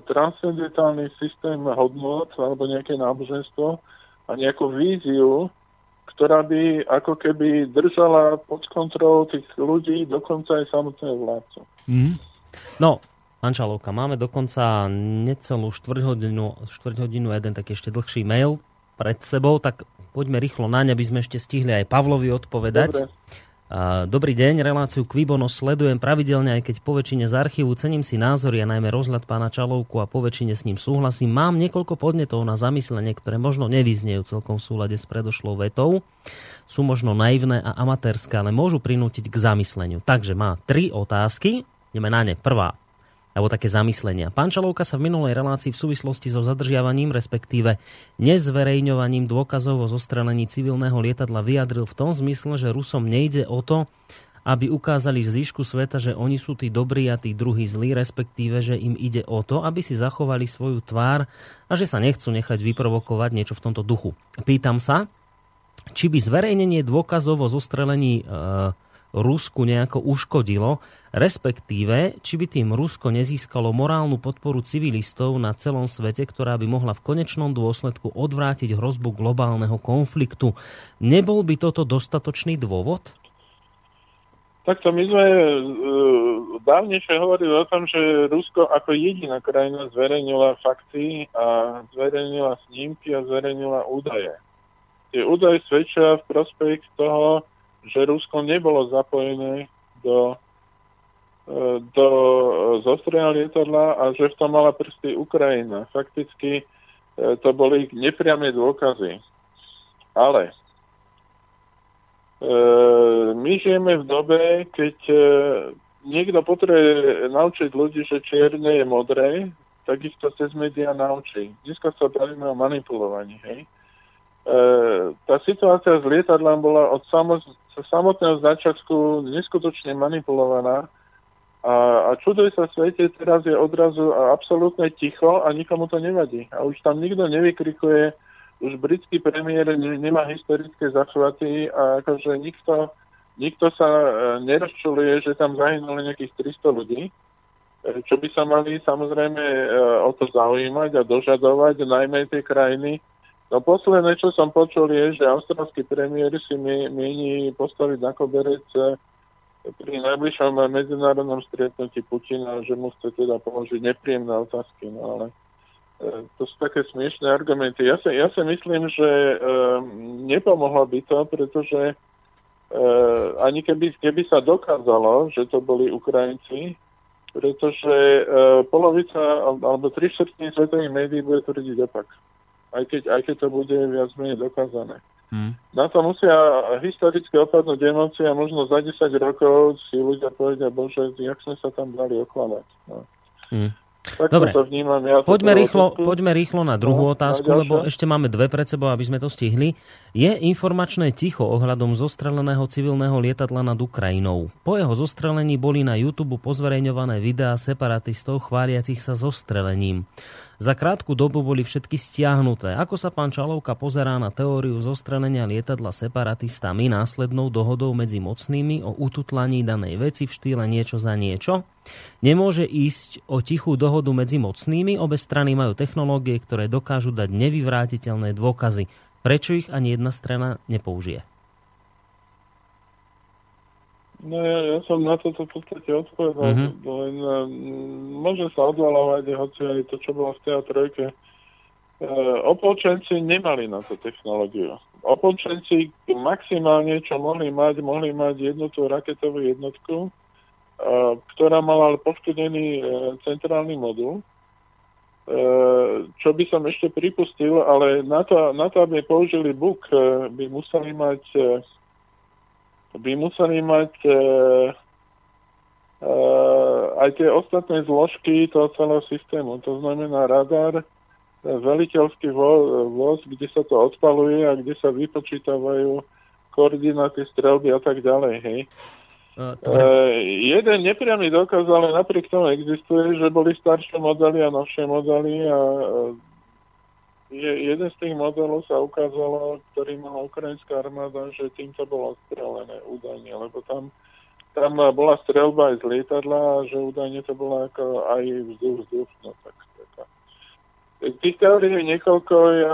transcendentálny systém hodnot alebo nejaké náboženstvo a nejakú víziu, ktorá by ako keby držala pod kontrolou tých ľudí, dokonca aj samotného vládcu. Mm. No, Ančalovka, máme dokonca necelú štvrťhodinu, štvrťhodinu jeden taký ešte dlhší mail pred sebou, tak poďme rýchlo naň, aby sme ešte stihli aj Pavlovi odpovedať. Dobre. Dobrý deň, reláciu Kvibono sledujem pravidelne, aj keď po väčšine z archívu cením si názory a najmä rozhľad pána Čalovku a po väčšine s ním súhlasím. Mám niekoľko podnetov na zamyslenie, ktoré možno nevyznejú celkom v súlade s predošlou vetou. Sú možno naivné a amatérske, ale môžu prinútiť k zamysleniu. Takže má tri otázky. Ideme na ne. Prvá alebo také zamyslenia. Pán Čalovka sa v minulej relácii v súvislosti so zadržiavaním, respektíve nezverejňovaním dôkazov o zostrelení civilného lietadla vyjadril v tom zmysle, že Rusom nejde o to, aby ukázali zvyšku sveta, že oni sú tí dobrí a tí druhí zlí, respektíve, že im ide o to, aby si zachovali svoju tvár a že sa nechcú nechať vyprovokovať niečo v tomto duchu. Pýtam sa, či by zverejnenie dôkazov o zostrelení e, Rusku nejako uškodilo, respektíve, či by tým Rusko nezískalo morálnu podporu civilistov na celom svete, ktorá by mohla v konečnom dôsledku odvrátiť hrozbu globálneho konfliktu. Nebol by toto dostatočný dôvod? Takto my sme uh, dávnejšie hovorili o tom, že Rusko ako jediná krajina zverejnila fakty a zverejnila snímky a zverejnila údaje. Tie údaje svedčia v prospech toho, že Rusko nebolo zapojené do, e, do zostrojenia lietadla a že v tom mala prsty Ukrajina. Fakticky e, to boli nepriame dôkazy. Ale e, my žijeme v dobe, keď niekto potrebuje naučiť ľudí, že čierne je modré, tak ich to cez médiá naučí. Dneska sa bavíme o manipulovaní, hej? E, tá situácia s lietadlom bola od samotného začiatku neskutočne manipulovaná a, a čuduj sa svete, teraz je odrazu absolútne ticho a nikomu to nevadí. A už tam nikto nevykrikuje, už britský premiér nemá historické zachvaty a akože nikto, nikto sa e, nerozčuluje, že tam zahynulo nejakých 300 ľudí, e, čo by sa mali samozrejme o to zaujímať a dožadovať, najmä tie krajiny, No posledné, čo som počul, je, že austrálsky premiér si mieni postaviť na koberec pri najbližšom medzinárodnom stretnutí Putina, že mu chce teda položiť nepríjemné otázky. No ale e, to sú také smiešné argumenty. Ja si, ja si myslím, že e, nepomohlo by to, pretože e, ani keby, keby sa dokázalo, že to boli Ukrajinci, pretože e, polovica alebo tri štvrtiny svetových médií bude tvrdiť opak aj keď, aj keď to bude viac menej dokázané. Hmm. Na to musia historicky opadnúť emócie a možno za 10 rokov si ľudia povedia, bože, jak sme sa tam dali oklamať. No. Hmm. Tak Dobre, to vnímam ja poďme, rýchlo, poďme rýchlo na druhú no, otázku, lebo ešte máme dve pred sebou, aby sme to stihli. Je informačné ticho ohľadom zostreleného civilného lietadla nad Ukrajinou. Po jeho zostrelení boli na YouTube pozverejňované videá separatistov chváliacich sa zostrelením. Za krátku dobu boli všetky stiahnuté. Ako sa pán Čalovka pozerá na teóriu zostrelenia lietadla separatistami následnou dohodou medzi mocnými o ututlaní danej veci v štýle niečo za niečo? Nemôže ísť o tichú dohodu medzi mocnými, obe strany majú technológie, ktoré dokážu dať nevyvrátiteľné dôkazy. Prečo ich ani jedna strana nepoužije? No ja, ja som na toto v podstate odpovedal. Mm-hmm. Len uh, môže sa odvalovať, hoci aj to, čo bolo v tej trojke. Uh, opolčenci nemali na to technológiu. Opolčenci maximálne, čo mohli mať, mohli mať jednu tú raketovú jednotku, uh, ktorá mala poškodený uh, centrálny modul, uh, čo by som ešte pripustil, ale na to, na to aby použili BUK, uh, by museli mať uh, by museli mať e, e, aj tie ostatné zložky toho celého systému. To znamená radar, veliteľský voz, kde sa to odpaluje a kde sa vypočítavajú koordináty strelby a tak ďalej. Hej. Uh, jeden nepriamy dokaz, ale napriek tomu existuje, že boli staršie modely a novšie modely a je, jeden z tých modelov sa ukázalo, ktorý mala ukrajinská armáda, že týmto bolo strelené údajne, lebo tam, tam bola strelba aj z lietadla a že údajne to bolo ako aj vzduch, vzduch, no tak, tak. Tých teórií je niekoľko, ja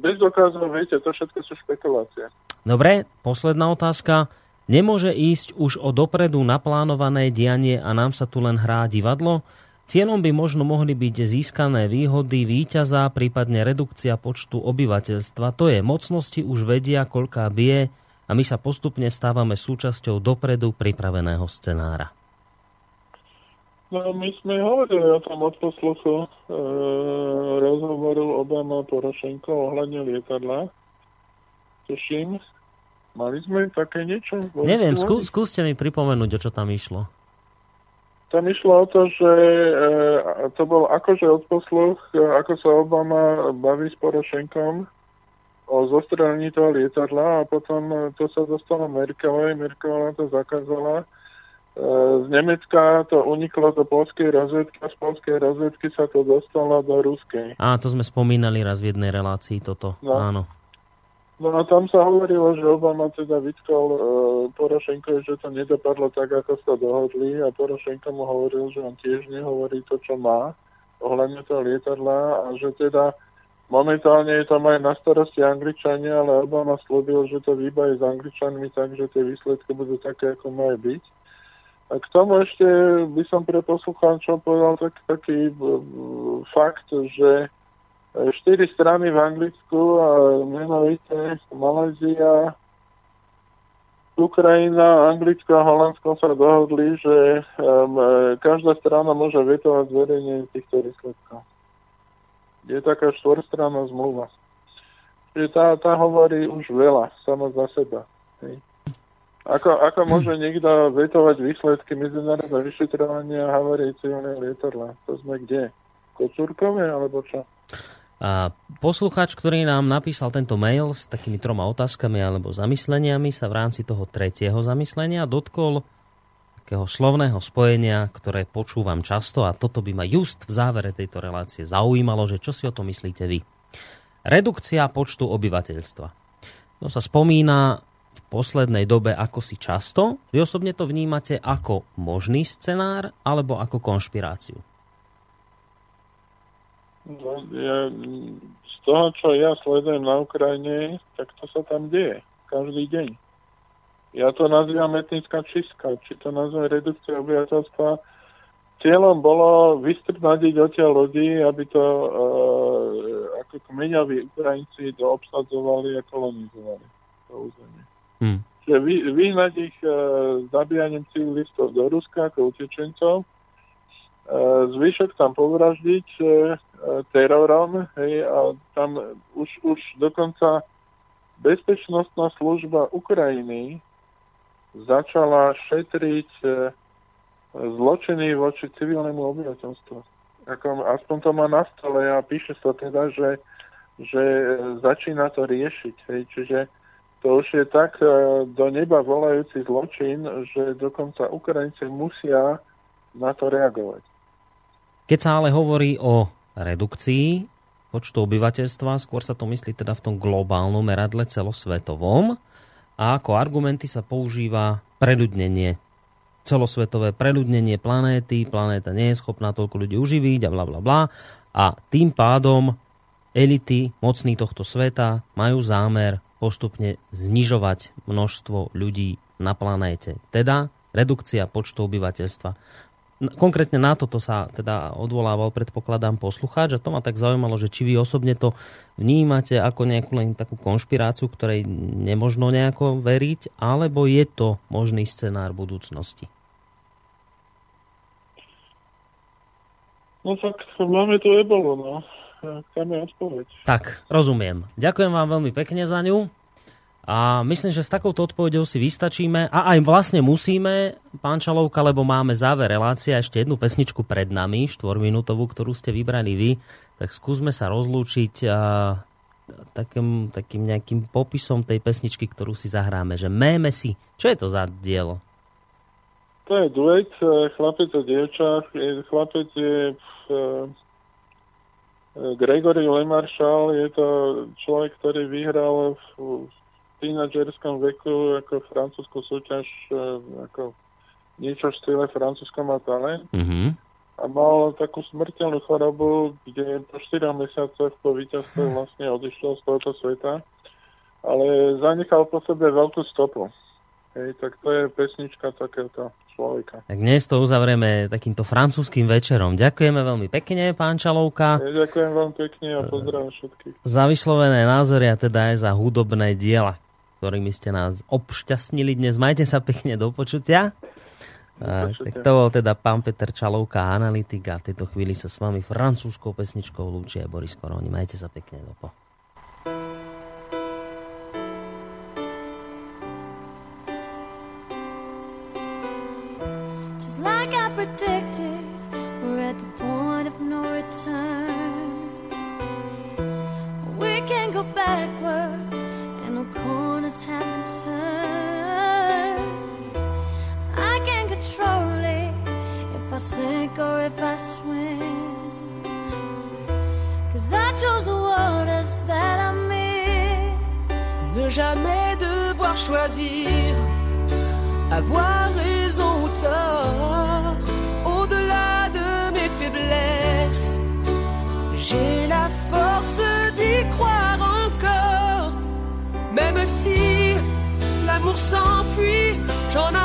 bez dokázov, viete, to všetko sú špekulácie. Dobre, posledná otázka. Nemôže ísť už o dopredu naplánované dianie a nám sa tu len hrá divadlo? Cieľom by možno mohli byť získané výhody víťaza, prípadne redukcia počtu obyvateľstva. To je mocnosti už vedia, koľká bije a my sa postupne stávame súčasťou dopredu pripraveného scenára. No, my sme hovorili o tom odposluchu e, rozhovoru Obama Porošenko ohľadne lietadla. Tuším, Mali sme také niečo? Neviem, skú, skúste mi pripomenúť, o čo tam išlo. Tam išlo o to, že e, to bol akože odposluch, e, ako sa Obama baví s Porošenkom o zostrelení toho lietadla a potom e, to sa dostalo Merkelovej, Merkelová to zakázala. Z Nemecka to uniklo do polskej rozvedky a z polskej rozvedky sa to dostalo do ruskej. Á, to sme spomínali raz v jednej relácii toto, no. áno. No a tam sa hovorilo, že Obama teda vytkol e, Porošenko, že to nedopadlo tak, ako sa dohodli a Porošenko mu hovoril, že on tiež nehovorí to, čo má ohľadne toho lietadla a že teda momentálne je tam aj na starosti Angličania, ale Obama slúbil, že to vybají s Angličanmi tak, že tie výsledky budú také, ako majú byť. A k tomu ešte by som pre poslucháčov povedal tak, taký uh, fakt, že štyri strany v Anglicku menovite Malézia, Ukrajina, Anglicko a Holandsko sa dohodli, že um, každá strana môže vetovať zverejnenie týchto výsledkov. Je taká štvorstranná zmluva. Čiže tá, tá hovorí už veľa sama za seba. Hej. Ako, ako môže niekto vetovať výsledky medzinárodného vyšetrovania havárie civilného lietadla? To sme kde? Kocúrkové alebo čo? A poslucháč, ktorý nám napísal tento mail s takými troma otázkami alebo zamysleniami, sa v rámci toho tretieho zamyslenia dotkol takého slovného spojenia, ktoré počúvam často a toto by ma just v závere tejto relácie zaujímalo, že čo si o to myslíte vy. Redukcia počtu obyvateľstva. To sa spomína v poslednej dobe ako si často. Vy osobne to vnímate ako možný scenár alebo ako konšpiráciu? No, ja, z toho, čo ja sledujem na Ukrajine, tak to sa tam deje každý deň. Ja to nazývam etnická čistka, či to nazvem redukcia obyvateľstva. Cieľom bolo vystrnadiť odtiaľ ľudí, aby to uh, ako kmeňaví Ukrajinci doobsadzovali a kolonizovali to územie. Hmm. Čiže vy, vyhnať ich uh, zabíjaním civilistov do Ruska ako utečencov, zvyšok tam povraždiť, uh, terorom hej, a tam už, už dokonca bezpečnostná služba Ukrajiny začala šetriť e, zločiny voči civilnému obyvateľstvu. Aspoň to má na stole a píše sa teda, že, že začína to riešiť. Hej. Čiže to už je tak e, do neba volajúci zločin, že dokonca Ukrajinci musia na to reagovať. Keď sa ale hovorí o redukcii počtu obyvateľstva, skôr sa to myslí teda v tom globálnom meradle celosvetovom a ako argumenty sa používa preľudnenie celosvetové preľudnenie planéty, planéta nie je schopná toľko ľudí uživiť a bla bla bla a tým pádom elity mocní tohto sveta majú zámer postupne znižovať množstvo ľudí na planéte. Teda redukcia počtu obyvateľstva. Konkrétne na toto sa teda odvolával, predpokladám, poslucháč a to ma tak zaujímalo, že či vy osobne to vnímate ako nejakú len takú konšpiráciu, ktorej nemožno nejako veriť, alebo je to možný scenár budúcnosti? No tak máme tu ebolu, no. Tam je odpoveď. Tak, rozumiem. Ďakujem vám veľmi pekne za ňu. A myslím, že s takouto odpovedou si vystačíme a aj vlastne musíme, pán Čalovka, lebo máme záver relácia, ešte jednu pesničku pred nami, štvorminútovú, ktorú ste vybrali vy, tak skúsme sa rozlúčiť a takým, takým nejakým popisom tej pesničky, ktorú si zahráme, že méme si. Čo je to za dielo? To je duet e, chlapec a dievča. Chlapec je e, Gregory Lemaršal, je to človek, ktorý vyhral v tínadžerskom veku ako francúzsku súťaž, e, ako niečo v štýle Francúzsko má talent. Mm-hmm. A mal takú smrteľnú chorobu, kde po 4 mesiacoch po víťazstve vlastne odišiel z tohoto sveta. Ale zanechal po sebe veľkú stopu. Hej, tak to je pesnička takéhoto človeka. Tak dnes to uzavrieme takýmto francúzským večerom. Ďakujeme veľmi pekne, pán Čalovka. Ja, ďakujem veľmi pekne a pozdravujem všetkých. Za vyslovené názory a teda aj za hudobné diela ktorými ste nás obšťastnili dnes. Majte sa pekne do počutia. A, tak to bol teda pán Peter Čalovka, analytik a v tejto chvíli sa s vami francúzskou pesničkou lúči aj Boris Koroni. Majte sa pekne do po. Just like I predicted, we're at the point of no return. We can go backwards 说那